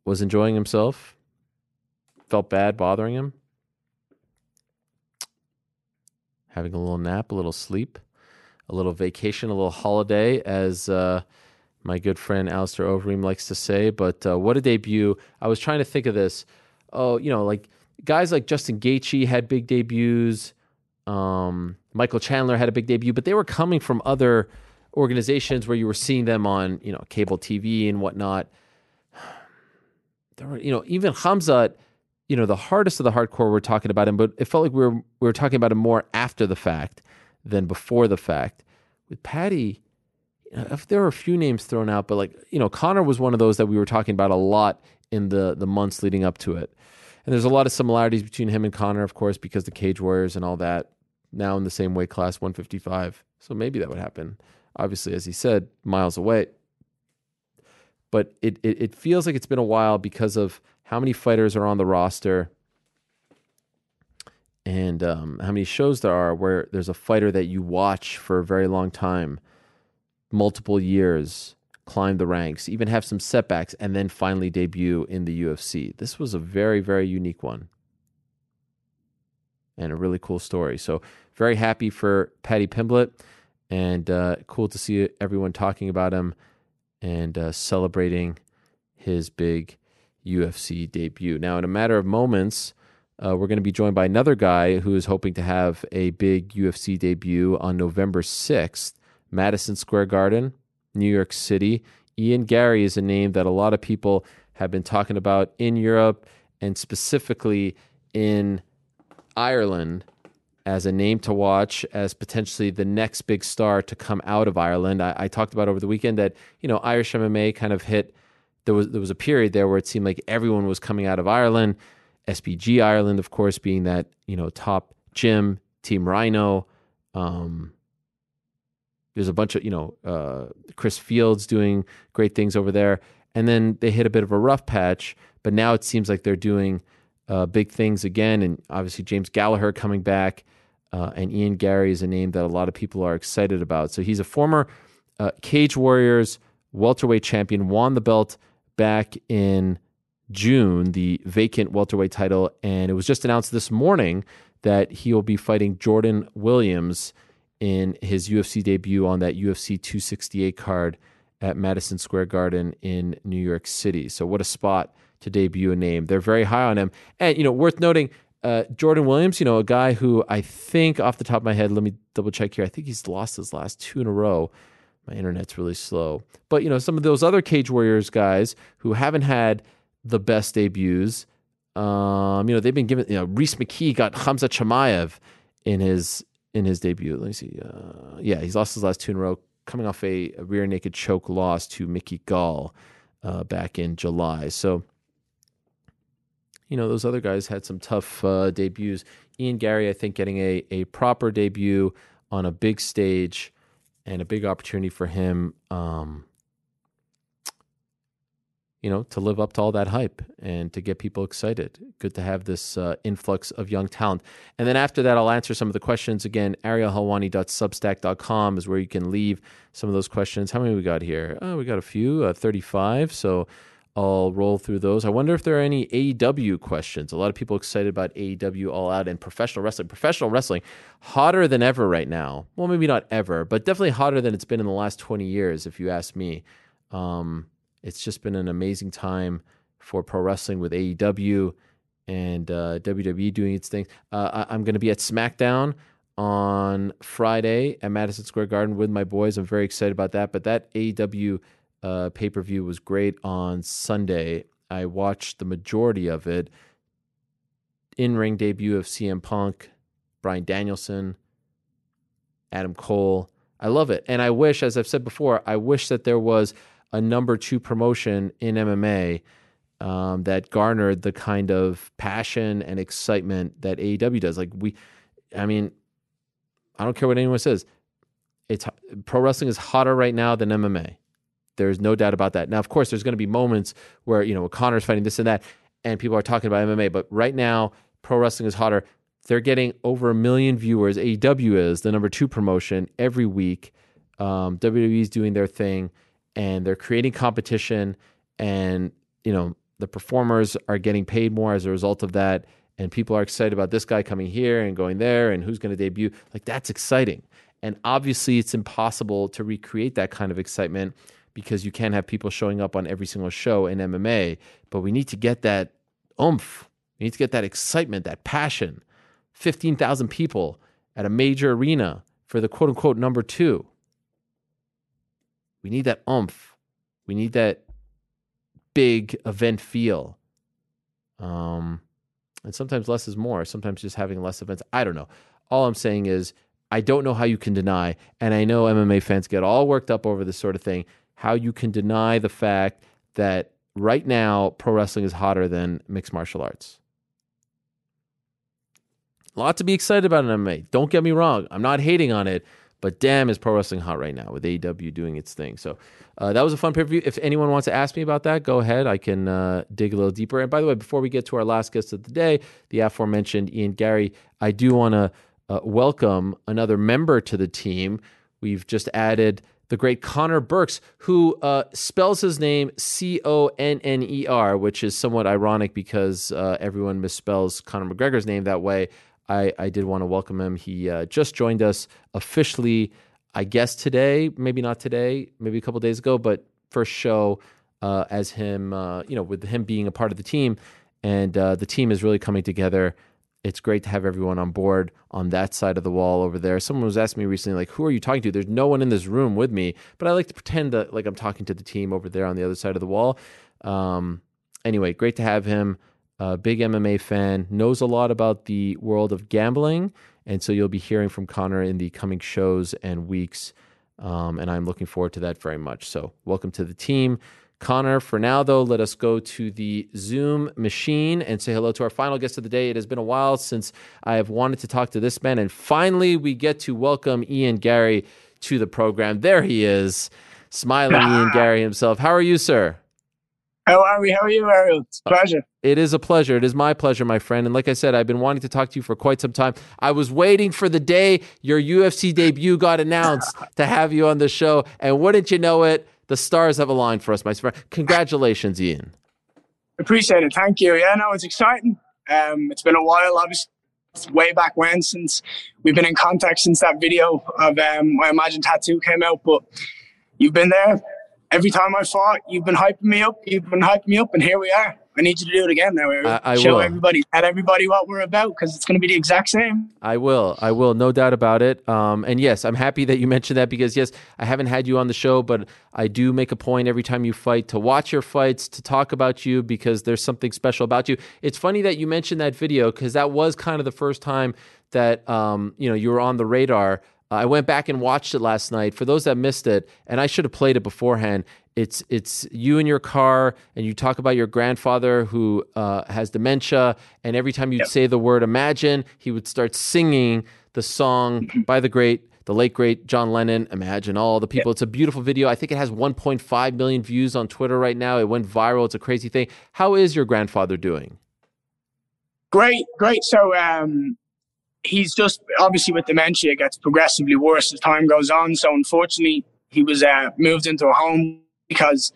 was enjoying himself. Felt bad bothering him. Having a little nap, a little sleep, a little vacation, a little holiday, as uh, my good friend Alistair Overeem likes to say. But uh, what a debut. I was trying to think of this. Oh, you know, like guys like Justin Gaethje had big debuts. Um, Michael Chandler had a big debut, but they were coming from other organizations where you were seeing them on, you know, cable TV and whatnot. There were, you know, even Khamzat, you know, the hardest of the hardcore we're talking about him, but it felt like we were we were talking about him more after the fact than before the fact. With Paddy, you know, if there were a few names thrown out, but like you know, Conor was one of those that we were talking about a lot in the the months leading up to it. And there's a lot of similarities between him and Conor, of course, because the Cage Warriors and all that. Now in the same weight class, 155. So maybe that would happen. Obviously, as he said, miles away. But it, it, it feels like it's been a while because of how many fighters are on the roster and um, how many shows there are where there's a fighter that you watch for a very long time, multiple years, climb the ranks, even have some setbacks, and then finally debut in the UFC. This was a very, very unique one and a really cool story. So, very happy for Paddy Pimblett and uh, cool to see everyone talking about him and uh, celebrating his big UFC debut. Now, in a matter of moments, uh, we're going to be joined by another guy who is hoping to have a big UFC debut on November 6th, Madison Square Garden, New York City. Ian Garry is a name that a lot of people have been talking about in Europe and specifically in Ireland as a name to watch as potentially the next big star to come out of Ireland. I, I, talked about over the weekend that you know Irish MMA kind of hit. There was there was a period there where it seemed like everyone was coming out of Ireland. SBG Ireland, of course, being that you know top gym, Team Ryano. Um, there's a bunch of you know uh, Chris Fields doing great things over there, and then they hit a bit of a rough patch. But now it seems like they're doing uh, big things again, and obviously James Gallagher coming back, uh, and Ian Garry is a name that a lot of people are excited about. So he's a former uh, Cage Warriors welterweight champion, won the belt back in June, the vacant welterweight title, and it was just announced this morning that he will be fighting Jordan Williams in his UFC debut on that UFC 268 card at Madison Square Garden in New York City. So what a spot to debut a name. They're very high on him. And, you know, worth noting, uh, Jordan Williams, you know, a guy who I think off the top of my head, let me double check here. I think he's lost his last two in a row. My internet's really slow. But, you know, some of those other Cage Warriors guys who haven't had the best debuts, um, you know, they've been given, you know, Rhys McKee got Khamzat Chimaev in his in his debut. Let me see. Uh, yeah, he's lost his last two in a row, coming off a, a rear naked choke loss to Mickey Gall uh, back in July. So, you know, those other guys had some tough uh, debuts. Ian Garry, I think, getting a, a proper debut on a big stage and a big opportunity for him, um, you know, to live up to all that hype and to get people excited. Good to have this uh, influx of young talent. And then after that, I'll answer some of the questions. Again, arielhelwani.substack.com is where you can leave some of those questions. How many we got here? Oh, we got a few, uh, 35. So, I'll roll through those. I wonder if there are any AEW questions. A lot of people excited about AEW All Out and professional wrestling. Professional wrestling, hotter than ever right now. Well, maybe not ever, but definitely hotter than it's been in the last 20 years, if you ask me. Um, it's just been an amazing time for pro wrestling with AEW and uh, WWE doing its thing. Uh, I, am going to be at SmackDown on Friday at Madison Square Garden with my boys. I'm very excited about that. But that AEW uh, pay per view was great on Sunday. I watched the majority of it. In ring debut of CM Punk, Bryan Danielson, Adam Cole. I love it. And I wish, as I've said before, I wish that there was a number two promotion in MMA um, that garnered the kind of passion and excitement that AEW does. Like, we, I mean, I don't care what anyone says. It's pro wrestling is hotter right now than MMA. There's no doubt about that. Now, of course, there's going to be moments where, you know, Conor's fighting this and that, and people are talking about MMA. But right now, pro wrestling is hotter. They're getting over a million viewers. AEW is the number two promotion every week. Um, WWE is doing their thing, and they're creating competition. And you know, the performers are getting paid more as a result of that, and people are excited about this guy coming here and going there, and who's going to debut. Like that's exciting. And obviously, it's impossible to recreate that kind of excitement because you can't have people showing up on every single show in MMA. But we need to get that oomph. We need to get that excitement, that passion. 15,000 people at a major arena for the quote unquote number two. We need that oomph. We need that big event feel. Um, and sometimes less is more. Sometimes just having less events. I don't know. All I'm saying is, I don't know how you can deny, and I know MMA fans get all worked up over this sort of thing, how you can deny the fact that right now pro wrestling is hotter than mixed martial arts. A lot to be excited about in MMA. Don't get me wrong. I'm not hating on it, but damn, is pro wrestling hot right now with AEW doing its thing. So uh, that was a fun pay per view. If anyone wants to ask me about that, go ahead. I can uh, dig a little deeper. And by the way, before we get to our last guest of the day, the aforementioned Ian Garry, I do want to uh, welcome another member to the team. We've just added the great Conner Burks, who uh, spells his name C O N N E R, which is somewhat ironic because uh, everyone misspells Conor McGregor's name that way. I, I did want to welcome him. He uh, just joined us officially, I guess today, maybe not today, maybe a couple days ago, but first show uh, as him, uh, you know, with him being a part of the team. And uh, the team is really coming together. It's great to have everyone on board on that side of the wall over there. Someone was asking me recently, like, who are you talking to? There's no one in this room with me, but I like to pretend that like I'm talking to the team over there on the other side of the wall. Um, anyway, great to have him a big MMA fan, knows a lot about the world of gambling. And so you'll be hearing from Conner in the coming shows and weeks. Um, and I'm looking forward to that very much. So, welcome to the team. Conner, for now, though, let us go to the Zoom machine and say hello to our final guest of the day. It has been a while since I have wanted to talk to this man. And finally, we get to welcome Ian Garry to the program. There he is, smiling [laughs] Ian Garry himself. How are you, sir? How are we? How are you, Ariel? It's a uh, pleasure. It is a pleasure. It is my pleasure, my friend. And like I said, I've been wanting to talk to you for quite some time. I was waiting for the day your UFC debut got announced [laughs] to have you on the show. And wouldn't you know it, the stars have aligned for us, my friend. Congratulations, Ian. Appreciate it. Thank you. Yeah, no, it's exciting. Um, it's been a while, obviously. Way back when, since we've been in contact since that video of um, I Imagine Tattoo came out, but you've been there every time I fought, you've been hyping me up. You've been hyping me up, and here we are. I need you to do it again now. I, I Show will. everybody, tell everybody what we're about because it's going to be the exact same. I will. I will. No doubt about it. Um, and yes, I'm happy that you [laughs] mentioned that because, yes, I haven't had you on the show, but I do make a point every time you fight to watch your fights, to talk about you because there's something special about you. It's funny that you mentioned that video because that was kind of the first time that, um, you know, you were on the radar. I went back and watched it last night. For those that missed it, and I should have played it beforehand, it's it's you in your car and you talk about your grandfather who uh, has dementia, and every time you'd Yep. say the word "imagine," he would start singing the song by the great, the late great John Lennon. Imagine all the people. It's a beautiful video. I think it has 1.5 million views on Twitter right now. It went viral. It's a crazy thing. How is your grandfather doing? Great, great. So um, he's just obviously with dementia, it gets progressively worse as time goes on. So unfortunately, he was uh, moved into a home because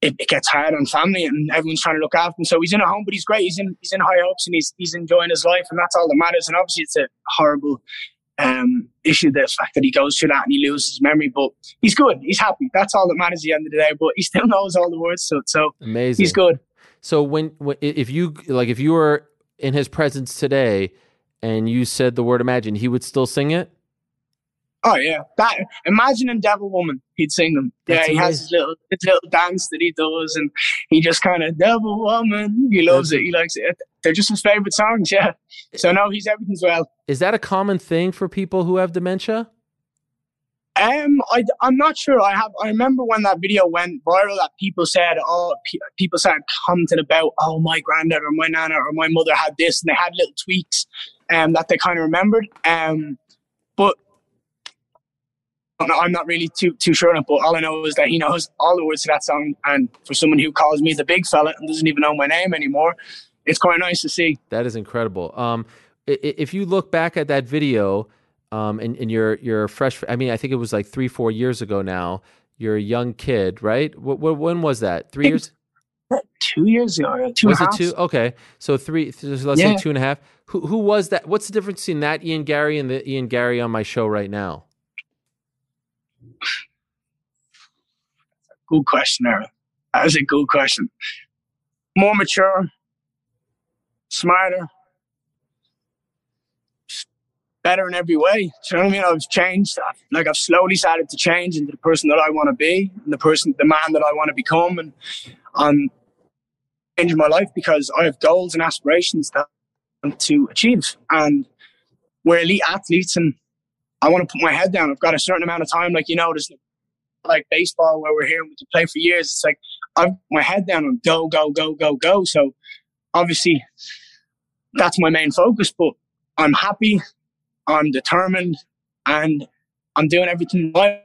it, it gets hard on family and everyone's trying to look after him. So he's in a home, but he's great. He's in he's in high hopes and he's he's enjoying his life, and that's all that matters. And obviously, it's a horrible um, issue the fact that he goes through that and he loses his memory, but he's good. He's happy. That's all that matters at the end of the day. But he still [laughs] knows all the words to it, so Amazing. he's good. So when, when if you like if you were in his presence today and you said the word imagine, he would still sing it? Oh yeah, that imagine him Devil Woman. He'd sing them. That's yeah, he has his little his little dance that he does, and he just kind of Devil Woman. He loves That's- it. He likes it. They're just his favorite songs. Yeah. So no, he's everything's well. Is that a common thing for people who have dementia? Um, I I'm not sure. I have. I remember when that video went viral that people said, oh, pe- people started commenting about, oh, my granddad or my nana or my mother had this, and they had little tweaks, um, that they kind of remembered. Um, but I'm not really too too sure on it. But all I know is that he knows all the words to that song, and for someone who calls me the big fella and doesn't even know my name anymore, it's quite nice to see. That is incredible. Um, if you look back at that video, um, and, and you're you're fresh. I mean, I think it was like three, four years ago now. You're a young kid, right? What, what, when was that? Three years? two years ago, two was and a it half. two? Okay, so three. So let's Yeah. say two and a half. Who who was that? What's the difference between that Ian Garry and the Ian Garry on my show right now? Good question, Aaron. That was a good question. More mature, smarter, better in every way. You know what I mean? I've changed. Like I've slowly started to change into the person that I want to be, and the person, the man that I want to become, and I'm changing my life because I have goals and aspirations that I want to achieve. And we're elite athletes, and I want to put my head down. I've got a certain amount of time, like you know, there's like baseball where we're here and we can play for years. It's like I've my head down and go, go, go, go, go. So obviously that's my main focus, but I'm happy, I'm determined, and I'm doing everything the right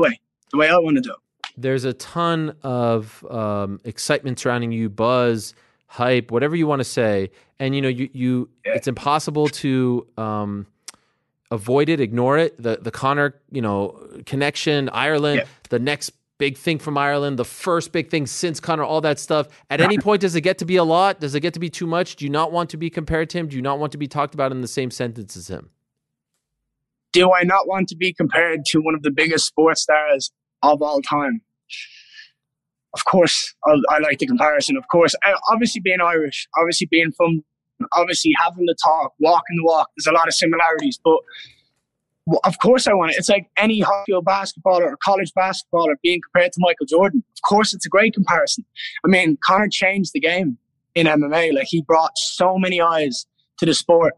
way, the way I want to do. it. There's a ton of um, excitement surrounding you, buzz, hype, whatever you want to say, and you know you you. It's impossible to. Um, avoid it, ignore it. The the Conor, you know, connection, Ireland, Yeah. the next big thing from Ireland, the first big thing since Conor, all that stuff. At any point, does it get to be a lot? Does it get to be too much? Do you not want to be compared to him? Do you not want to be talked about in the same sentence as him? Do I not want to be compared to one of the biggest sports stars of all time? Of course, I, I like the comparison. Of course, obviously being Irish, obviously being from, obviously having the talk, walking the walk. There's a lot of similarities, but of course I want it. It's like any hockey school basketballer or college basketballer being compared to Michael Jordan. Of course, it's a great comparison. I mean, Conor changed the game in MMA. Like he brought so many eyes to the sport.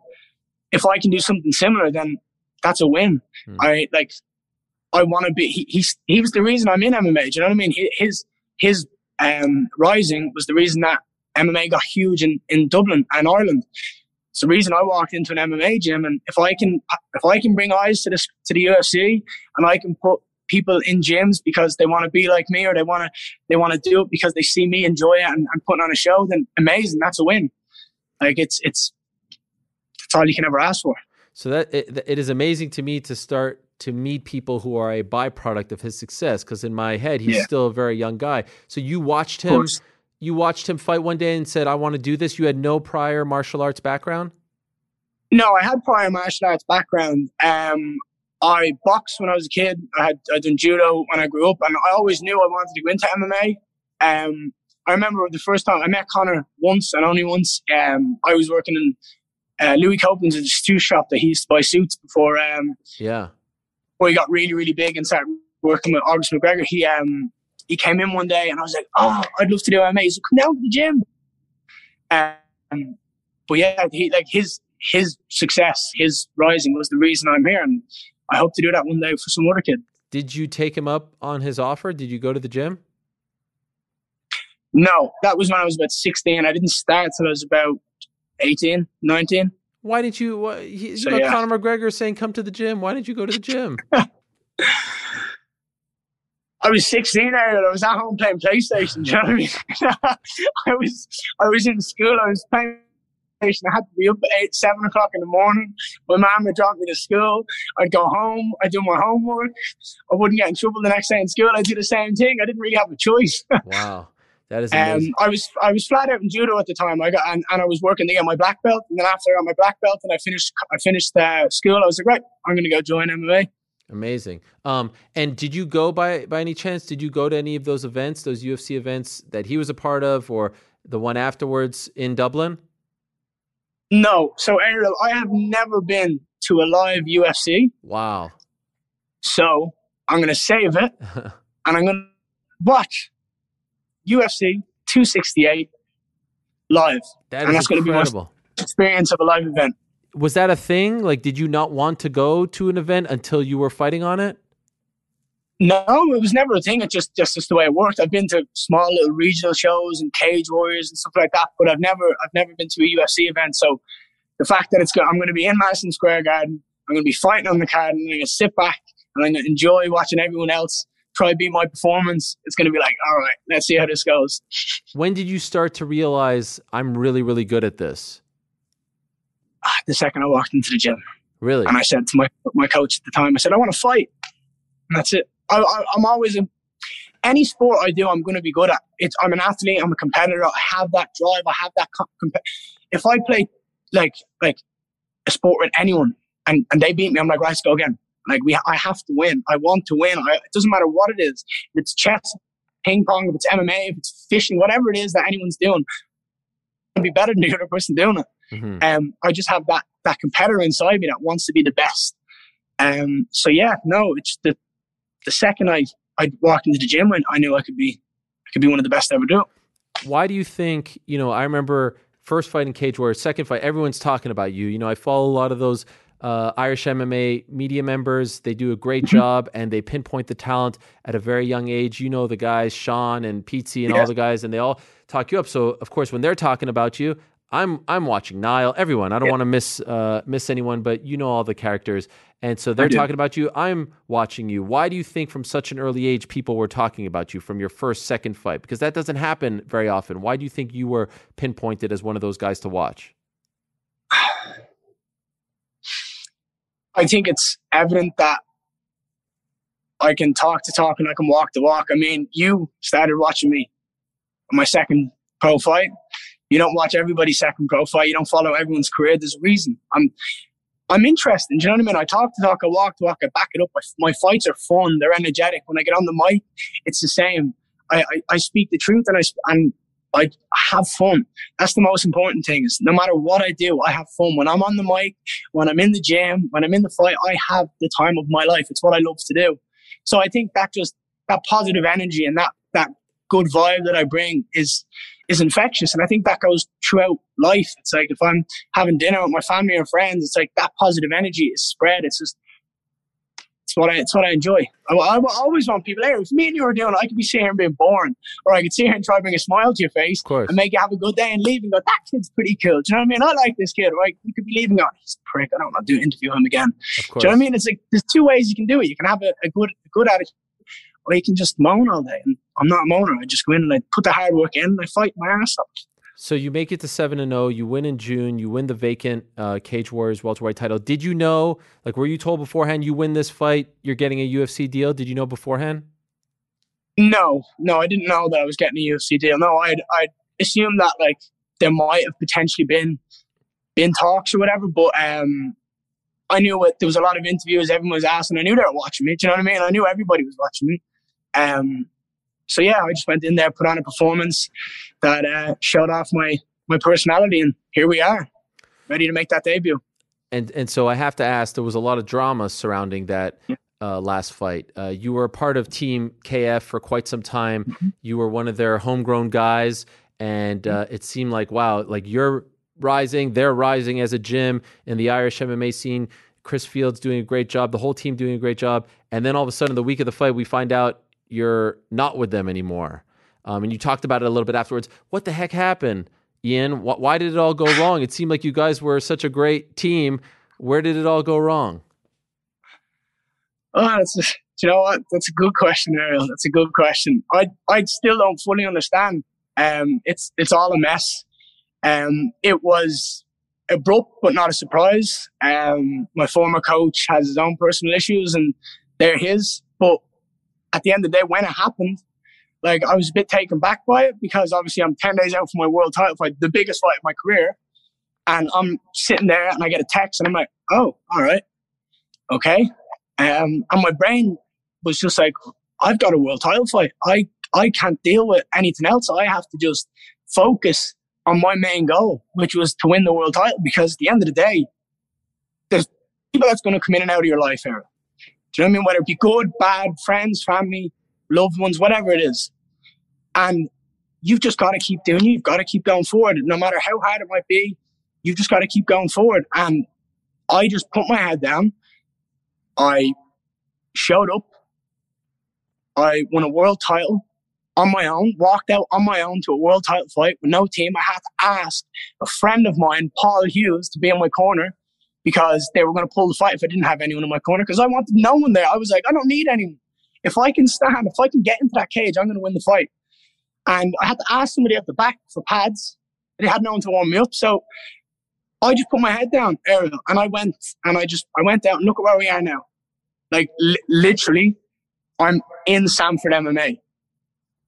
If I can do something similar, then that's a win. Hmm. I like. I want to be. He, he's he was the reason I'm in MMA. Do you know what I mean? His his um, rising was the reason that MMA got huge in, in Dublin and Ireland. It's the reason I walked into an MMA gym, and if I can if I can bring eyes to this to the UFC, and I can put people in gyms because they want to be like me or they want to they want to do it because they see me enjoy it and, and putting on a show, then amazing. That's a win. Like it's it's that's all you can ever ask for. So that it, it is amazing to me to start to meet people who are a byproduct of his success. Because in my head, he's Yeah. still a very young guy. So you watched him. You watched him fight one day and said, "I want to do this." You had no prior martial arts background. No, I had prior martial arts background. Um, I boxed when I was a kid. I had I done judo when I grew up, and I always knew I wanted to go into MMA. Um, I remember the first time I met Conor once and only once. Um, I was working in uh, Louis Copeland's stew shop that he used to buy suits before. Um, Yeah. before he got really, really big and started working with August McGregor. He um he came in one day and I was like, oh, I'd love to do MMA. He's like, come down to the gym. Um, but yeah, he like his his success, his rising was the reason I'm here, and I hope to do that one day for some other kid. Did you take him up on his offer? Did you go to the gym? No, that was when I was about 16. I didn't start till I was about 18, 19. Why didn't you? He, you know, yeah. Conor McGregor saying, "Come to the gym." Why didn't you go to the gym? [laughs] I was 16 and I was at home playing PlayStation. Do you know what I mean? [laughs] I was I was in school. I was playing PlayStation. I had to be up at eight, seven o'clock in the morning. My mum would drop me to school. I'd go home. I'd do my homework. I wouldn't get in trouble the next day in school. I'd do the same thing. I didn't really have a choice. [laughs] wow, that is Um. I was I was flat out in judo at the time. I got and, and I was working to get my black belt. And then after I got my black belt and I finished I finished uh, school, I was like, right, I'm going to go join MMA. Amazing. Um, and did you go by by any chance? Did you go to any of those events, those UFC events that he was a part of, or the one afterwards in Dublin? No, so Ariel, I have never been to a live UFC. Wow. So I'm going to save it [laughs] and I'm going to watch UFC 268 live. That And is that's gonna be my- Experience of a live event. Was that a thing? Like, did you not want to go to an event until you were fighting on it? No, it was never a thing. It just just just the way it worked. I've been to small little regional shows and Cage Warriors and stuff like that, but I've never I've never been to a UFC event. So the fact that it's go- I'm going to be in Madison Square Garden, I'm going to be fighting on the card, and I'm going to sit back and I'm going to enjoy watching everyone else try to beat my performance. It's going to be like, all right, let's see how this goes. When did you start to realize I'm really, really good at this? Ah, The second I walked into the gym. Really? And I said to my my coach at the time, I said, I want to fight. And that's it. I, I, I'm always a, any sport I do, I'm going to be good at. It's I'm an athlete. I'm a competitor. I have that drive. I have that. Comp- if I play like like a sport with anyone and, and they beat me, I'm like, right, let's go again. Like we, I have to win. I want to win. I, it doesn't matter what it is. If it's chess, ping pong, if it's MMA, if it's fishing, whatever it is that anyone's doing, I'll be better than the other person doing it. Mm-hmm. Um, I just have that that competitor inside me that wants to be the best. Um, so yeah, no, it's the the second I I walked into the gym, I, I knew I could be I could be one of the best to ever do. Why do you think? You know, I remember first fight in Cage Warriors, second fight, everyone's talking about you. You know, I follow a lot of those uh, Irish MMA media members. They do a great mm-hmm. job and they pinpoint the talent at a very young age. You know the guys, Sean and Pete and yeah. all the guys, and they all talk you up. So of course, when they're talking about you, I'm I'm watching Niall, everyone. I don't yeah. want to miss uh, miss anyone, but you know all the characters, and so they're talking about you. I'm watching you. Why do you think from such an early age people were talking about you from your first second fight? Because that doesn't happen very often. Why do you think you were pinpointed as one of those guys to watch? [sighs] I think it's evident that I can talk to talk and I can walk the walk. I mean, you started watching me on my second pro fight. You don't watch everybody's second profile. You don't follow everyone's career. There's a reason. I'm I'm interested. Do you know what I mean? I talk to talk, I walk to walk, I back it up. My fights are fun. They're energetic. When I get on the mic, it's the same. I, I, I speak the truth and I and I have fun. That's the most important thing. Is no matter what I do, I have fun. When I'm on the mic, when I'm in the gym, when I'm in the fight, I have the time of my life. It's what I love to do. So I think that just that positive energy and that that good vibe that I bring is is infectious. And I think that goes throughout life. It's like if I'm having dinner with my family or friends, it's like that positive energy is spread. It's just it's what I it's what I enjoy. I, I, I always want people there. If me and you were doing, it, I could be sitting here and being boring, or I could sit here and try to bring a smile to your face and make you have a good day and leave and go, that kid's pretty cool. Do you know what I mean? I like this kid. Right? You could be leaving on, he's a prick. I don't want to do interview him again. Do you know what I mean? It's like there's two ways you can do it. You can have a, a good a good attitude, or you can just moan all day. And I'm not a moaner. I just go in and I put the hard work in and I fight my ass off. So you make it to seven and zero. Oh, you win in June. You win the vacant uh, Cage Warriors welterweight title. Did you know? Like, were you told beforehand you win this fight, you're getting a UFC deal? Did you know beforehand? No, no, I didn't know that I was getting a UFC deal. No, I I assumed that like there might have potentially been been talks or whatever, but um, I knew what there was a lot of interviews. Everyone was asking. I knew they were watching me. Do you know what I mean? I knew everybody was watching me. Um, so yeah, I just went in there, put on a performance that uh, showed off my my personality, and here we are, ready to make that debut. And and so I have to ask, there was a lot of drama surrounding that uh, last fight. Uh, you were a part of Team KF for quite some time. Mm-hmm. You were one of their homegrown guys, and uh, it seemed like wow, like you're rising, they're rising as a gym in the Irish MMA scene. Chris Fields doing a great job, the whole team doing a great job, and then all of a sudden, the week of the fight, we find out you're not with them anymore. Um, and you talked about it a little bit afterwards. What the heck happened, Ian? Wh- why did it all go wrong? It seemed like you guys were such a great team. Where did it all go wrong? Oh, that's you know what? That's a good question, Ariel. That's a good question. I I still don't fully understand. Um, it's it's all a mess. Um, it was abrupt, but not a surprise. Um, my former coach has his own personal issues, and they're his. But at the end of the day, when it happened, like I was a bit taken back by it because obviously I'm 10 days out from my world title fight, the biggest fight of my career. And I'm sitting there and I get a text and I'm like, oh, all right. Okay. Um, and my brain was just like, I've got a world title fight. I, I can't deal with anything else. I have to just focus on my main goal, which was to win the world title. Because at the end of the day, there's people that's going to come in and out of your life, Aaron. Do you know what I mean? Whether it be good, bad, friends, family, loved ones, whatever it is. And you've just got to keep doing. You've got to keep going forward. No matter how hard it might be, you've just got to keep going forward. And I just put my head down. I showed up. I won a world title on my own, walked out on my own to a world title fight with no team. I had to ask a friend of mine, Paul Hughes, to be in my corner because they were going to pull the fight if I didn't have anyone in my corner because I wanted no one there. I was like, I don't need anyone. If I can stand, if I can get into that cage, I'm going to win the fight. And I had to ask somebody at the back for pads. They had no one to warm me up. So I just put my head down, Ariel, and I went and I just, I went out and look at where we are now. Like li- literally, I'm in Sanford MMA.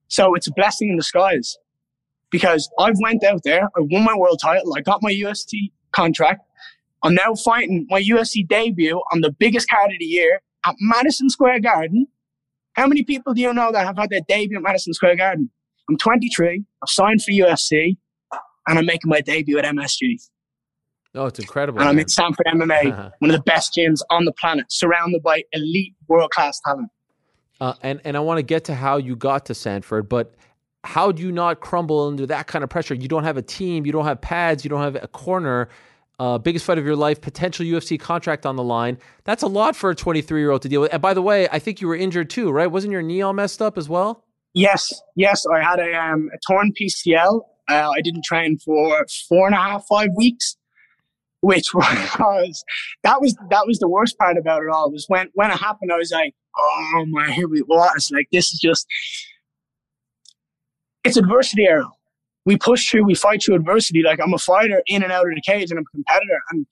So it's a blessing in disguise because I've went out there, I won my world title, I got my UFC contract. I'm now fighting my UFC debut on the biggest card of the year at Madison Square Garden. How many people do you know that have had their debut at Madison Square Garden? I'm 23. I've signed for UFC, and I'm making my debut at MSG. Oh, it's incredible. And I'm in Sanford MMA, [laughs] one of the best gyms on the planet, surrounded by elite world class talent. Uh, and and I want to get to how you got to Sanford, but how do you not crumble under that kind of pressure? You don't have a team, you don't have pads, you don't have a corner. Uh, biggest fight of your life, potential UFC contract on the line. That's a lot for a 23 year old to deal with. And by the way, I think you were injured too, right? Wasn't your knee all messed up as well? Yes, yes, I had a, um, a torn PCL. Uh, I didn't train for four and a half, five weeks, which [laughs] was that was that was the worst part about it all. Was when when it happened, I was like, oh my, here we? It's like this is just it's adversity, Errol. We push through, we fight through adversity. Like I'm a fighter in and out of the cage, and I'm a competitor, and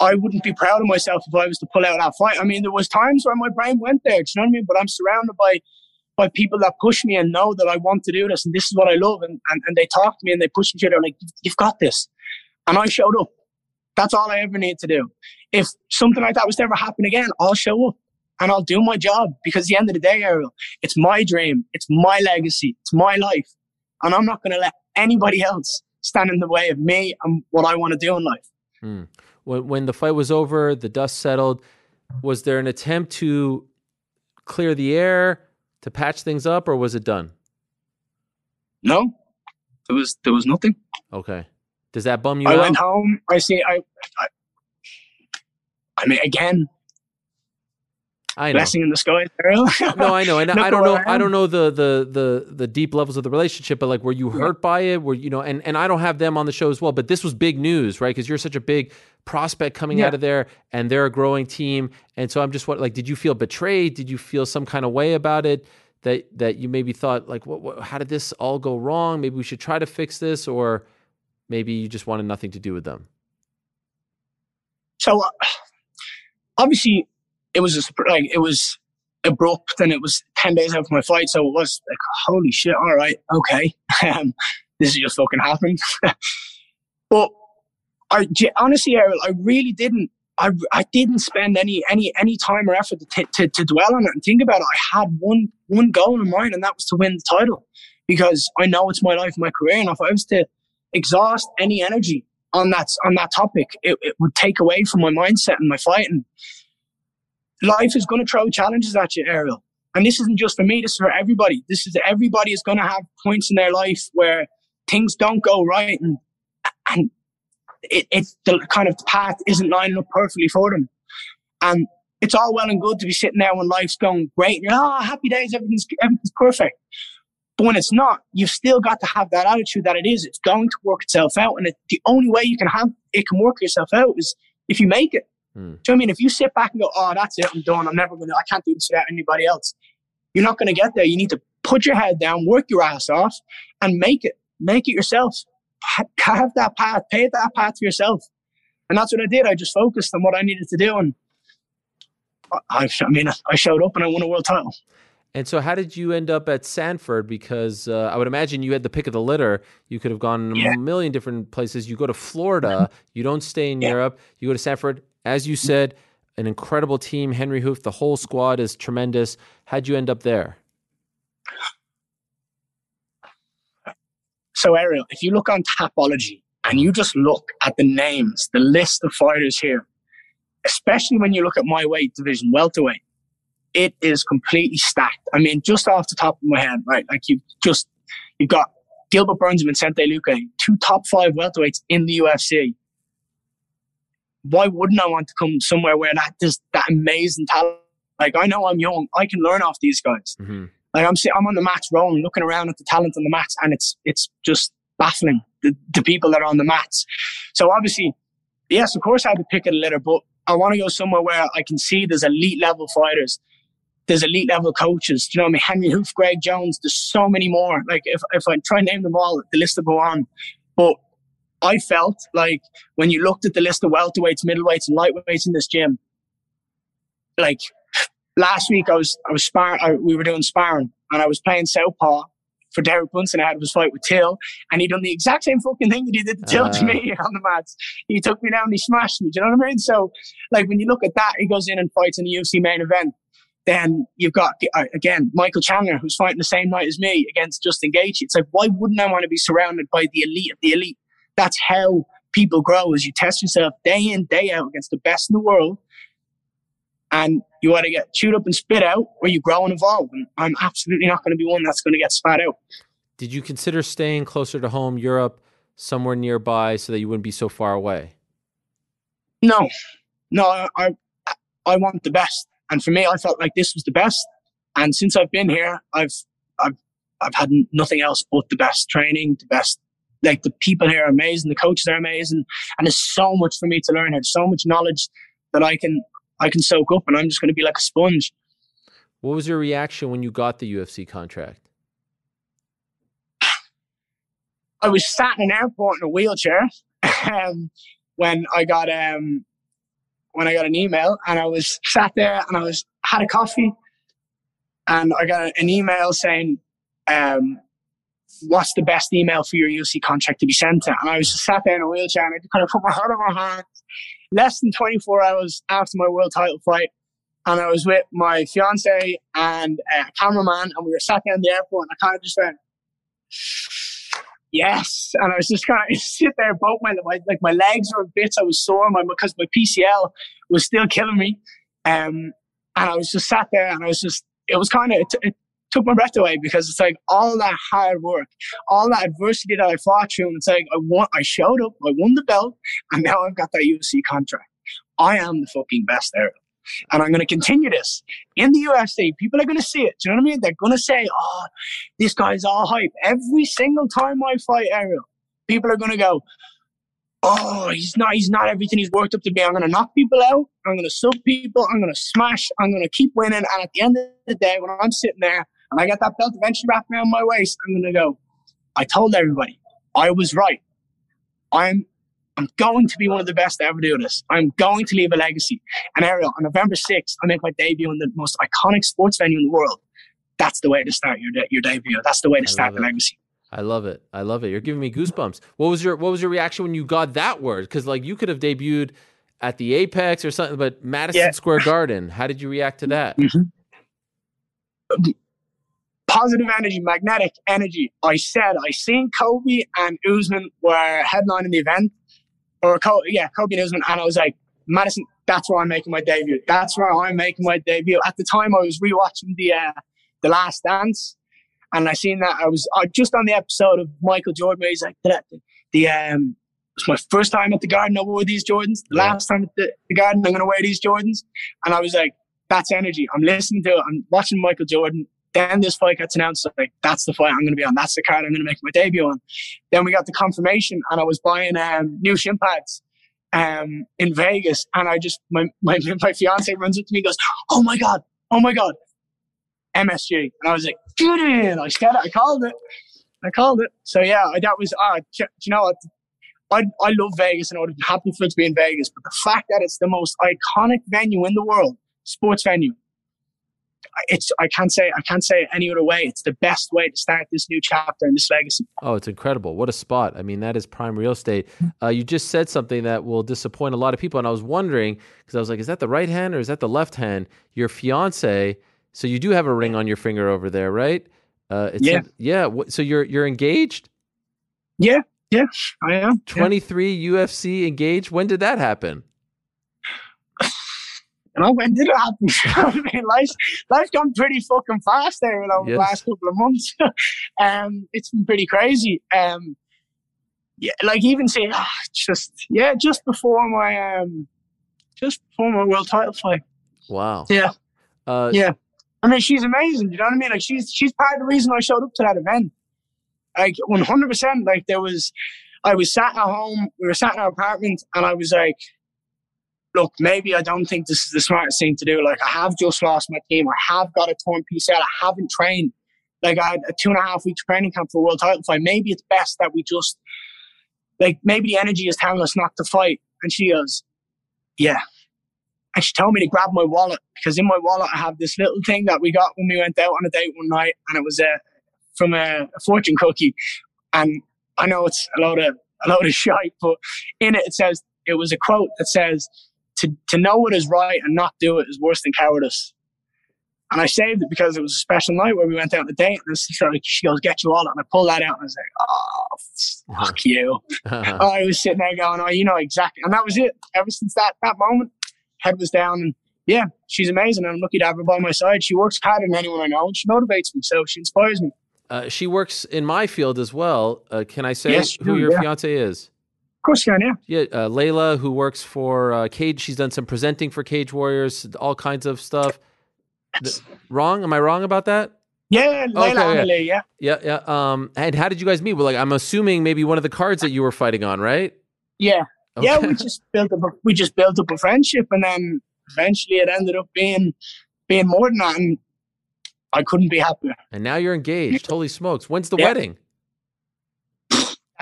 I wouldn't be proud of myself if I was to pull out that fight. I mean, there was times where my brain went there. Do you know what I mean? But I'm surrounded by by people that push me and know that I want to do this and this is what I love. And, and, and they talk to me and they push me. They're like, you've got this. And I showed up. That's all I ever need to do. If something like that was to ever happen again, I'll show up and I'll do my job because at the end of the day, Ariel, it's my dream. It's my legacy. It's my life. And I'm not going to let anybody else stand in the way of me and what I want to do in life. Hmm. When, when the fight was over, the dust settled, was there an attempt to clear the air, to patch things up, or was it done? No, there was, there was nothing. Okay. Does that bum you I out? went home. I see. I, I, I mean, again, I know. blessing in the sky. [laughs] No, I know, and [laughs] I don't know. I don't know the the the the deep levels of the relationship, but like, were you hurt by it? Were you know? And and I don't have them on the show as well, but this was big news, right? Because you're such a big prospect coming Yeah. out of there, and they're a growing team, and so I'm just what like, did you feel betrayed? Did you feel some kind of way about it? That that you maybe thought like, what, what how did this all go wrong? Maybe we should try to fix this, or maybe you just wanted nothing to do with them. So uh, obviously, it was surp- like it was abrupt, and it was ten days after my fight. So it was like, holy shit! All right, okay, [laughs] um, this is just fucking happened. [laughs] but I honestly, Errol, I really didn't. I, I didn't spend any any any time or effort to, to to dwell on it and think about it. I had one one goal in mind, and that was to win the title because I know it's my life, my career, and if I was to exhaust any energy on that on that topic, it, it would take away from my mindset and my fighting. Life is going to throw challenges at you, Ariel, and this isn't just for me. This is for everybody. This is everybody is going to have points in their life where things don't go right, and and it, it the kind of path isn't lining up perfectly for them. And it's all well and good to be sitting there when life's going great and you're oh happy days, everything's everything's perfect. But when it's not, you've still got to have that attitude that it is. It's going to work itself out, and it, the only way you can have it can work yourself out is if you make it. Hmm. Do you know I mean? If you sit back and go, "Oh, that's it, I'm done. I'm never gonna. I can't do this without anybody else," you're not gonna get there. You need to put your head down, work your ass off, and make it. Make it yourself. Have that path. Pave that path for yourself. And that's what I did. I just focused on what I needed to do, and I, I mean, I showed up and I won a world title. And so, how did you end up at Sanford? Because uh, I would imagine you had the pick of the litter. You could have gone a million different places. You go to Florida. You don't stay in Yeah. Europe. You go to Sanford. As you said, an incredible team. Henri Hooft, the whole squad is tremendous. How'd you end up there? So, Ariel, if you look on Tapology and you just look at the names, the list of fighters here, especially when you look at my weight division, welterweight, it is completely stacked. I mean, just off the top of my head, right? Like you just, you've got Gilbert Burns and Vicente Luque, two top five welterweights in the UFC. Why wouldn't I want to come somewhere where that there's that amazing talent? Like I know I'm young, I can learn off these guys. Mm-hmm. Like I'm, I'm on the mats rolling, looking around at the talent on the mats, and it's it's just baffling the, the people that are on the mats. So obviously, yes, of course I have to pick a litter, but I want to go somewhere where I can see there's elite level fighters, there's elite level coaches. Do you know what I mean? [laughs] Henri Hooft, Greg Jones. There's so many more. Like if if I try and name them all, the list will go on. But I felt like when you looked at the list of welterweights, middleweights, and lightweights in this gym, like last week I was I was sparring. I, we were doing sparring, and I was playing southpaw for Derek Brunson. I had his fight with Till, and he done the exact same fucking thing that he did to Till to Uh. me [laughs] on the mats. He took me down, and he smashed me. Do you know what I mean? So, like when you look at that, he goes in and fights in the UFC main event. Then you've got uh, again Michael Chandler, who's fighting the same night as me against Justin Gaethje. It's like why wouldn't I want to be surrounded by the elite of the elite? That's how people grow as you test yourself day in day out against the best in the world and you either get chewed up and spit out or you grow and evolve. And I'm absolutely not going to be one that's going to get spat out. Did you consider staying closer to home, Europe, somewhere nearby, so that you wouldn't be so far away? No, no, I, I, I want the best. And for me, I felt like this was the best. And since I've been here, I've, I've, I've had nothing else but the best training, the best. Like the people here are amazing, the coaches are amazing, and there's so much for me to learn here. There's so much knowledge that I can I can soak up, and I'm just going to be like a sponge. What was your reaction when you got the UFC contract? I was sat in an airport in a wheelchair um, when I got um, when I got an email, and I was sat there and I was had a coffee, and I got an email saying, um, "What's the best email for your UFC contract to be sent to?" And I was just sat there in a wheelchair, and I kind of put my [laughs] heart on my hands. Less than 24 hours after my world title fight, and I was with my fiance and a cameraman, and we were sat in the airport, and I kind of just went yes. And I was just kind of [laughs] sit there, both my, my like my legs were in bits. I was sore, my because my PCL was still killing me. Um, and I was just sat there, and I was just it was kind of it, it took my breath away because it's like all that hard work, all that adversity that I fought through, and it's like I won, I showed up, I won the belt, and now I've got that UFC contract. I am the fucking best there. And I'm going to continue this in the UFC. People are going to see it. Do you know what I mean? They're going to say, oh, this guy's all hype. Every single time I fight Ariel, people are going to go, oh, he's not, he's not everything he's worked up to be. I'm going to knock people out. I'm going to sub people. I'm going to smash. I'm going to keep winning. And at the end of the day, when I'm sitting there and I got that belt eventually wrapped around my waist, I'm going to go, I told everybody I was right. I'm I'm going to be one of the best to ever do this. I'm going to leave a legacy. And Ariel, on November 6th, I make my debut in the most iconic sports venue in the world. That's the way to start your de- your debut. That's the way to start the it. legacy. I love it. I love it. You're giving me goosebumps. What was your What was your reaction when you got that word? Because like you could have debuted at the Apex or something, but Madison Yeah. Square Garden. How did you react to that? Mm-hmm. Positive energy, magnetic energy. I said I seen Colby and Usman were headlining the event, or Colby, yeah, Colby and Usman, and I was like, Madison, that's where I'm making my debut. That's where I'm making my debut. At the time, I was rewatching the uh, the Last Dance, and I seen that I was uh, just on the episode of Michael Jordan. Where he's like, the, the um, it's my first time at the Garden. I wore these Jordans. The Yeah. last time at the, the Garden, I'm going to wear these Jordans. And I was like, that's energy. I'm listening to it. I'm watching Michael Jordan. Then this fight gets announced. Like, that's the fight I'm going to be on. That's the card I'm going to make my debut on. Then we got the confirmation, and I was buying um, new shin pads um, in Vegas. And I just, my, [laughs] my, my fiance runs up to me and goes, Oh my God, oh my God, MSG. And I was like, Get in. I said it. I called it. I called it. So yeah, that was, uh, do you know what? I, I love Vegas and I would have been happy for it to be in Vegas, but the fact that it's the most iconic venue in the world, sports venue, it's I can't say I can't say it any other way. It's the best way to start this new chapter in this legacy. Oh, it's incredible. What a spot. I mean, that is prime real estate. Uh, you just said something that will disappoint a lot of people. And I was wondering, because I was like, is that the right hand or is that the left hand? Your fiance, so you do have a ring on your finger over there, right? Uh, it's Yeah. yeah. So you're you're engaged? Yeah, yeah, I am. Yeah. 23 UFC engaged? When did that happen? And I went, did it happen? [laughs] I mean, life's life's gone pretty fucking fast there you know, Yes. the last couple of months. [laughs] um, it's been pretty crazy. Um, yeah, like even saying, ah, just yeah, just before my um, just before my world title fight. Wow. Yeah. Uh, Yeah. I mean, she's amazing. You know what I mean? Like she's she's part of the reason I showed up to that event. Like one hundred percent. Like there was, I was sat at home. We were sat in our apartment, and I was like, "Look, maybe I don't think this is the smartest thing to do. Like I have just lost my team. I have got a torn PCL. I haven't trained. Like I had a two and a half week training camp for a world title fight. Maybe it's best that we just, like, maybe the energy is telling us not to fight." And she goes, "Yeah." and she told me to grab my wallet because in my wallet I have this little thing that we got when we went out on a date one night, and it was a from a, a fortune cookie. And I know it's a lot of a load of [laughs] shite, but in it it says it was a quote that says, "To to know what is right and not do it is worse than cowardice." And I saved it because it was a special night where we went out on a date, and she, like, she goes, "Get you all," and I pulled that out, and I was like, "Oh, fuck you!" I was sitting there going, "Oh, you know exactly," and that was it. Ever since that that moment, head was down, and yeah, she's amazing. and I'm lucky to have her by my side. She works harder than anyone I know, and she motivates me, so she inspires me. Uh, she works in my field as well. Uh, can I say Yes, who do, your yeah. fiance is? Course, you can, yeah. Yeah, uh, Layla, who works for uh, Cage. She's done some presenting for Cage Warriors, all kinds of stuff. Th- wrong? Am I wrong about that? Yeah, Layla Okay, yeah. Anna-Lee, yeah. Yeah, yeah. Um, and how did you guys meet? Well, like, I'm assuming maybe one of the cards that you were fighting on, right? Yeah. Yeah, we just built up a, we just built up a friendship and then eventually it ended up being being more than that and I couldn't be happier. And now you're engaged. [laughs] Holy smokes! When's the Yeah. wedding?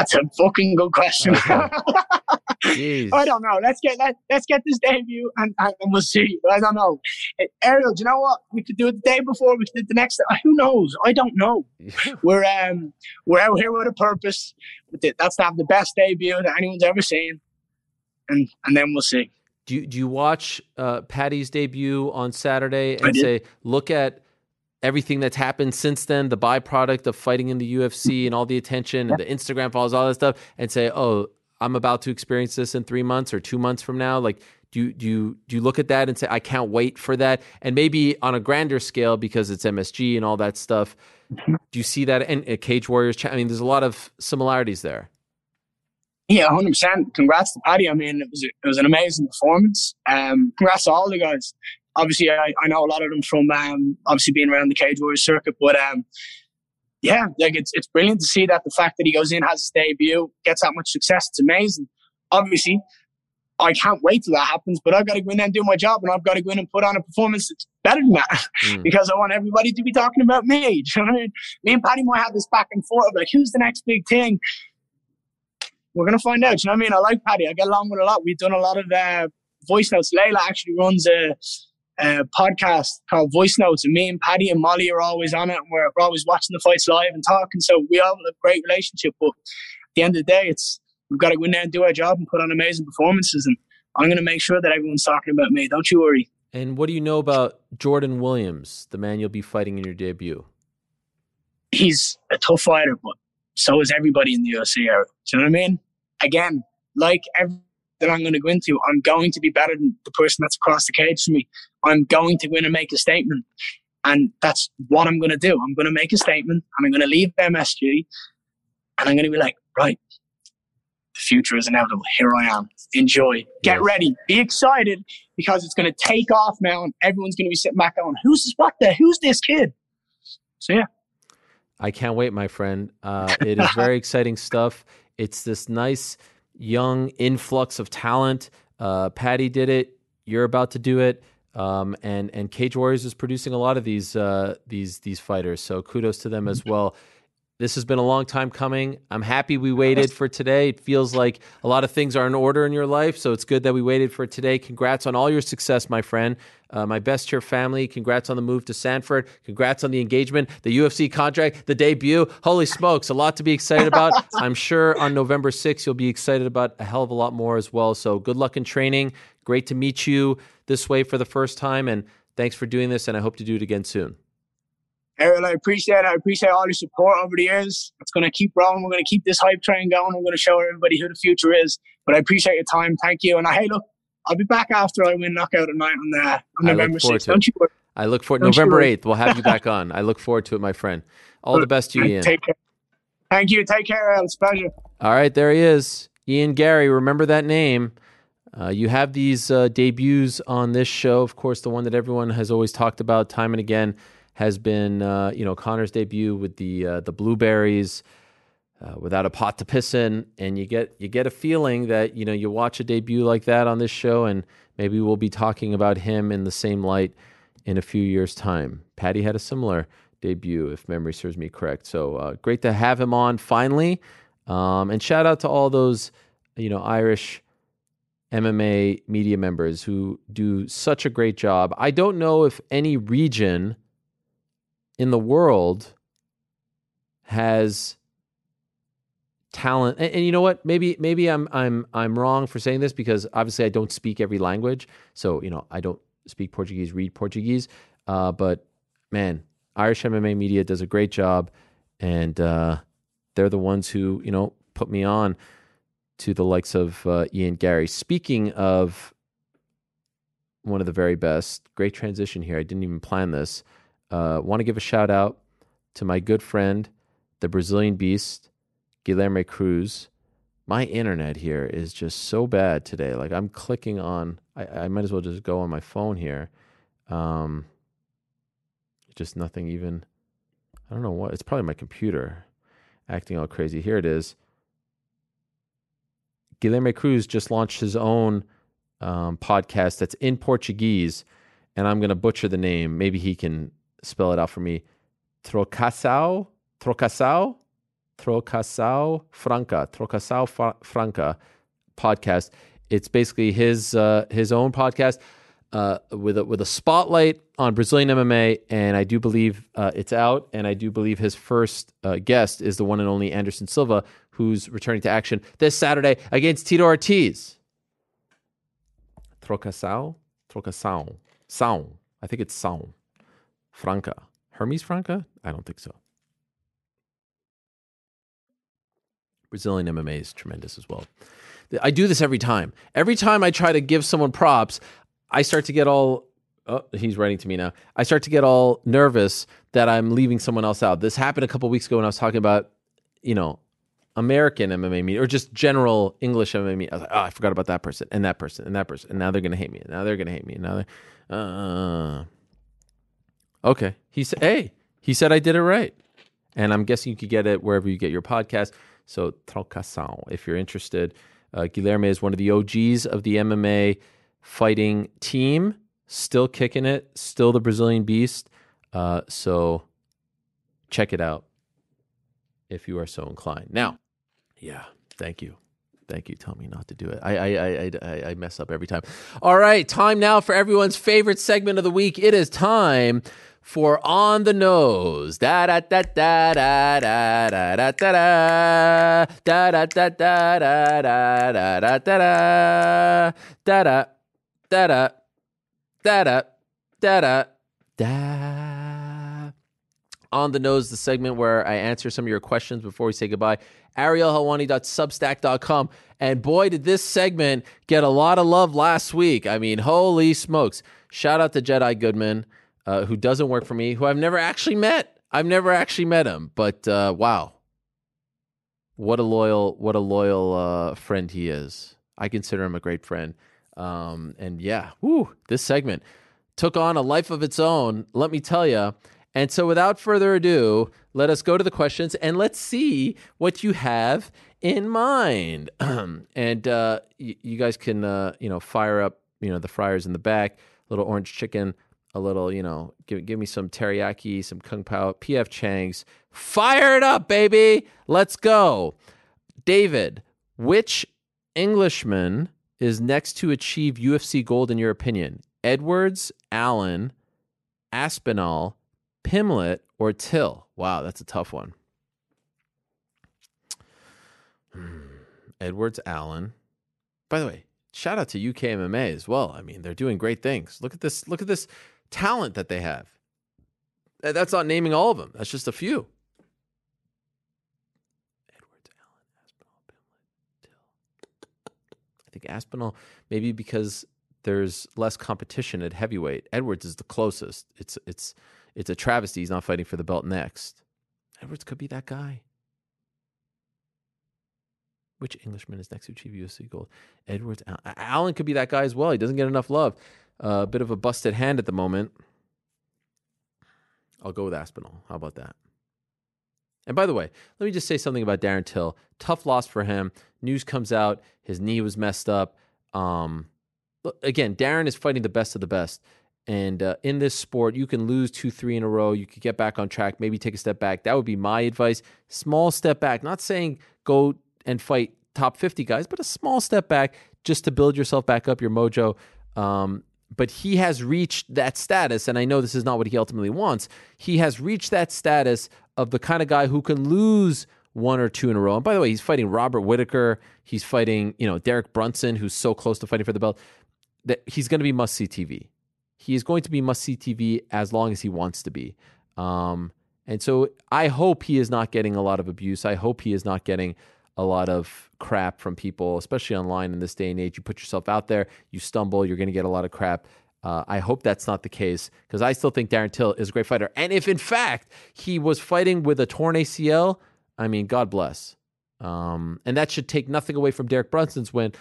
That's a fucking good question. [laughs] Okay. [laughs] I don't know. Let's get let, let's get this debut and, and, we'll see. I don't know. Eh, Ariel, do you know what? We could do it the day before, we could do it the next day. Who knows? I don't know. [laughs] We're um we're out here with a purpose. That's to have the best debut that anyone's ever seen. And and then we'll see. Do you, do you watch uh, Paddy's debut on Saturday and say, look at everything that's happened since then, the byproduct of fighting in the UFC and all the attention and the Instagram follows, all that stuff, and say, oh, I'm about to experience this in three months or two months from now? Like, do you, do you do you look at that and say, I can't wait for that? And maybe on a grander scale because it's MSG and all that stuff. Do you see that? And uh, Cage Warriors, I mean, there's a lot of similarities there. Yeah, hundred percent. Congrats to Paddy. I mean, it was it was an amazing performance. Um, congrats to all the guys. Obviously, I, I know a lot of them from um, obviously being around the Cage Warriors circuit, but um, yeah, like it's it's brilliant to see that the fact that he goes in, has his debut, gets that much success. It's amazing. Obviously, I can't wait till that happens, but I've got to go in there and do my job, and I've got to go in and put on a performance that's better than that [laughs] Mm. because I want everybody to be talking about me. [laughs] You know what I mean? Me and Paddy might have this back and forth of like, who's the next big thing? We're gonna find out. You know what I mean? I like Paddy. I get along with a lot. We've done a lot of uh, voice notes. Layla actually runs a, a podcast called Voice Notes, and me and Paddy and Molly are always on it, and we're, we're always watching the fights live and talking. So we all have a great relationship. But at the end of the day, it's we've got to go in there and do our job and put on amazing performances. And I'm gonna make sure that everyone's talking about me. Don't you worry. And what do you know about Jordan Williams, the man you'll be fighting in your debut? he's a tough fighter, but so is everybody in the UFC era. Do you know what I mean? Again, like everything that I'm going to go into, I'm going to be better than the person that's across the cage from me. I'm going to go in and make a statement. And that's what I'm going to do. I'm going to make a statement and I'm going to leave MSG and I'm going to be like, right, the future is inevitable. Here I am. Enjoy. Get Yes. ready. Be excited because it's going to take off now and everyone's going to be sitting back going, who's this? What the? Who's this kid? So yeah. I can't wait, my friend. Uh, it is very [laughs] exciting stuff. It's this nice young influx of talent. Uh, Paddy did it. You're about to do it. Um, and and Cage Warriors is producing a lot of these uh, these these fighters. So kudos to them as well. This has been a long time coming. I'm happy we waited for today. It feels like a lot of things are in order in your life, so it's good that we waited for today. Congrats on all your success, my friend. Uh, my best to your family. Congrats on the move to Sanford. Congrats on the engagement, the UFC contract, the debut. Holy smokes, a lot to be excited about. [laughs] I'm sure on November 6th, you'll be excited about a hell of a lot more as well. So good luck in training. Great to meet you this way for the first time. And thanks for doing this. And I hope to do it again soon. Ariel, I appreciate it. I appreciate all your support over the years. It's going to keep rolling. We're going to keep this hype train going. We're going to show everybody who the future is. But I appreciate your time. Thank you. And I, hey, look, I'll be back after I win knockout at night on, the, on I look November forward 6th. to it. Don't you worry. I look forward Don't November 8th. We'll have you back on. I look forward to it, my friend. All the best to you, Ian. Take care. Thank you. Take care. It's a pleasure. All right, there he is. Ian Garry, remember that name. Uh, you have these uh, debuts on this show. Of course, the one that everyone has always talked about time and again has been, uh, you know, Conor's debut with the uh, the blueberries, uh, without a pot to piss in, and you get you get a feeling that you know you watch a debut like that on this show, and maybe we'll be talking about him in the same light in a few years' time. Paddy had a similar debut, if memory serves me correct. So great to have him on finally. Um, and shout out to all those, you know, Irish MMA media members who do such a great job. I don't know if any region in the world has talent. And, and, you know what? Maybe maybe i'm i'm i'm wrong for saying this because obviously i don't speak every language. So you know i don't speak portuguese read portuguese. Uh, but man irish mma media does a great job and uh, they're the ones who you know put me on to the likes of uh, ian Garry. speaking of one of the very best great transition here i didn't even plan this uh, want to give a shout out to my good friend the brazilian beast Guilherme Cruz. My internet here is just so bad today. Like I'm clicking on, I, I might as well just go on my phone here. Um, just nothing even. I don't know what. It's probably my computer acting all crazy. Here it is. Guilherme Cruz just launched his own um, podcast that's in Portuguese, and I'm going to butcher the name. Maybe he can spell it out for me. Trocação, Trocação Trocação Franca, Trocação Franca podcast. It's basically his uh, his own podcast uh, with a, with a spotlight on Brazilian MMA, and I do believe uh, it's out. And I do believe his first uh, guest is the one and only Anderson Silva, who's returning to action this Saturday against Tito Ortiz. Trocação, Trocação, São. I think it's São. Franca. Hermes Franca? I don't think so. Brazilian MMA is tremendous as well. I do this every time. Every time I try to give someone props, I start to get all. Oh, he's writing to me now. I start to get all nervous that I'm leaving someone else out. This happened a couple weeks ago when I was talking about, you know, American MMA media or just general English MMA media. I was like, oh, I forgot about that person and that person and that person. And now they're going to hate me. Now they're going to hate me. Now they're. Uh, okay. He said, hey, he said I did it right. And I'm guessing you could get it wherever you get your podcast. So Trocação, if you're interested. Uh, Guilherme is one of the OGs of the MMA fighting team, still kicking it, still the Brazilian beast. Uh, so check it out if you are so inclined. Now, yeah, thank you. Thank you. Tell me not to do it. I, I, I, I, mess up every time. All right, time now for everyone's favorite segment of the week. It is time for On the Nose. Da da da da da da da da da da da da da da da da da da da da da da da da da da da. On the nose, the segment where I answer some of your questions before we say goodbye. ArielHelwani.substack.com. And boy, did this segment get a lot of love last week. I mean, holy smokes. Shout out to Jedi Goodman, uh, who doesn't work for me, who I've never actually met. I've never actually met him, but uh, wow, what a loyal what a loyal uh, friend he is. I consider him a great friend. Um, and yeah, whoo, this segment took on a life of its own. Let me tell you. And so, without further ado, let us go to the questions and let's see what you have in mind. [clears throat] and uh, y- you guys can, uh, you know, fire up, you know, the fryers in the back, a little orange chicken, a little, you know, give give me some teriyaki, some kung pao, PF Chang's. Fire it up, baby. Let's go. David, which Englishman is next to achieve UFC gold in your opinion? Edwards, Allen, Aspinall, Pimblett, or Till? Wow, that's a tough one. Hmm, Edwards, Allen. By the way, shout out to UK MMA as well. I mean, they're doing great things. Look at this. Look at this talent that they have. That's not naming all of them. That's just a few. Edwards, Allen, Aspinall, Pimblett, Till. I think Aspinall, maybe because there's less competition at heavyweight. Edwards is the closest. It's it's it's a travesty he's not fighting for the belt next. Edwards could be that guy. Which Englishman is next to achieve UFC gold? Edwards. Allen could be that guy as well. He doesn't get enough love. A uh, bit of a busted hand at the moment. I'll go with Aspinall. How about that? And by the way, let me just say something about Darren Till. Tough loss for him. News comes out, his knee was messed up. Um, again, Darren is fighting the best of the best. And uh, in this sport, you can lose two, three in a row. You could get back on track, maybe take a step back. That would be my advice. Small step back. Not saying go and fight top 50 guys, but a small step back. just to build yourself back up, your mojo. Um, but he has reached that status, and I know this is not what he ultimately wants. He has reached that status of the kind of guy who can lose one or two in a row. And by the way, he's fighting Robert Whittaker. He's fighting, you know, Derek Brunson, who's so close to fighting for the belt. That he's going to be must see TV. He is going to be must see TV as long as he wants to be. Um, and so I hope he is not getting a lot of abuse. I hope he is not getting a lot of crap from people, especially online in this day and age. You put yourself out there, you stumble, you're going to get a lot of crap. Uh, I hope that's not the case because I still think Darren Till is a great fighter. And if in fact he was fighting with a torn ACL, I mean, God bless. Um, and that should take nothing away from Derek Brunson's win.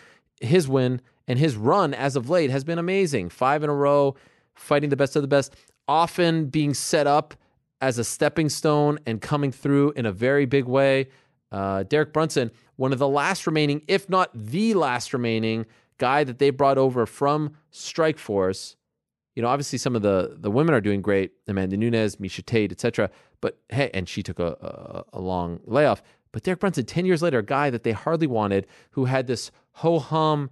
His win and his run as of late has been amazing. Five in a row, fighting the best of the best, often being set up as a stepping stone and coming through in a very big way. Uh, Derek Brunson, one of the last remaining, if not the last remaining guy that they brought over from Strikeforce. You know, obviously some of the the women are doing great, Amanda Nunes, Miesha Tate, etc. But hey, and she took a, a, a long layoff. But Derek Brunson, ten years later, a guy that they hardly wanted, who had this ho hum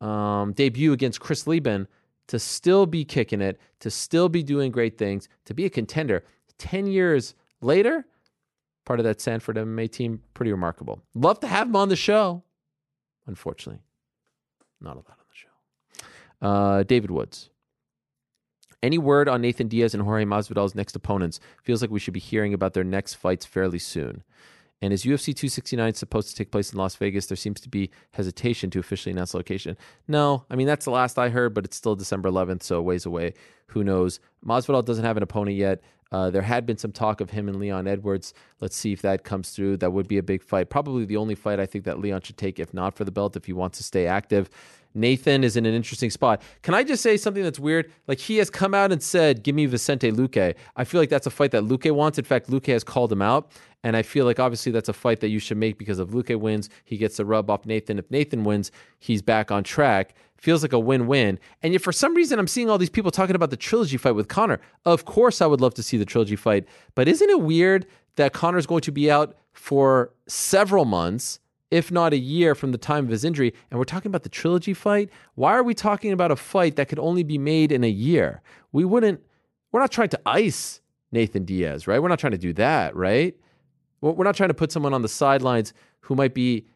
um, debut against Chris Leben, to still be kicking it, to still be doing great things, to be a contender. Ten years later, part of that Sanford MMA team. Pretty remarkable. Love to have him on the show. Unfortunately, not allowed on the show. Uh, David Woods. Any word on Nathan Diaz and Jorge Masvidal's next opponents? Feels like we should be hearing about their next fights fairly soon. And is UFC 269 supposed to take place in Las Vegas? There seems to be hesitation to officially announce location. No, I mean, that's the last I heard, but it's still December 11th, so a ways away. Who knows? Masvidal doesn't have an opponent yet. Uh, there had been some talk of him and Leon Edwards. Let's see if that comes through. That would be a big fight. Probably the only fight I think that Leon should take, if not for the belt, if he wants to stay active. Nathan is in an interesting spot. Can I just say something that's weird? Like he has come out and said, "Give me Vicente Luque." I feel like that's a fight that Luque wants. In fact, Luque has called him out, and I feel like obviously that's a fight that you should make because if Luque wins, he gets the rub off Nathan. If Nathan wins, he's back on track. Feels like a win-win. And yet, for some reason, I'm seeing all these people talking about the trilogy fight with Conor. Of course, I would love to see the trilogy fight, but isn't it weird that Conor's going to be out for several months? if not a year from the time of his injury. And we're talking about the trilogy fight. Why are we talking about a fight that could only be made in a year? We wouldn't, we're not trying to ice Nathan Diaz, right? We're not trying to do that, right? We're not trying to put someone on the sidelines who might be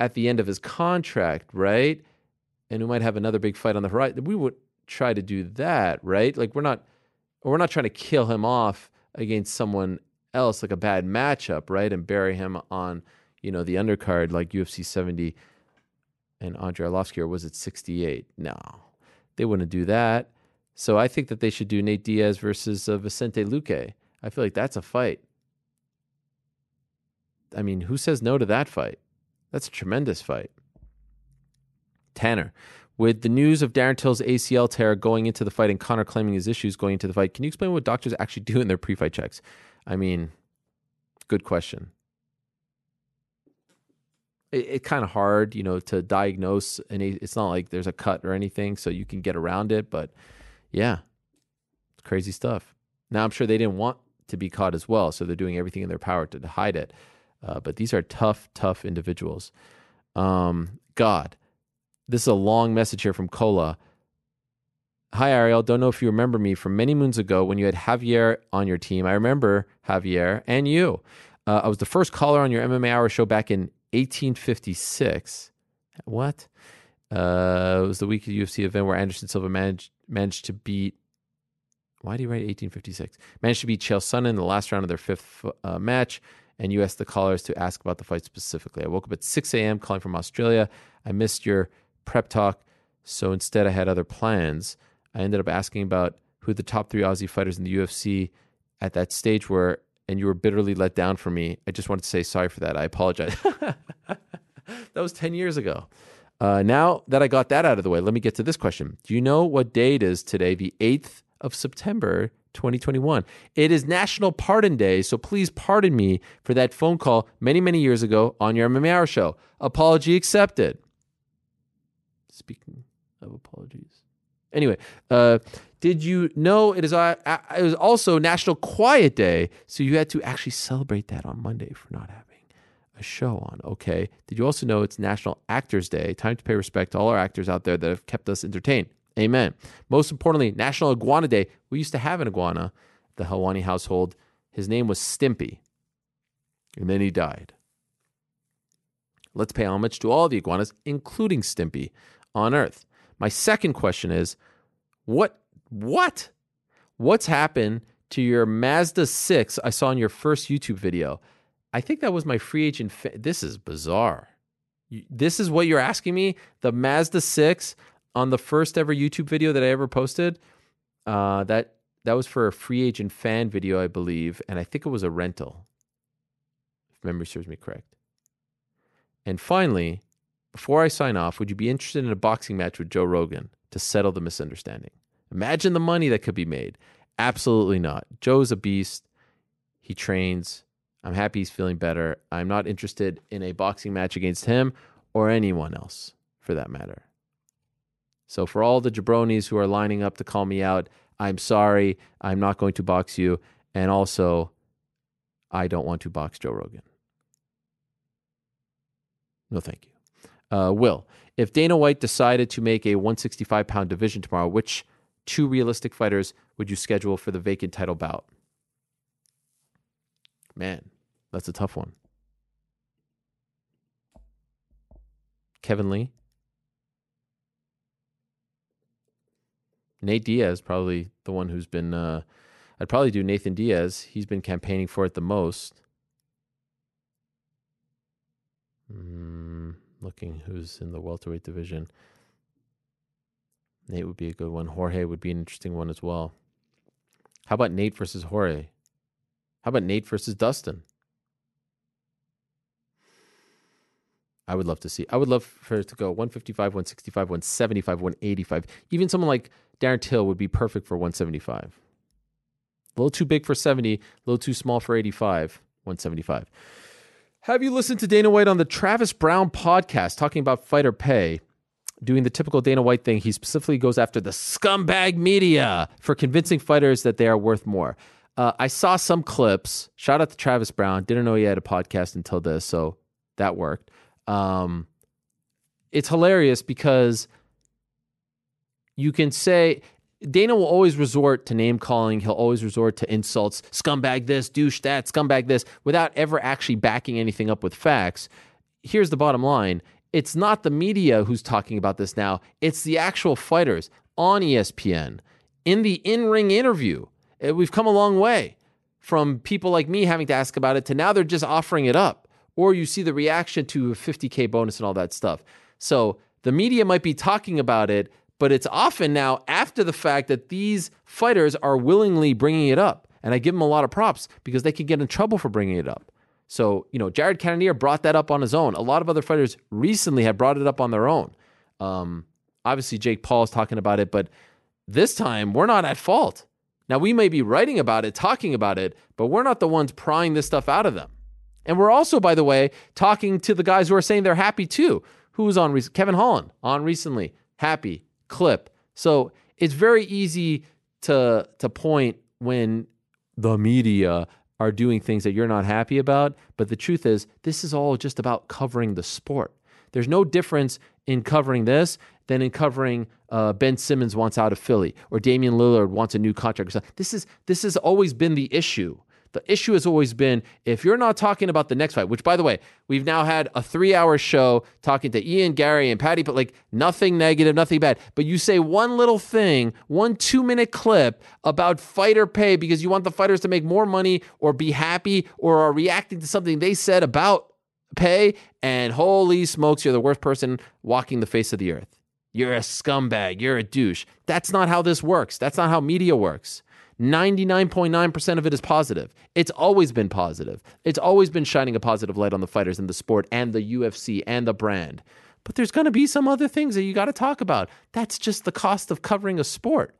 at the end of his contract, right? And we might have another big fight on the horizon. We would try to do that, right? Like we're not, we're not trying to kill him off against someone else, like a bad matchup, right? And bury him on you know, the undercard like UFC 70 and Andrei Arlovsky, or was it 68? No, they wouldn't do that. So I think that they should do Nate Diaz versus uh, Vicente Luque. I feel like that's a fight. I mean, who says no to that fight? That's a tremendous fight. Tanner, with the news of Darren Till's ACL tear going into the fight and Conor claiming his issues going into the fight, can you explain what doctors actually [laughs] do in their pre-fight checks? I mean, good question it's it kind of hard, you know, to diagnose. And it's not like there's a cut or anything, so you can get around it. But yeah, crazy stuff. Now I'm sure they didn't want to be caught as well, so they're doing everything in their power to hide it. Uh, but these are tough, tough individuals. Um, God, this is a long message here from Cola. Hi, Ariel. Don't know if you remember me from many moons ago when you had Javier on your team. I remember Javier and you. Uh, I was the first caller on your MMA Hour show back in 1856. What? Uh, it was the week of the UFC event where Anderson Silva managed managed to beat. Why did he write 1856? Managed to beat Chael Sonnen in the last round of their fifth uh, match. And you asked the callers to ask about the fight specifically. I woke up at 6 a.m. calling from Australia. I missed your prep talk, so instead I had other plans. I ended up asking about who the top three Aussie fighters in the UFC at that stage were, and you were bitterly let down for me. I just wanted to say sorry for that. I apologize. [laughs] that was 10 years ago. Uh, now that I got that out of the way, let me get to this question. Do you know what day it is today, the 8th of September, 2021? It is National Pardon Day, so please pardon me for that phone call many, many years ago on your MMA Hour show. Apology accepted. Speaking of apologies. Anyway, uh, did you know it is uh, it was also National Quiet Day? So you had to actually celebrate that on Monday for not having a show on. Okay. Did you also know it's National Actors Day? Time to pay respect to all our actors out there that have kept us entertained. Amen. Most importantly, National Iguana Day. We used to have an iguana, the Helwani household. His name was Stimpy. And then he died. Let's pay homage to all the iguanas, including Stimpy, on Earth. My second question is what what? What's happened to your Mazda 6 I saw in your first YouTube video? I think that was my free agent. Fa- this is bizarre. This is what you're asking me? The Mazda 6 on the first ever YouTube video that I ever posted? Uh, that that was for a free agent fan video, I believe, and I think it was a rental. If memory serves me correct. And finally, before I sign off, would you be interested in a boxing match with Joe Rogan to settle the misunderstanding? Imagine the money that could be made. Absolutely not. Joe's a beast. He trains. I'm happy he's feeling better. I'm not interested in a boxing match against him or anyone else for that matter. So, for all the jabronis who are lining up to call me out, I'm sorry. I'm not going to box you. And also, I don't want to box Joe Rogan. No, thank you. Uh, Will, if Dana White decided to make a 165 pound division tomorrow, which two realistic fighters would you schedule for the vacant title bout? Man, that's a tough one. Kevin Lee? Nate Diaz, probably the one who's been. Uh, I'd probably do Nathan Diaz. He's been campaigning for it the most. Mm, looking who's in the welterweight division. Nate would be a good one. Jorge would be an interesting one as well. How about Nate versus Jorge? How about Nate versus Dustin? I would love to see. I would love for it to go 155, 165, 175, 185. Even someone like Darren Till would be perfect for 175. A little too big for 70, a little too small for 85, 175. Have you listened to Dana White on the Travis Browne podcast talking about fighter pay? Doing the typical Dana White thing, he specifically goes after the scumbag media for convincing fighters that they are worth more. Uh, I saw some clips. Shout out to Travis Browne. Didn't know he had a podcast until this, so that worked. Um, it's hilarious because you can say Dana will always resort to name calling. He'll always resort to insults, scumbag this, douche that, scumbag this, without ever actually backing anything up with facts. Here's the bottom line it's not the media who's talking about this now, it's the actual fighters on ESPN in the in ring interview. Uh, We've come a long way from people like me having to ask about it to now they're just offering it up. Or you see the reaction to a 50K bonus and all that stuff. So the media might be talking about it, but it's often now after the fact that these fighters are willingly bringing it up. And I give them a lot of props because they could get in trouble for bringing it up. So, you know, Jared Cannonier brought that up on his own. A lot of other fighters recently have brought it up on their own. Um, obviously, Jake Paul is talking about it, but this time we're not at fault. Now, we may be writing about it, talking about it, but we're not the ones prying this stuff out of them. And we're also, by the way, talking to the guys who are saying they're happy too. Who was on recently? Kevin Holland on recently. Happy clip. So it's very easy to to point when the media are doing things that you're not happy about. But the truth is, this is all just about covering the sport. There's no difference in covering this than in covering uh, Ben Simmons wants out of Philly or Damian Lillard wants a new contract. This is this has always been the issue. The issue has always been if you're not talking about the next fight, which by the way, we've now had a three hour show talking to Ian, Garry, and Paddy, but like nothing negative, nothing bad. But you say one little thing, one two minute clip about fighter pay because you want the fighters to make more money or be happy or are reacting to something they said about pay, and holy smokes, you're the worst person walking the face of the earth. You're a scumbag. You're a douche. That's not how this works. That's not how media works. 99.9% of it is positive. It's always been positive. It's always been shining a positive light on the fighters and the sport and the UFC and the brand. But there's going to be some other things that you got to talk about. That's just the cost of covering a sport.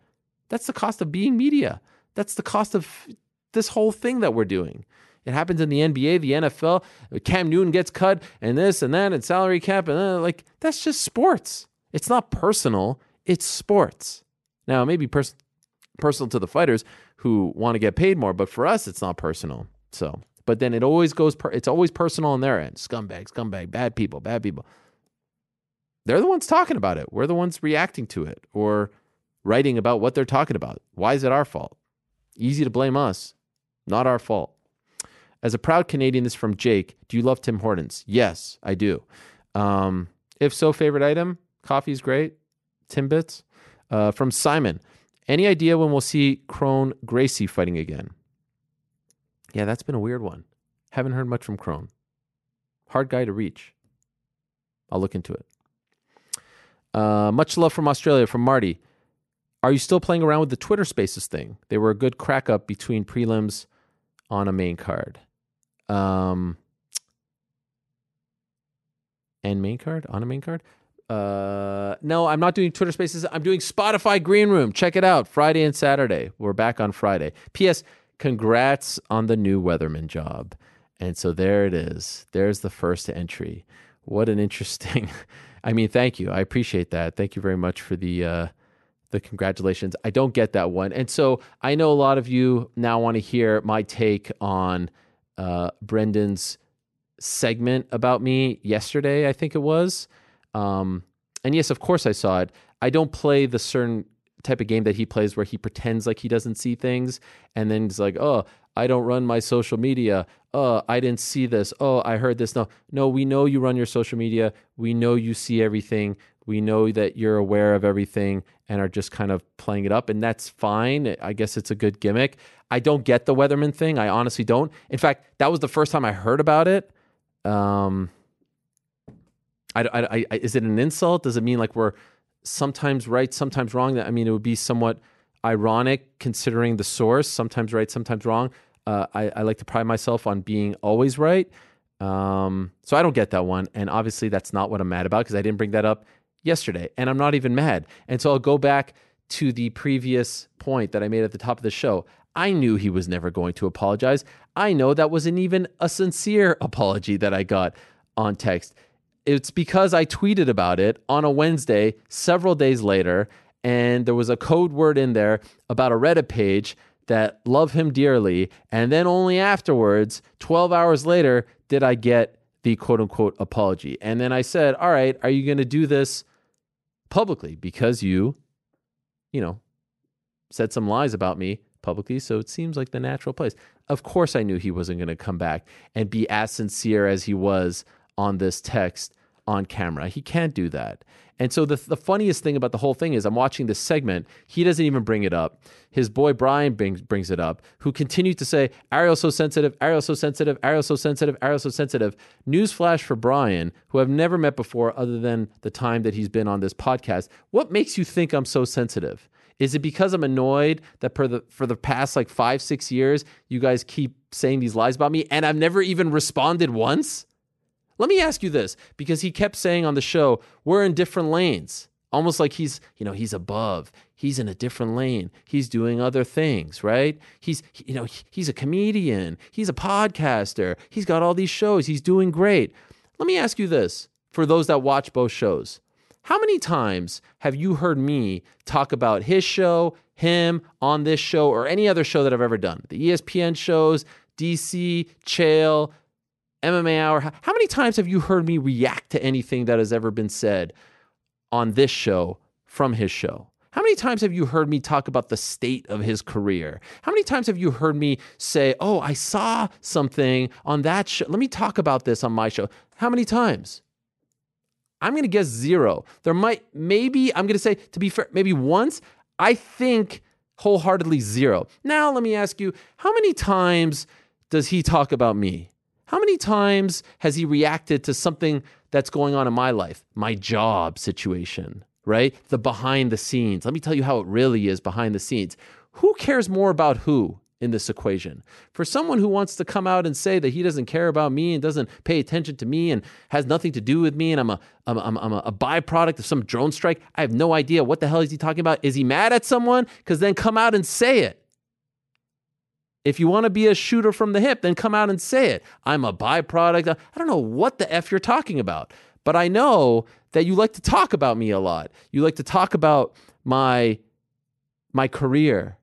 That's the cost of being media. That's the cost of this whole thing that we're doing. It happens in the NBA, the NFL. Cam Newton gets cut, and this and that, and salary cap, and uh, like that's just sports. It's not personal. It's sports. Now, maybe may be pers- personal to the fighters who want to get paid more, but for us, it's not personal. So But then it always goes. Per, it's always personal on their end. Scumbag, scumbag, bad people, bad people. They're the ones talking about it. We're the ones reacting to it or writing about what they're talking about. Why is it our fault? Easy to blame us. Not our fault. As a proud Canadian, this is from Jake. Do you love Tim Hortons? Yes, I do. Um, if so, favorite item? Coffee's great. Timbits. Uh, from Simon. Any idea when we'll see Kron Gracie fighting again? Yeah, that's been a weird one. Haven't heard much from Kron. Hard guy to reach. I'll look into it. Uh, much love from Australia from Marty. Are you still playing around with the Twitter Spaces thing? They were a good crack up between prelims on a main card. Um, and main card on a main card. Uh, no, I'm not doing Twitter Spaces. I'm doing Spotify Green Room. Check it out. Friday and Saturday. We're back on Friday. P.S. Congrats on the new Weatherman job. And so there it is. There's the first entry. What an interesting. [laughs] I mean, thank you. I appreciate that. Thank you very much for the uh, the congratulations. I don't get that one, and so I know a lot of you now want to hear my take on uh, Brendan's segment about me yesterday. I think it was. Um, and yes, of course I saw it. I don't play the certain type of game that he plays where he pretends like he doesn't see things and then he's like, "Oh, I don't run my social media. Oh, I didn't see this. Oh, I heard this." No. No, we know you run your social media. We know you see everything. We know that you're aware of everything and are just kind of playing it up and that's fine. I guess it's a good gimmick. I don't get the Weatherman thing. I honestly don't. In fact, that was the first time I heard about it. Um I, I, I, is it an insult? Does it mean like we're sometimes right, sometimes wrong? I mean, it would be somewhat ironic considering the source. Sometimes right, sometimes wrong. Uh, I, I like to pride myself on being always right. Um, so I don't get that one, and obviously that's not what I'm mad about because I didn't bring that up yesterday, and I'm not even mad. And so I'll go back to the previous point that I made at the top of the show. I knew he was never going to apologize. I know that wasn't even a sincere [laughs] apology that I got on text it's because I tweeted about it on a Wednesday several days later, and there was a code word in there about a Reddit page that love him dearly, and then only afterwards, 12 hours later, did I get the quote unquote apology. And then I said, "All right, are you going to do this publicly because you you know, said some lies about me publicly, so it seems like the natural place." Of course I knew he wasn't going to come back and be as sincere as he was on this text on camera. He can't do that. And so the, the funniest thing about the whole thing is I'm watching this segment. He doesn't even bring it up. His boy Bryan brings, brings it up, who continues to say, Ariel's so sensitive, Ariel's so sensitive, Ariel's so sensitive, Ariel's so sensitive. Newsflash for Bryan, who I've never met before other than the time that he's been on this podcast. What makes you think I'm so sensitive? Is it because I'm annoyed that for the for the past like five, six years, you guys keep saying these lies about me and I've never even responded once? Let me ask you this because he kept saying on the show, we're in different lanes. Almost like he's, you know, he's above. He's in a different lane. He's doing other things, right? He's, you know, he's a comedian. He's a podcaster. He's got all these shows. He's doing great. Let me ask you this for those that watch both shows. How many times have you heard me talk about his show, him on this show, or any other show that I've ever done? The ESPN shows, DC, Chael, MMA Hour. How many times have you heard me react to anything that has ever been said on this show from his show? How many times have you heard me talk about the state of his career? How many times have you heard me say, Oh, I saw something on that show? Let me talk about this on my show. How many times? I'm going to guess zero. There might, maybe, I'm going to say, to be fair, maybe once. I think wholeheartedly zero. Now, let me ask you, how many times does he talk about me? How many times has he reacted to something that's going on in my life? My job situation, right? The behind the scenes. Let me tell you how it really is behind the scenes. Who cares more about who in this equation? For someone who wants to come out and say that he doesn't care about me and doesn't pay attention to me and has nothing to do with me and I'm a, I'm, I'm, I'm a byproduct of some drone strike, I have no idea. What the hell is he talking about? Is he mad at someone? Because then come out and say it. If you want to be a shooter from the hip, then come out and say it. I'm a byproduct. I don't know what the F you're talking about, but I know that you like to talk about me a lot. You like to talk about my my career,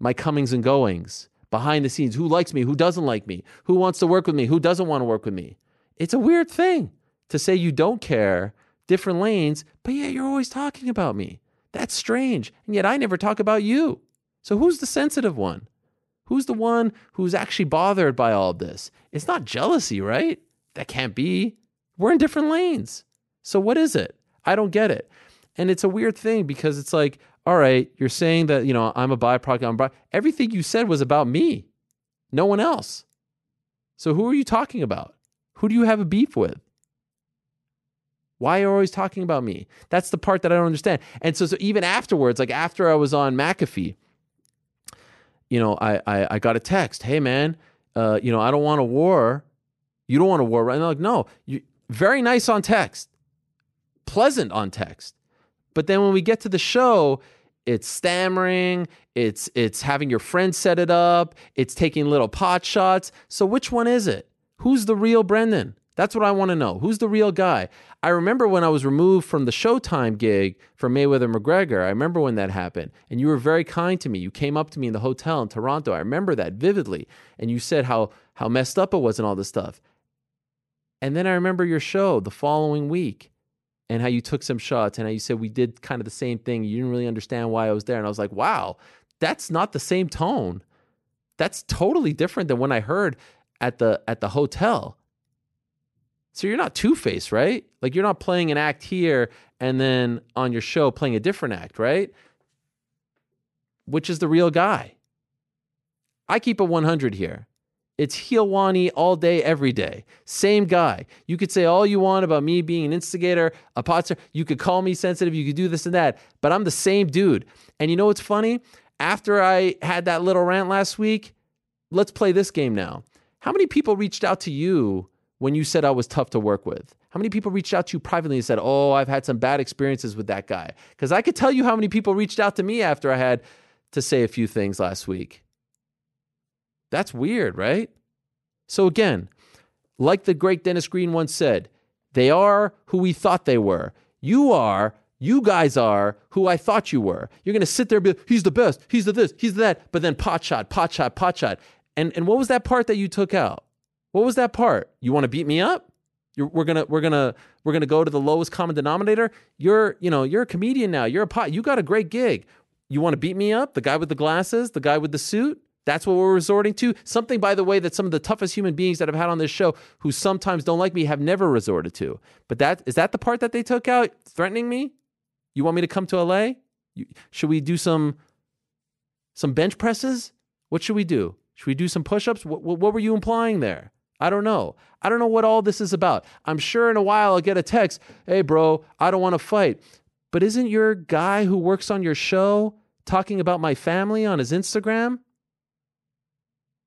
my comings and goings, behind the scenes. Who likes me? Who doesn't like me? Who wants to work with me? Who doesn't want to work with me? It's a weird thing to say you don't care, different lanes, but yeah, you're always talking about me. That's strange. And yet I never talk about you. So who's the sensitive one? Who's the one who's actually bothered by all this? It's not jealousy, right? That can't be. We're in different lanes. So what is it? I don't get it. And it's a weird thing because it's like, all right, you're saying that, you know, I'm a byproduct. I'm Everything you said was about me, no one else. So who are you talking about? Who do you have a beef with? Why are you always talking about me? That's the part that I don't understand. And so, so even afterwards, like after I was on McAfee, you know, I, I, I got a text, hey man, uh, you know, I don't want a war. You don't want a war, right? And I'm like, no, you very nice on text, pleasant on text. But then when we get to the show, it's stammering, it's it's having your friend set it up, it's taking little pot shots. So which one is it? Who's the real Brendan? That's what I want to know. Who's the real guy? I remember when I was removed from the Showtime gig for Mayweather McGregor. I remember when that happened. And you were very kind to me. You came up to me in the hotel in Toronto. I remember that vividly. And you said how how messed up it was and all this stuff. And then I remember your show the following week and how you took some shots and how you said we did kind of the same thing. You didn't really understand why I was there. And I was like, wow, that's not the same tone. That's totally different than when I heard at the at the hotel. So you're not two faced, right? Like you're not playing an act here and then on your show playing a different act, right? Which is the real guy. I keep a 100 here. It's Helwani all day, every day. Same guy. You could say all you want about me being an instigator, a potster. You could call me sensitive. You could do this and that. But I'm the same dude. And you know what's funny? After I had that little rant last week, let's play this game now. How many people reached out to you when you said I was tough to work with? How many people reached out to you privately and said, Oh, I've had some bad experiences with that guy? Because I could tell you how many people reached out to me after I had to say a few things last week. That's weird, right? So, again, like the great Dennis Green once said, they are who we thought they were. You are, you guys are who I thought you were. You're going to sit there and be he's the best, he's the this, he's the that, but then pot shot, pot shot, pot shot. And, and what was that part that you took out? What was that part? You want to beat me up? You're, we're gonna we're gonna we're gonna go to the lowest common denominator. You're you know you're a comedian now. You're a pot. You got a great gig. You want to beat me up? The guy with the glasses, the guy with the suit. That's what we're resorting to. Something, by the way, that some of the toughest human beings that I've had on this show, who sometimes don't like me, have never resorted to. But that is that the part that they took out, threatening me. You want me to come to LA? You, should we do some some bench presses? What should we do? Should we do some push-ups? What, what, what were you implying there? I don't know. I don't know what all this is about. I'm sure in a while I'll get a text, "Hey, bro, I don't want to fight." But isn't your guy who works on your show talking about my family on his Instagram?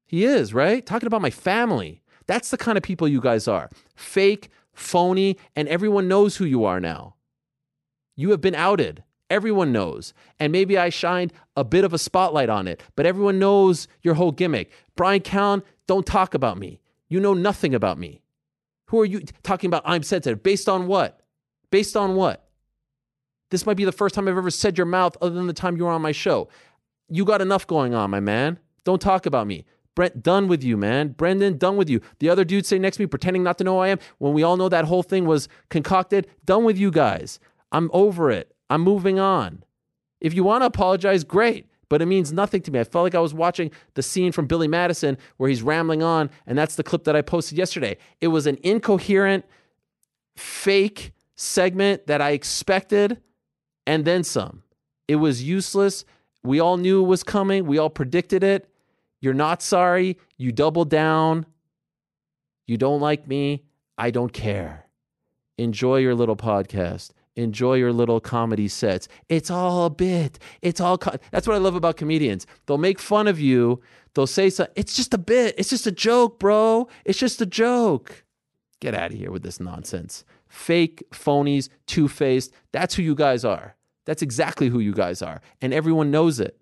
He is, right? Talking about my family. That's the kind of people you guys are fake, phony, and everyone knows who you are now. You have been outed. Everyone knows. And maybe I shined a bit of a spotlight on it, but everyone knows your whole gimmick. Bryan Callen, don't talk about me. You know nothing about me. Who are you talking about? I'm sensitive. Based on what? Based on what? This might be the first time I've ever said your mouth other than the time you were on my show. You got enough going on, my man. Don't talk about me. Brent, done with you, man. Brendan, done with you. The other dude sitting next to me, pretending not to know who I am, when we all know that whole thing was concocted, done with you guys. I'm over it. I'm moving on. If you want to apologize, great, but it means nothing to me. I felt like I was watching the scene from Billy Madison where he's rambling on, and that's the clip that I posted yesterday. It was an incoherent, fake segment that I expected, and then some. It was useless. We all knew it was coming, we all predicted it. You're not sorry. You double down. You don't like me. I don't care. Enjoy your little podcast. Enjoy your little comedy sets. It's all a bit. It's all. Co- That's what I love about comedians. They'll make fun of you. They'll say so. It's just a bit. It's just a joke, bro. It's just a joke. Get out of here with this nonsense. Fake, phonies, two faced. That's who you guys are. That's exactly who you guys are. And everyone knows it.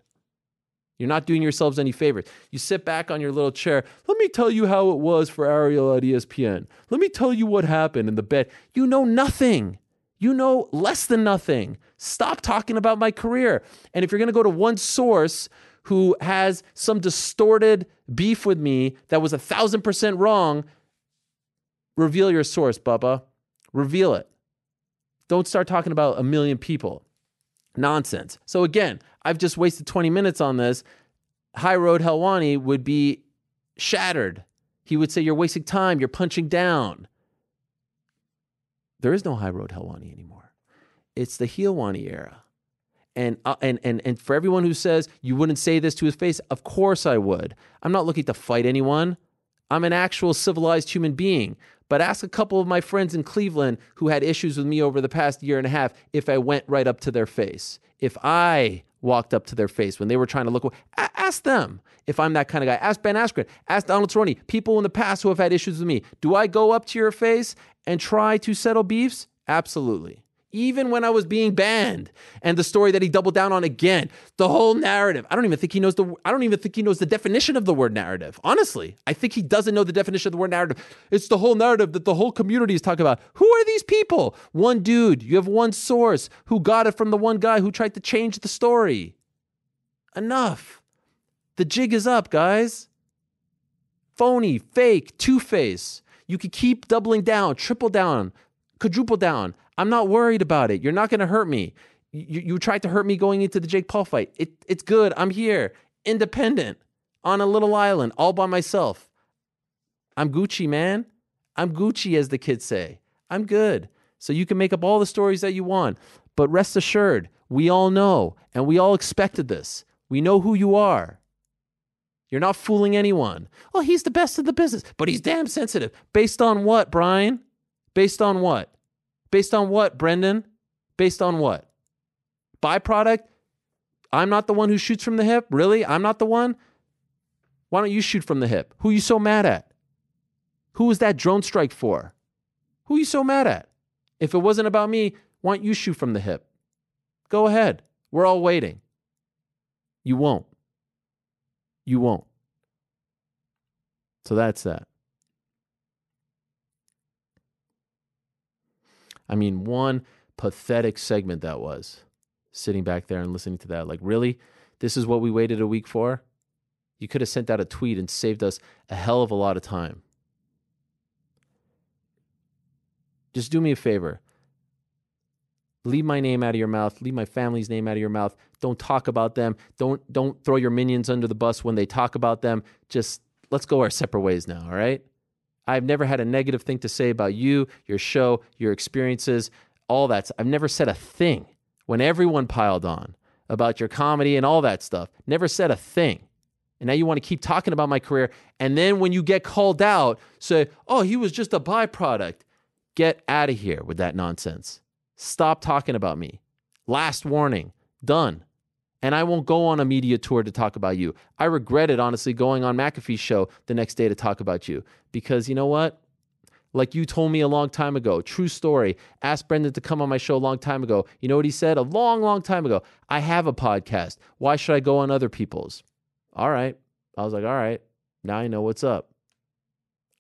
You're not doing yourselves any favors. You sit back on your little chair. Let me tell you how it was for Ariel at ESPN. Let me tell you what happened in the bed. You know nothing. You know less than nothing. Stop talking about my career. And if you're going to go to one source who has some distorted beef with me that was a thousand percent wrong, reveal your source, Bubba. Reveal it. Don't start talking about a million people. Nonsense. So again, I've just wasted 20 minutes on this. High Road Helwani would be shattered. He would say, You're wasting time, you're punching down. There is no High Road Helwani anymore. It's the Helwani era. And, uh, and, and, and for everyone who says you wouldn't say this to his face, of course I would. I'm not looking to fight anyone. I'm an actual civilized human being. But ask a couple of my friends in Cleveland who had issues with me over the past year and a half if I went right up to their face. If I walked up to their face when they were trying to look, ask them if I'm that kind of guy. Ask Ben Askren, ask Donald Cerrone, people in the past who have had issues with me. Do I go up to your face and try to settle beefs? Absolutely even when I was being banned. And the story that he doubled down on again, the whole narrative. I don't even think he knows the I don't even think he knows the definition of the word narrative. Honestly, I think he doesn't know the definition of the word narrative. It's the whole narrative that the whole community is talking about. Who are these people? One dude, you have one source who got it from the one guy who tried to change the story. Enough. The jig is up, guys. Phony, fake, two face. You could keep doubling down, triple down, quadruple down. I'm not worried about it. You're not going to hurt me. You, you tried to hurt me going into the Jake Paul fight. It, it's good. I'm here, independent, on a little island, all by myself. I'm Gucci, man. I'm Gucci, as the kids say. I'm good. So you can make up all the stories that you want. But rest assured, we all know, and we all expected this. We know who you are. You're not fooling anyone. Oh, he's the best in the business, but he's damn sensitive. Based on what, Bryan? Based on what? Based on what, Brendan? Based on what? Byproduct? I'm not the one who shoots from the hip? Really? I'm not the one? Why don't you shoot from the hip? Who are you so mad at? Who was that drone strike for? Who are you so mad at? If it wasn't about me, why don't you shoot from the hip? Go ahead. We're all waiting. You won't. You won't. So that's that. I mean, one pathetic segment that was sitting back there and listening to that. Like, really? This is what we waited a week for? You could have sent out a tweet and saved us a hell of a lot of time. Just do me a favor. Leave my name out of your mouth. Leave my family's name out of your mouth. Don't talk about them. Don't don't throw your minions under the bus when they talk about them. Just let's go our separate ways now, all right? I've never had a negative thing to say about you, your show, your experiences, all that. I've never said a thing when everyone piled on about your comedy and all that stuff. Never said a thing. And now you want to keep talking about my career. And then when you get called out, say, oh, he was just a byproduct. Get out of here with that nonsense. Stop talking about me. Last warning. Done and I won't go on a media tour to talk about you. I regretted, honestly, going on McAfee's show the next day to talk about you because you know what? Like you told me a long time ago, true story. Asked Brendan to come on my show a long time ago. You know what he said? A long, long time ago. I have a podcast. Why should I go on other people's? All right. I was like, all right, now I know what's up.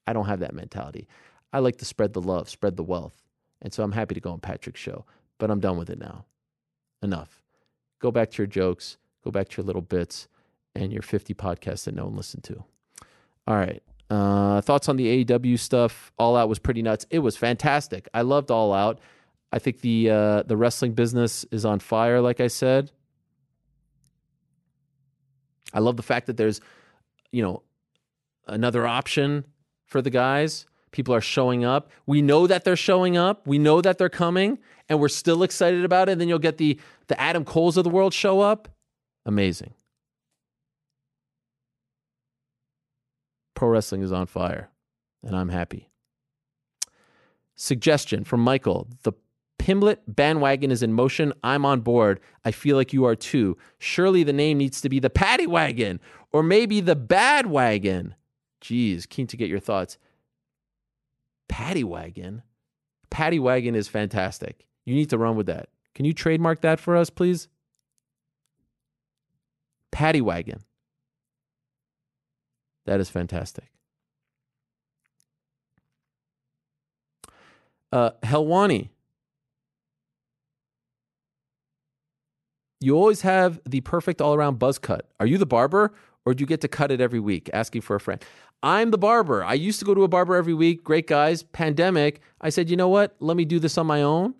I don't have that mentality. I like to spread the love, spread the wealth. And so I'm happy to go on Patrick's show, but I'm done with it now. Enough. Go back to your jokes, go back to your little bits and your 50 podcasts that no one listened to. All right. Uh, thoughts on the AEW stuff? All Out was pretty nuts. It was fantastic. I loved All Out. I think the uh, the wrestling business is on fire. Like I said, I love the fact that there's, you know, another option for the guys. People are showing up. We know that they're showing up. We know that they're coming, and we're still excited about it. And then you'll get the the Adam Coles of the world show up. Amazing. Pro wrestling is on fire, and I'm happy. Suggestion from Michael The Pimblett bandwagon is in motion. I'm on board. I feel like you are too. Surely the name needs to be the Paddy Wagon or maybe the Bad Wagon. Geez, keen to get your thoughts. Paddy Wagon? Paddy Wagon is fantastic. You need to run with that. Can you trademark that for us, please? Paddy Wagon. That is fantastic. Uh, Helwani. You always have the perfect all around buzz cut. Are you the barber or do you get to cut it every week? Asking for a friend. I'm the barber. I used to go to a barber every week. Great guys. Pandemic. I said, you know what? Let me do this on my own.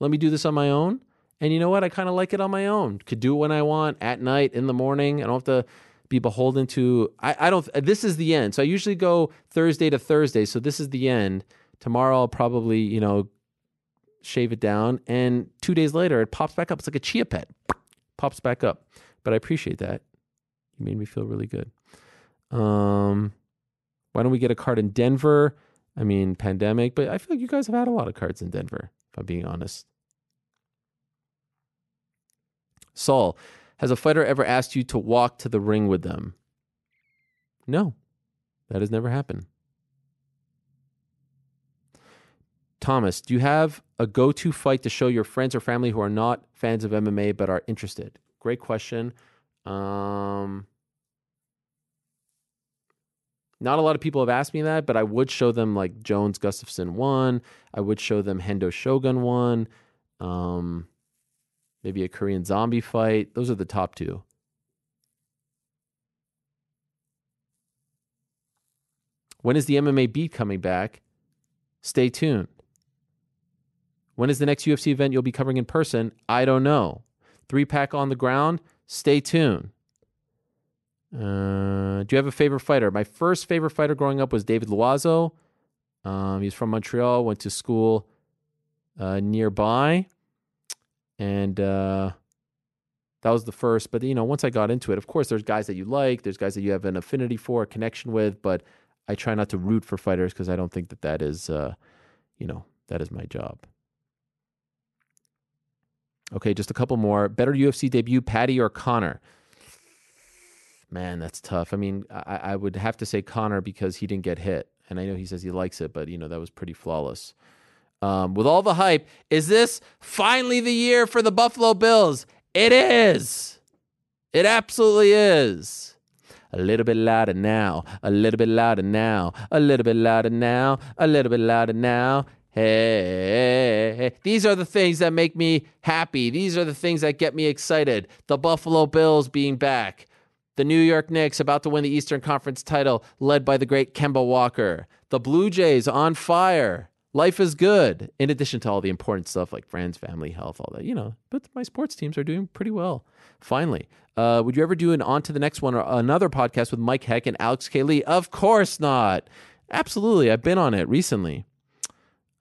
Let me do this on my own. And you know what? I kind of like it on my own. Could do it when I want at night, in the morning. I don't have to be beholden to. I, I don't. This is the end. So I usually go Thursday to Thursday. So this is the end. Tomorrow I'll probably you know shave it down, and two days later it pops back up. It's like a chia pet, pops back up. But I appreciate that. You made me feel really good. Um, why don't we get a card in Denver? I mean, pandemic, but I feel like you guys have had a lot of cards in Denver. If I'm being honest. Saul, has a fighter ever asked you to walk to the ring with them? No, that has never happened. Thomas, do you have a go to fight to show your friends or family who are not fans of MMA but are interested? Great question. Um, not a lot of people have asked me that, but I would show them like Jones Gustafsson one. I would show them Hendo Shogun one. Um, maybe a Korean zombie fight. Those are the top two. When is the MMA beat coming back? Stay tuned. When is the next UFC event you'll be covering in person? I don't know. Three pack on the ground? Stay tuned. Uh, do you have a favorite fighter? My first favorite fighter growing up was David Loiseau. Um, he's from Montreal, went to school uh, nearby and uh, that was the first. But you know, once I got into it, of course, there's guys that you like, there's guys that you have an affinity for, a connection with. But I try not to root for fighters because I don't think that that is, uh, you know, that is my job. Okay, just a couple more. Better UFC debut, Paddy or Conor? Man, that's tough. I mean, I, I would have to say Conor because he didn't get hit, and I know he says he likes it, but you know that was pretty flawless um, with all the hype. Is this finally the year for the Buffalo Bills? It is. It absolutely is. A little bit louder now, a little bit louder now, a little bit louder now, a little bit louder now. Hey, these are the things that make me happy. These are the things that get me excited. The Buffalo Bills being back. The New York Knicks about to win the Eastern Conference title, led by the great Kemba Walker. The Blue Jays on fire. Life is good. In addition to all the important stuff like friends family health all that you know but my sports teams are doing pretty well. Finally uh, would you ever do an on to the next one or another podcast with mike heck and alex k lee of course not. Absolutely. I've been on it recently.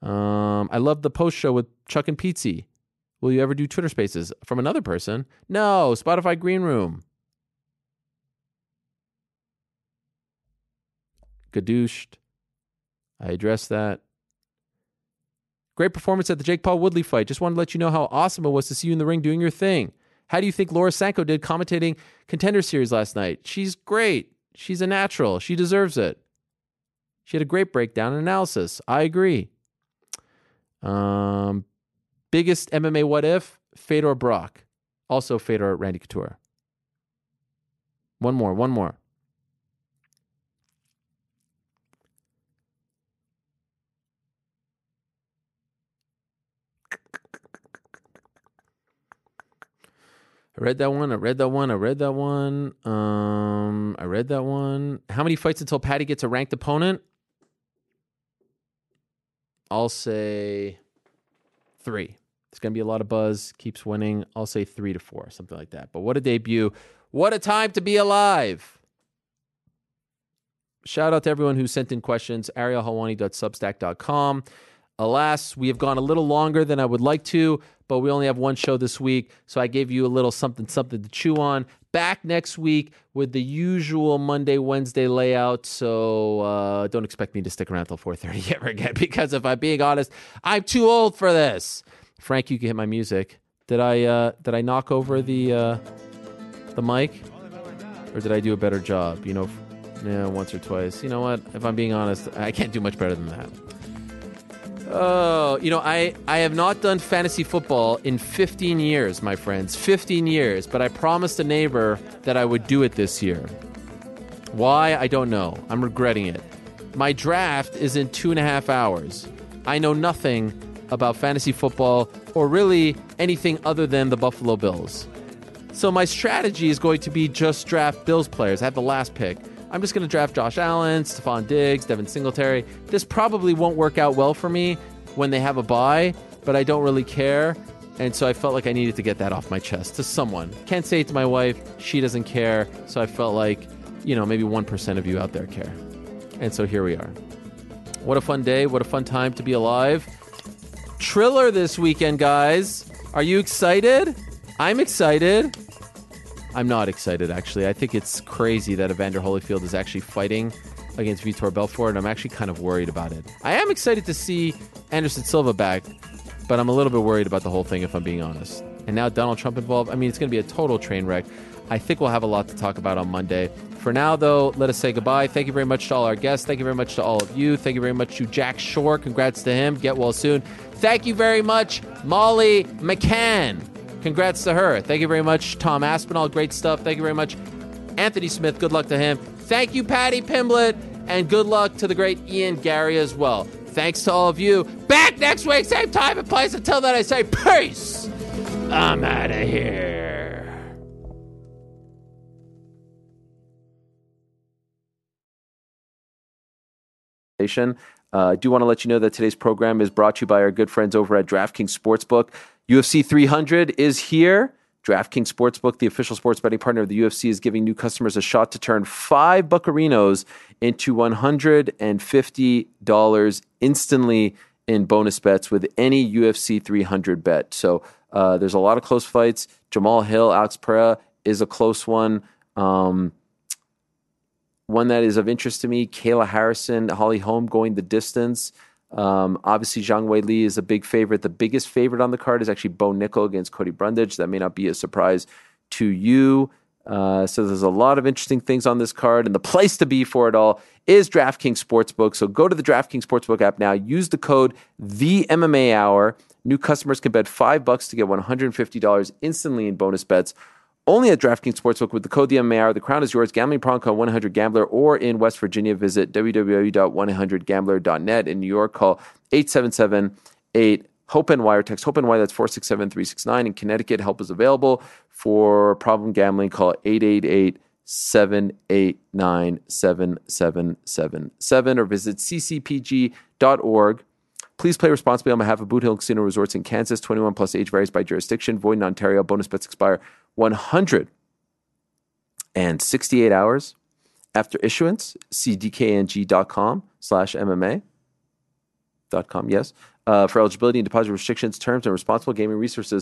Um, i love the post show with chuck and Pizzi. will you ever do twitter spaces from another person? No. Spotify green room gadooshed i addressed that Great performance at the Jake Paul Woodley fight. Just wanted to let you know how awesome it was to see you in the ring doing your thing. How do you think Laura Sanko did commentating Contender Series last night? She's great. She's a natural. She deserves it. She had a great breakdown and analysis. I agree. Um, biggest MMA what if? Fedor Brock. Also Fedor Randy Couture. One more, one more. I read that one. I read that one. I read that one. Um, I read that one. How many fights until Paddy gets a ranked opponent? I'll say three. It's going to be a lot of buzz. Keeps winning. I'll say three to four, something like that. But what a debut. What a time to be alive. Shout out to everyone who sent in questions. ArielHelwani.substack.com. Alas, we have gone a little longer than I would like to, but we only have one show this week, so I gave you a little something something to chew on. Back next week with the usual Monday Wednesday layout, so uh, don't expect me to stick around till 4:30 [laughs] ever again because if I'm being honest, I'm too old for this. Frank, you can hit my music. Did I uh, did I knock over the uh, the mic, or did I do a better job? You know, yeah, once or twice. You know what? If I'm being honest, I can't do much better than that. Oh, you know, I, I have not done fantasy football in 15 years, my friends. 15 years. But I promised a neighbor that I would do it this year. Why? I don't know. I'm regretting it. My draft is in two and a half hours. I know nothing about fantasy football or really anything other than the Buffalo Bills. So my strategy is going to be just draft Bills players. I have the last pick. I'm just going to draft Josh Allen, Stefon Diggs, Devin Singletary. This probably won't work out well for me when they have a bye, but I don't really care. And so I felt like I needed to get that off my chest to someone. Can't say it to my wife. She doesn't care. So I felt like, you know, maybe 1% of you out there care. And so here we are. What a fun day. What a fun time to be alive. Triller this weekend, guys. Are you excited? I'm excited. I'm not excited, actually. I think it's crazy that Evander Holyfield is actually fighting against Vitor Belfort, and I'm actually kind of worried about it. I am excited to see Anderson Silva back, but I'm a little bit worried about the whole thing, if I'm being honest. And now Donald Trump involved. I mean, it's going to be a total train wreck. I think we'll have a lot to talk about on Monday. For now, though, let us say goodbye. Thank you very much to all our guests. Thank you very much to all of you. Thank you very much to Jack Shore. Congrats to him. Get well soon. Thank you very much, Molly McCann. Congrats to her. Thank you very much, Tom Aspinall. Great stuff. Thank you very much, Anthony Smith. Good luck to him. Thank you, Paddy Pimblett. And good luck to the great Ian Garry as well. Thanks to all of you. Back next week, same time and place. Until then, I say peace. I'm out of here. Uh, I do want to let you know that today's program is brought to you by our good friends over at DraftKings Sportsbook. UFC 300 is here. DraftKings Sportsbook, the official sports betting partner of the UFC, is giving new customers a shot to turn five buccarinos into $150 instantly in bonus bets with any UFC 300 bet. So uh, there's a lot of close fights. Jamahal Hill, Alex Pereira is a close one. Um, one that is of interest to me, Kayla Harrison, Holly Holm going the distance. Um, obviously, Zhang Weili is a big favorite. The biggest favorite on the card is actually Bo Nickal against Cody Brundage. That may not be a surprise to you. Uh, so there's a lot of interesting things on this card, and the place to be for it all is DraftKings Sportsbook. So go to the DraftKings Sportsbook app now. Use the code the MMA Hour. New customers can bet five bucks to get $150 instantly in bonus bets. Only at DraftKings Sportsbook with the code Hour. The crown is yours. Gambling problem call 100 Gambler or in West Virginia visit www.100gambler.net. In New York, call 877 8 Hope NY or text Hope NY. That's 467 369. In Connecticut, help is available for problem gambling. Call 888 789 7777 or visit ccpg.org. Please play responsibly on behalf of Boot Hill Casino Resorts in Kansas. 21 plus age varies by jurisdiction. Void in Ontario. Bonus bets expire 168 hours after issuance. See dkng.com slash MMA. Dot com, yes. Uh, for eligibility and deposit restrictions, terms, and responsible gaming resources